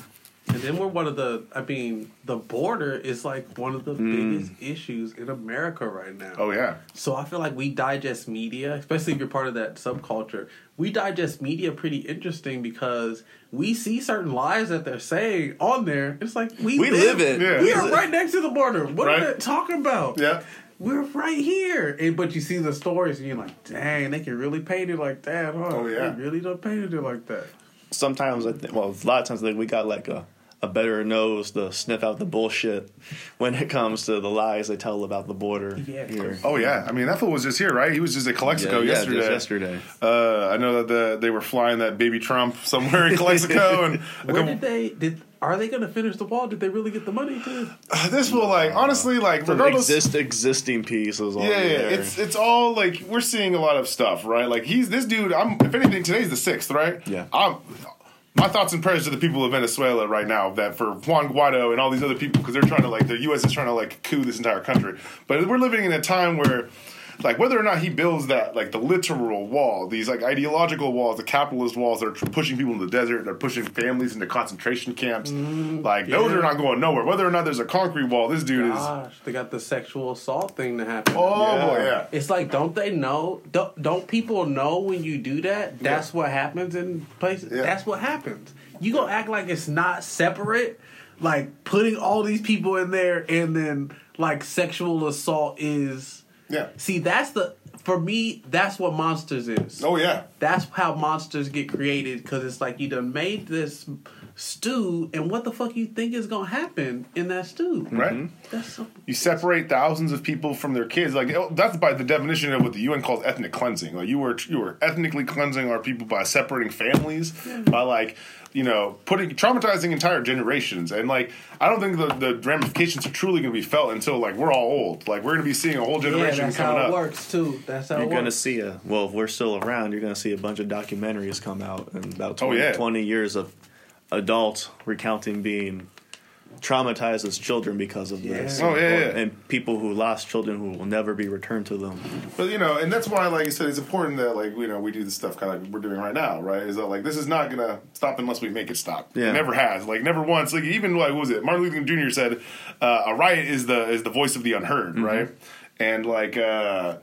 And then we're one of the. I mean, the border is like one of the hmm. biggest issues in America right now. Oh yeah, So I feel like we digest media, especially if you're part of that subculture. We digest media pretty interesting because we see certain lies that they're saying on there. It's like we, We live it. Yeah. We are right next to the border. What Right. are they talking about? yeah. We're right here. And but you see the stories and you're like, dang, they can really paint it like that, huh? Oh, yeah. They really don't paint it like that. sometimes I think, well, a lot of times think we got like a, a better nose to sniff out the bullshit when it comes to the lies they tell about the border Yeah. here. Oh yeah. I mean, that fool was just here, right? He was just at Calexico yeah, yesterday. just yesterday. Uh, I know that the, they were flying that baby Trump somewhere in Calexico, and Where couple- did they did are they gonna finish the wall? Did they really get the money to this will like honestly, like Some regardless. exist, existing pieces on Yeah, yeah, there. it's it's all like we're seeing a lot of stuff, right? Like he's this dude. I'm if anything, today's the sixth, right? Yeah. I'm. My thoughts and prayers to the people of Venezuela right now that for Juan Guaido and all these other people because they're trying to like the U.S. is trying to like coup this entire country. But we're living in a time where. Like whether or not he builds that, like the literal wall, these like ideological walls, the capitalist walls that are pushing people in the desert, they're pushing families into concentration camps. Mm, like those yeah. are not going nowhere. Whether or not there's a concrete wall, this dude is. Gosh, they got the sexual assault thing to happen. Oh boy, yeah. It's like, don't they know? Don't, don't people know when you do that? That's what happens in places. Yeah. That's what happens. You gonna act like it's not separate, like putting all these people in there, and then like sexual assault is. Yeah. See, that's the for me. That's what monsters is. Oh yeah. That's how monsters get created because it's like you done made this stew, and what the fuck you think is gonna happen in that stew? Right. Mm-hmm. That's so, you separate thousands of people from their kids. Like oh, that's by the definition of what the UN calls ethnic cleansing. Like you were you were ethnically cleansing our people by separating families, by like you know putting traumatizing entire generations. And like I don't think the, the ramifications are truly going to be felt until like we're all old. Like we're going to be seeing a whole generation yeah, generation that's coming how it up. works too. That's how You're gonna see a well, if we're still around, you're gonna see a bunch of documentaries come out in about Oh, 20, yeah. 20 years of adults recounting being traumatizes children because of this. Oh, yeah, yeah. And people who lost children who will never be returned to them. But you know, and that's why, like I said, it's important that like you know we do the stuff kind of like we're doing right now, right? Is that like this is not gonna stop unless we make it stop. Yeah. It never has, like never once. Like even like what was it? Martin Luther King Jr. said, uh, "A riot is the is the voice of the unheard," Mm-hmm. right? And like uh,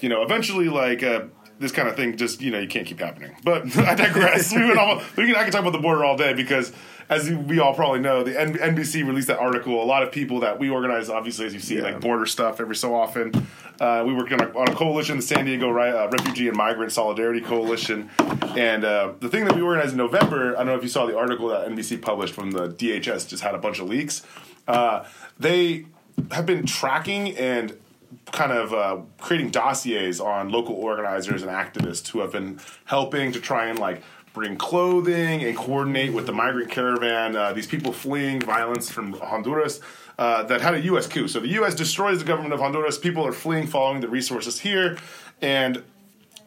you know, eventually, like. Uh, this kind of thing just you know you can't keep happening. But I digress. we went all, we can, I can talk about the border all day because as we all probably know, the N- NBC released that article. A lot of people that we organize, obviously, as you see, like border stuff every so often. Uh, we work on a, on a coalition, the San Diego Ri- uh, Refugee and Migrant Solidarity Coalition, and uh, the thing that we organized in November. I don't know if you saw the article that NBC published from the DHS. Just had a bunch of leaks. Uh, they have been tracking and kind of uh, creating dossiers on local organizers and activists who have been helping to try and like bring clothing and coordinate with the migrant caravan. Uh, these people fleeing violence from Honduras. Uh, that had a U.S. coup. So the U.S. destroys the government of Honduras. People are fleeing, following the resources here, and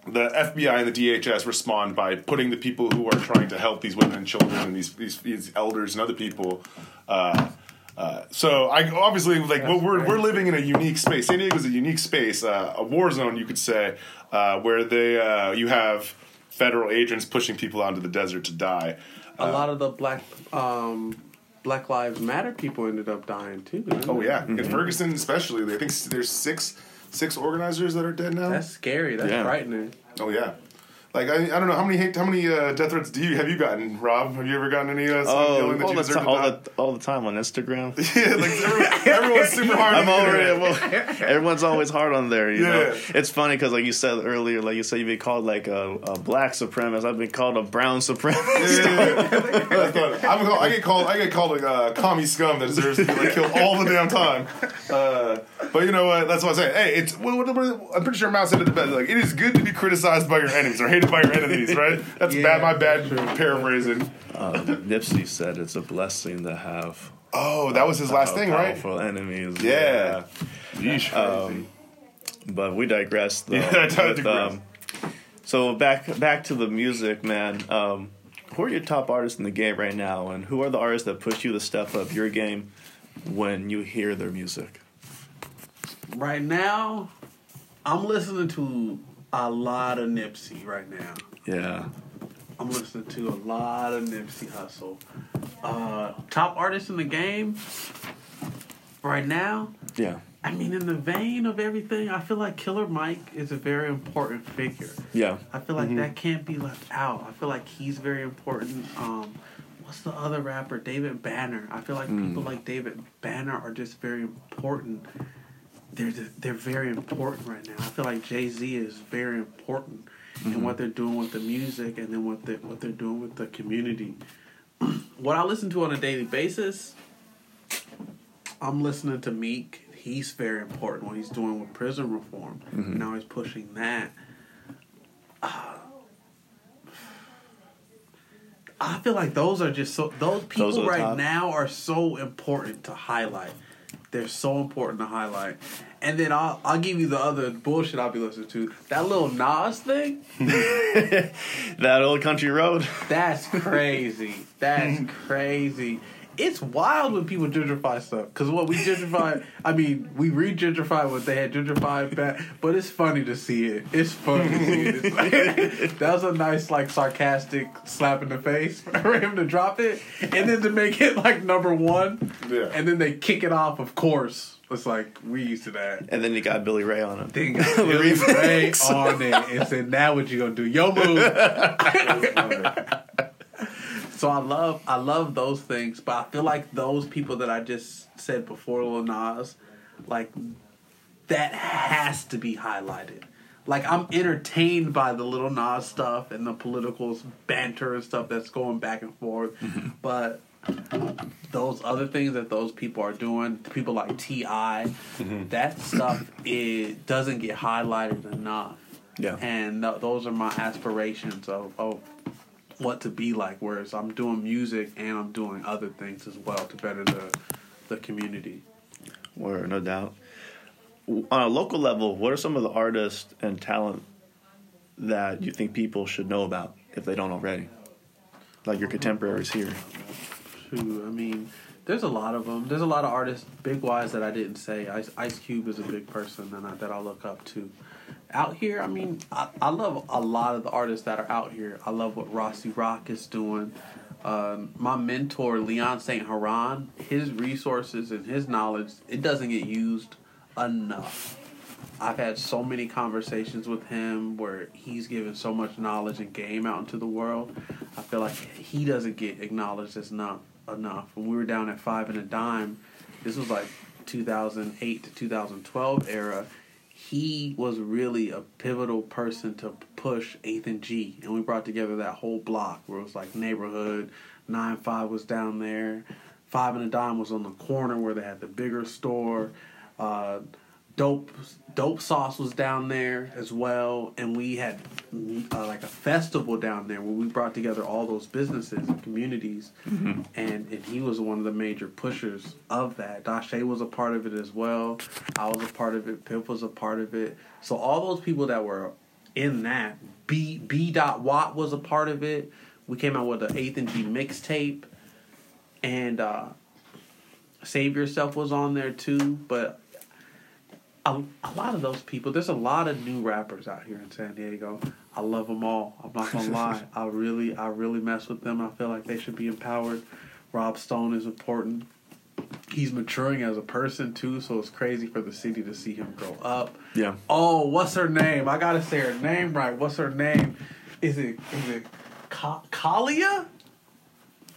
the FBI and the DHS respond by putting the people who are trying to help these women and children and these these, these elders and other people. Uh, uh, so I obviously like well, we're we're living in a unique space. San Diego is a unique space, uh, a war zone, you could say, uh, where they uh, you have federal agents pushing people out into the desert to die. A lot of the black um, Black Lives Matter people ended up dying too. didn't Oh they? yeah, in Ferguson especially, I think there's six six organizers that are dead now. That's scary. That's Yeah. frightening. Oh yeah. Like I, I don't know how many hate, how many uh, death threats do you have you gotten, Rob? Have you ever gotten any? Uh, Oh, all you the, deserve all, the, all the time on Instagram. yeah, like everyone, everyone's super hard. I'm on already. Well, everyone's always hard on there. You know, it's funny because like you said earlier, like you said, you've been called like a, a black supremacist. I've been called a brown supremacist. Yeah, I'm called, I get called. I get called a uh, commie scum that deserves to be like, killed all the damn time. Uh, but you know what? That's what I'm saying. Hey, it's. What, I'm pretty sure Mao said it the best. Like, it is good to be criticized by your enemies or hated by your enemies, right? That's Yeah, bad. My bad. Paraphrasing. um, Nipsey said it's a blessing to have Oh, that was his last uh, thing, right? powerful enemies. Yeah. Yeesh. Um, but we digress. Though, Yeah, I But, digress. um, so back back to the music, man. Um, who are your top artists in the game right now, and who are the artists that push you to step up your game when you hear their music? Right now, I'm listening to a lot of Nipsey right now. Yeah, I'm listening to a lot of Nipsey Hussle. Uh, top artist in the game right now. yeah, I mean, in the vein of everything, I feel like Killer Mike is a very important figure. yeah. I feel like that can't be left out. I feel like he's very important. Um, what's the other rapper? David Banner. I feel like people like David Banner are just very important. They're they're very important right now. I feel like Jay Z is very important in mm-hmm. what they're doing with the music and then what they what they're doing with the community. what I listen to on a daily basis, I'm listening to Meek. He's very important what he's doing with prison reform. Mm-hmm. Now he's pushing that. Uh, I feel like those are just so those people Those right top. now are so important to highlight. They're so important to highlight. And then I'll I'll give you the other bullshit I'll be listening to. That Lil Nas thing, That old country road. that's crazy. That's crazy. It's wild when people gentrify stuff. Cause what we gentrify, I mean, we re-gentrify what they had gentrified back. But it's funny to see it. It's funny to see it. Like- that was a nice, like, sarcastic slap in the face for him to drop it, and then to make it like number one. Yeah. And then they kick it off. Of course, it's like we used to that. And then you got Billy Ray on it. Then got Billy Ray on it and said, "Now what you gonna do? Yo move." so I love I love those things, but I feel like those people that I just said before, Lil Nas, like that has to be highlighted. Like I'm entertained by the Lil Nas stuff and the political banter and stuff that's going back and forth, mm-hmm. but those other things that those people are doing, people like T.I., mm-hmm. that stuff it doesn't get highlighted enough. Yeah. And th- those are my aspirations of, of what to be like. Whereas I'm doing music and I'm doing other things as well to better the the community. Or no doubt. On a local level, what are some of the artists and talent that you think people should know about if they don't already? Like your contemporaries here. Shoot, I mean, There's a lot of them. There's a lot of artists, big wise that I didn't say. Ice, Ice Cube is a big person and I, that I look up to. Out here, I mean, I, I love a lot of the artists that are out here. I love what Rossi Rock is doing. Um, my mentor, Leon St. Haran, his resources and his knowledge, it doesn't get used enough. I've had so many conversations with him where he's given so much knowledge and game out into the world. I feel like he doesn't get acknowledged as not Enough. When we were down at five and a dime, this was like 2008 to 2012 era. He was really a pivotal person to push Eighth and G, and we brought together that whole block where it was like neighborhood. Nine Five was down there. Five and a dime was on the corner where they had the bigger store. Uh, dope dope sauce was down there as well and we had uh, like a festival down there where we brought together all those businesses and communities. Mm-hmm. and and he was one of the major pushers of that. Dashe was a part of it as well. I was a part of it. Pip was a part of it. So all those people that were in that b b dot watt was a part of it. We came out with the eighth and g mixtape. And uh save yourself was on there too but a, a lot of those people. There's a lot of new rappers out here in San Diego. I love them all. I'm not gonna lie. I really, I really mess with them. I feel like they should be empowered. Rob Stone is important. He's maturing as a person too, so it's crazy for the city to see him grow up. Yeah. Oh, what's her name? I gotta say her name right. What's her name? Is it is it Ka- Kalia?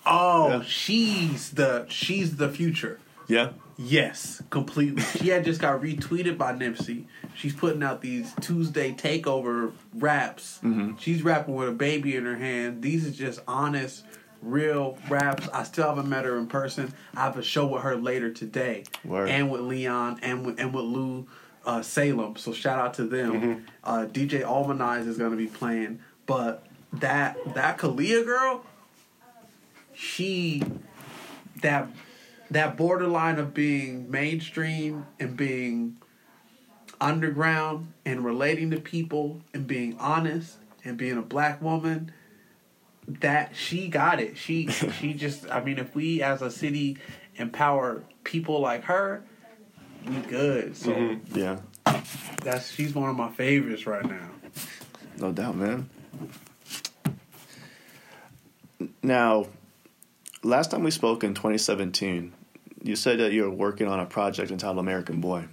Oh, Yeah. she's the she's the future. Yeah. Yes, completely. she had just got retweeted by Nipsey. She's putting out these Tuesday takeover raps. She's rapping with a baby in her hand. These are just honest, real raps. I still haven't met her in person. I have a show with her later today, Word. and with Leon and with and with Lou uh, Salem. So shout out to them. Uh, DJ Almanize is going to be playing, but that that Kalia girl, she that that borderline of being mainstream and being underground and relating to people and being honest and being a black woman that she got it she she just i mean if we as a city empower people like her we good so mm-hmm. Yeah. that's she's one of my favorites right now No doubt, man. Now, last time we spoke in 2017, you said that you're working on a project entitled American Boy.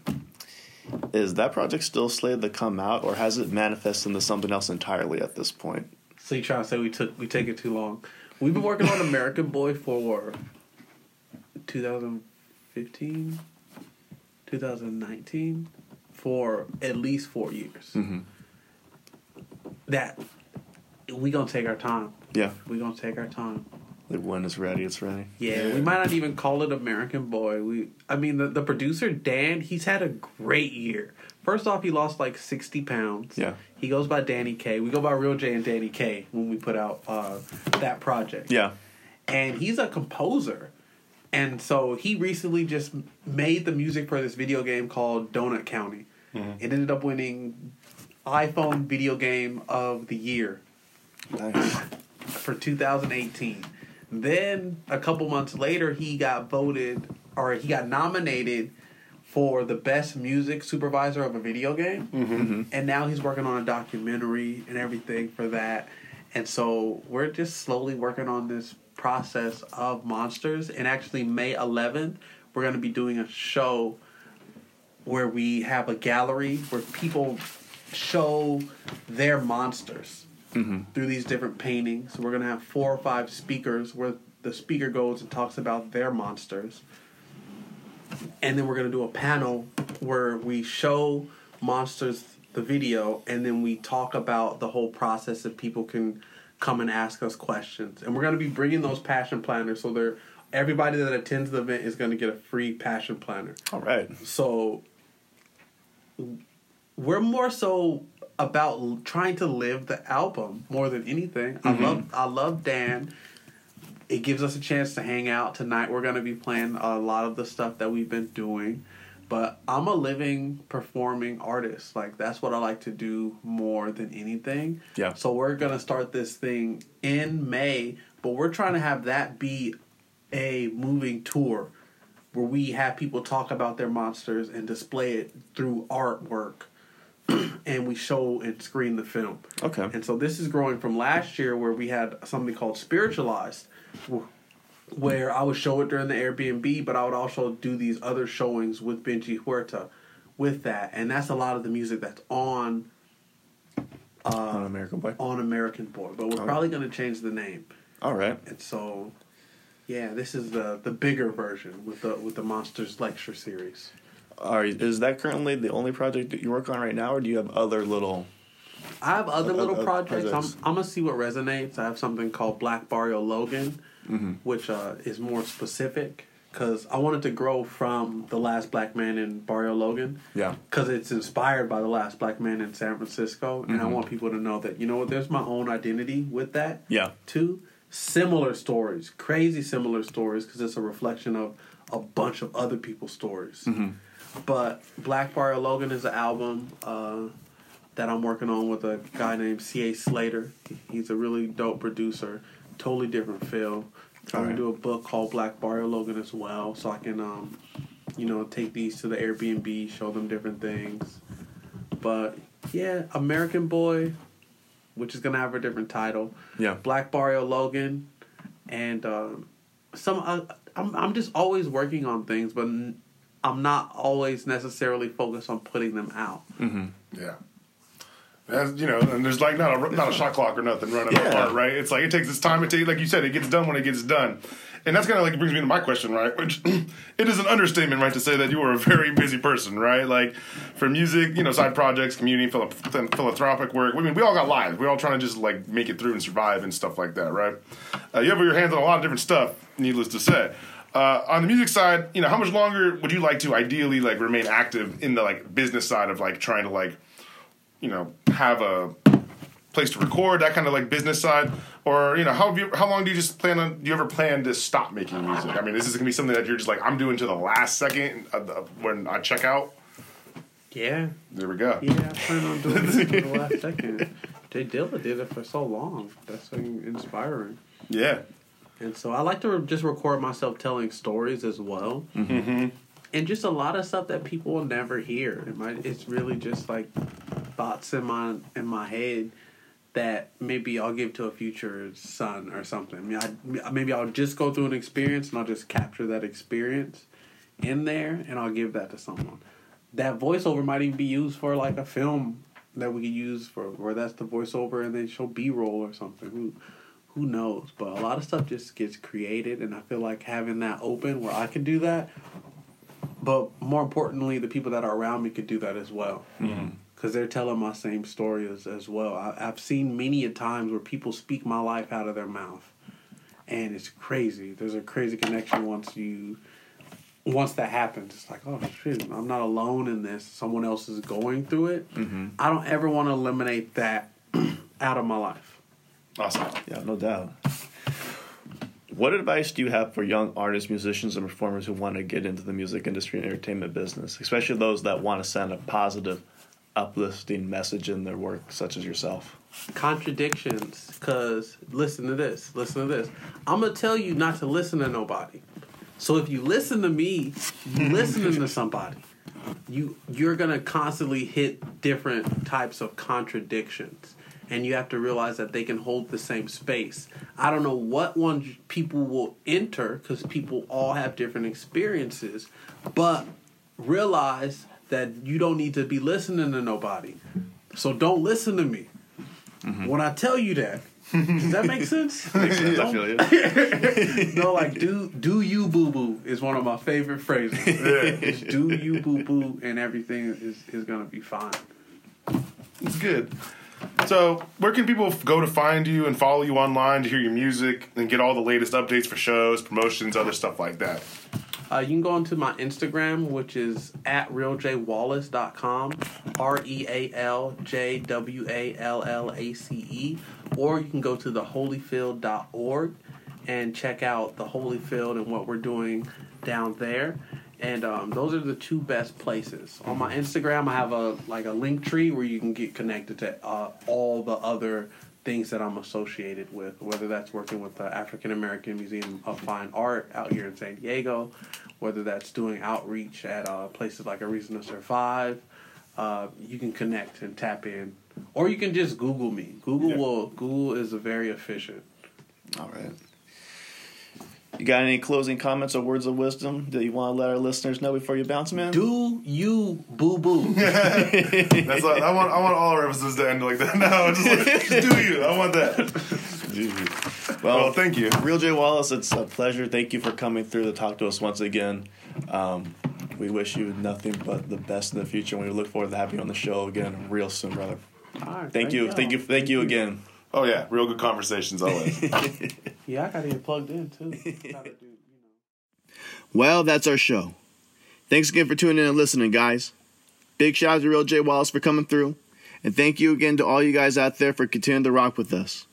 Is that project still slated to come out, or has it manifested into something else entirely at this point? so you trying to say we took we take it too long we've been working on american boy for 2015 2019 for at least four years Mm-hmm. that we gonna take our time Yeah. we gonna take our time Like when it's ready, it's ready. yeah, we might not even call it American Boy. We, I mean, the, the producer Dan, he's had a great year. First off, he lost like sixty pounds. Yeah. he goes by Danny K. We go by Real J and Danny K when we put out uh, that project. Yeah. and he's a composer, and so he recently just made the music for this video game called Donut County. It ended up winning iPhone Video Game of the Year Nice. for 2018. Then a couple months later, he got voted or he got nominated for the best music supervisor of a video game, mm-hmm. Mm-hmm. and now he's working on a documentary and everything for that. And so we're just slowly working on this process of monsters. And actually, May 11th, we're going to be doing a show where we have a gallery where people show their monsters Mm-hmm. through these different paintings. So we're gonna have four or five speakers where the speaker goes and talks about their monsters. And then we're gonna do a panel where we show monsters the video and then we talk about the whole process that people can come and ask us questions. And we're gonna be bringing those passion planners so they're everybody that attends the event is gonna get a free passion planner. All right. So we're more so about trying to live the album more than anything. I mm-hmm. love I love Dan. It gives us a chance to hang out tonight. We're going to be playing a lot of the stuff that we've been doing. But I'm a living performing artist. Like that's what I like to do more than anything. Yeah. So we're going to start this thing in May, but we're trying to have that be a moving tour where we have people talk about their monsters and display it through artwork and we show and screen the film. Okay. And so this is growing from last year where we had something called Spiritualized where I would show it during the Airbnb, but I would also do these other showings with Benji Huerta with that. And that's a lot of the music that's on uh, on American Boy. on American Boy. But we're Oh. probably going to change the name. All right. And so yeah, this is the the bigger version with the with the Monsters lecture series. Are is that currently the only project that you work on right now, or do you have other little? I have other Uh, little uh, projects. I'm. I'm gonna see what resonates. I have something called Black Barrio Logan, Mm-hmm. which uh, is more specific because I wanted to grow from the last black man in Barrio Logan. Yeah. Because it's inspired by the last black man in San Francisco, and I Mhm. want people to know that you know what, there's my own identity with that. Yeah. Too similar stories, crazy similar stories, because it's a reflection of a bunch of other people's stories. Mm-hmm. But Black Barrio Logan is an album uh, that I'm working on with a guy named C.A. Slater. He's a really dope producer, totally different feel. I'm gonna do a book called Black Barrio Logan as well, so I can, um, you know, take these to the Airbnb, show them different things. But yeah, American Boy, which is gonna have a different title. Yeah. Black Barrio Logan, and um, some. Uh, I'm I'm just always working on things, but n- I'm not always necessarily focused on putting them out. Mm-hmm. Yeah. As, you know, and there's like not a not a shot clock or nothing running Yeah. apart, right? It's like it takes its time. It takes, like you said, it gets done when it gets done, and that's kind of like brings me to my question, right? Which it is an understatement, right, to say that you are a very busy person, right? Like for music, you know, side projects, community, phila- philanthropic work. I mean, we all got lives. We're all trying to just like make it through and survive and stuff like that, right? Uh, you have your hands on a lot of different stuff. Needless to say. Uh, on the music side, you know, how much longer would you like to ideally like remain active in the like business side of like trying to like you know have a place to record that kind of like business side or you know how you how long do you just plan on do you ever plan to stop making music i mean is this gonna be something that you're just like i'm doing to the last second of the, when i check out Yeah, there we go yeah. I plan on doing this to the last second. J Dilla did it for so long. That's so inspiring. yeah And so I like to just record myself telling stories as well. mm-hmm. and just a lot of stuff that people will never hear. It might, it's really just like thoughts in my in my head that maybe I'll give to a future son or something. I mean, I, maybe I'll just go through an experience and I'll just capture that experience in there and I'll give that to someone. That voiceover might even be used for like a film that we could use for where that's the voiceover and then show B roll or something. Who who knows? But a lot of stuff just gets created and I feel like having that open where I can do that but more importantly, the people that are around me could do that as well. Because they're telling my same story as, as well. I, I've seen many a times where people speak my life out of their mouth. And it's crazy. There's a crazy connection once you, once that happens. It's like, oh shit, I'm not alone in this. Someone else is going through it. Mm-hmm. I don't ever want to eliminate that out of my life. Awesome Yeah, no doubt. What advice do you have for young artists, musicians, and performers who want to get into the music industry and entertainment business, especially those that want to send a positive, uplifting message in their work, such as yourself? contradictions because listen to this listen to this i'm gonna tell you not to listen to nobody so if you listen to me you listening to somebody you you're gonna constantly hit different types of contradictions and you have to realize that they can hold the same space i don't know what one people will enter because people all have different experiences but realize that you don't need to be listening to nobody so don't listen to me mm-hmm. when I tell you that. Does that make sense? Makes sense, I feel you. no, like do do you boo boo is one of my favorite phrases. It's do you boo boo and everything is, is gonna be fine. it's good so where can people go to find you and follow you online to hear your music and get all the latest updates for shows promotions other stuff like that Uh, you can go onto my Instagram, which is at realjwallace.com, R E A L J W A L L A C E, or you can go to theholyfield.org and check out the Holyfield and what we're doing down there. And um, those are the two best places. On my Instagram, I have a like a link tree where you can get connected to uh, all the other things that I'm associated with, whether that's working with the African American Museum of Fine Art out here in San Diego, whether that's doing outreach at uh, places like A Reason to Survive. Uh, you can connect and tap in, or you can just Google me. Google Yeah. will Google is a very efficient. All right. You got any closing comments or words of wisdom that you want to let our listeners know before you bounce, man? Do you boo boo? That's like, I want I want all our episodes to end like that. No, just, like, just do you. I want that. Well, Well, thank you. Real J Wallace, it's a pleasure. Thank you for coming through to talk to us once again. Um, we wish you nothing but the best in the future, and we look forward to having you on the show again real soon, brother. All right, Thank you, y'all. thank you, thank you again. Oh yeah, real good conversations always. Yeah, I gotta get plugged in too. Well, that's our show. Thanks again for tuning in and listening, guys. Big shout out to Real J Wallace for coming through. And thank you again to all you guys out there for continuing to rock with us.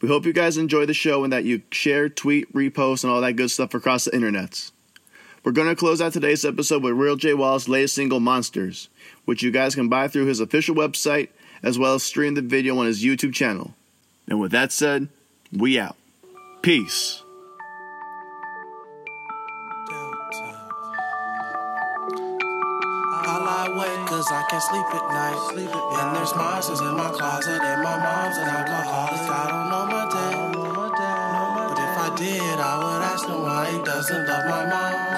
We hope you guys enjoy the show and that you share, tweet, repost, and all that good stuff across the internets. We're going to close out today's episode with Real J Wallace's latest single, Monsters, which you guys can buy through his official website as well as stream the video on his YouTube channel. And with that said, we out. Peace. Cause I can't sleep at night. And there's monsters in my closet, and my mom's an alcoholic. I don't know my dad. But if I did, I would ask him why he doesn't love my mom.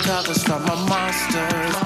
Covers from my monsters.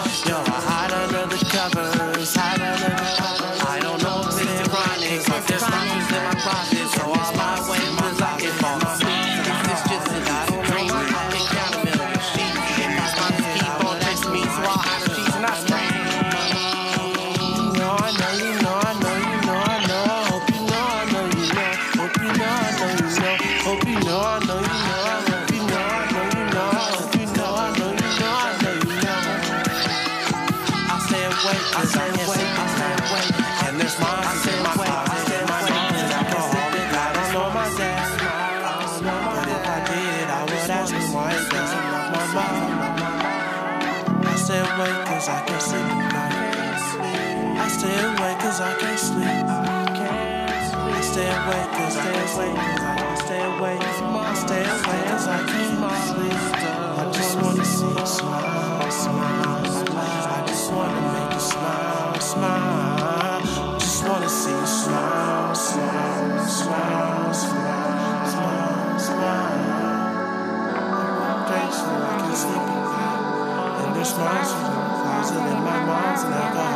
Cause I. I stay awake. I stay awake cause I can't sleep. I just wanna see you smile, smile. smile. I just wanna make you smile, smile. Just wanna see you smile, smile, smile, smile, smile, smile. Graceful, I can sleep at night. And there's monsters in the closet, and my mom's an.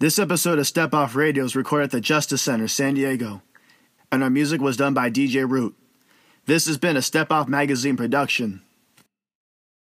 This episode of Step Off Radio is recorded at the Justice Center, San Diego, and our music was done by DJ Root. This has been a Step Off Magazine production.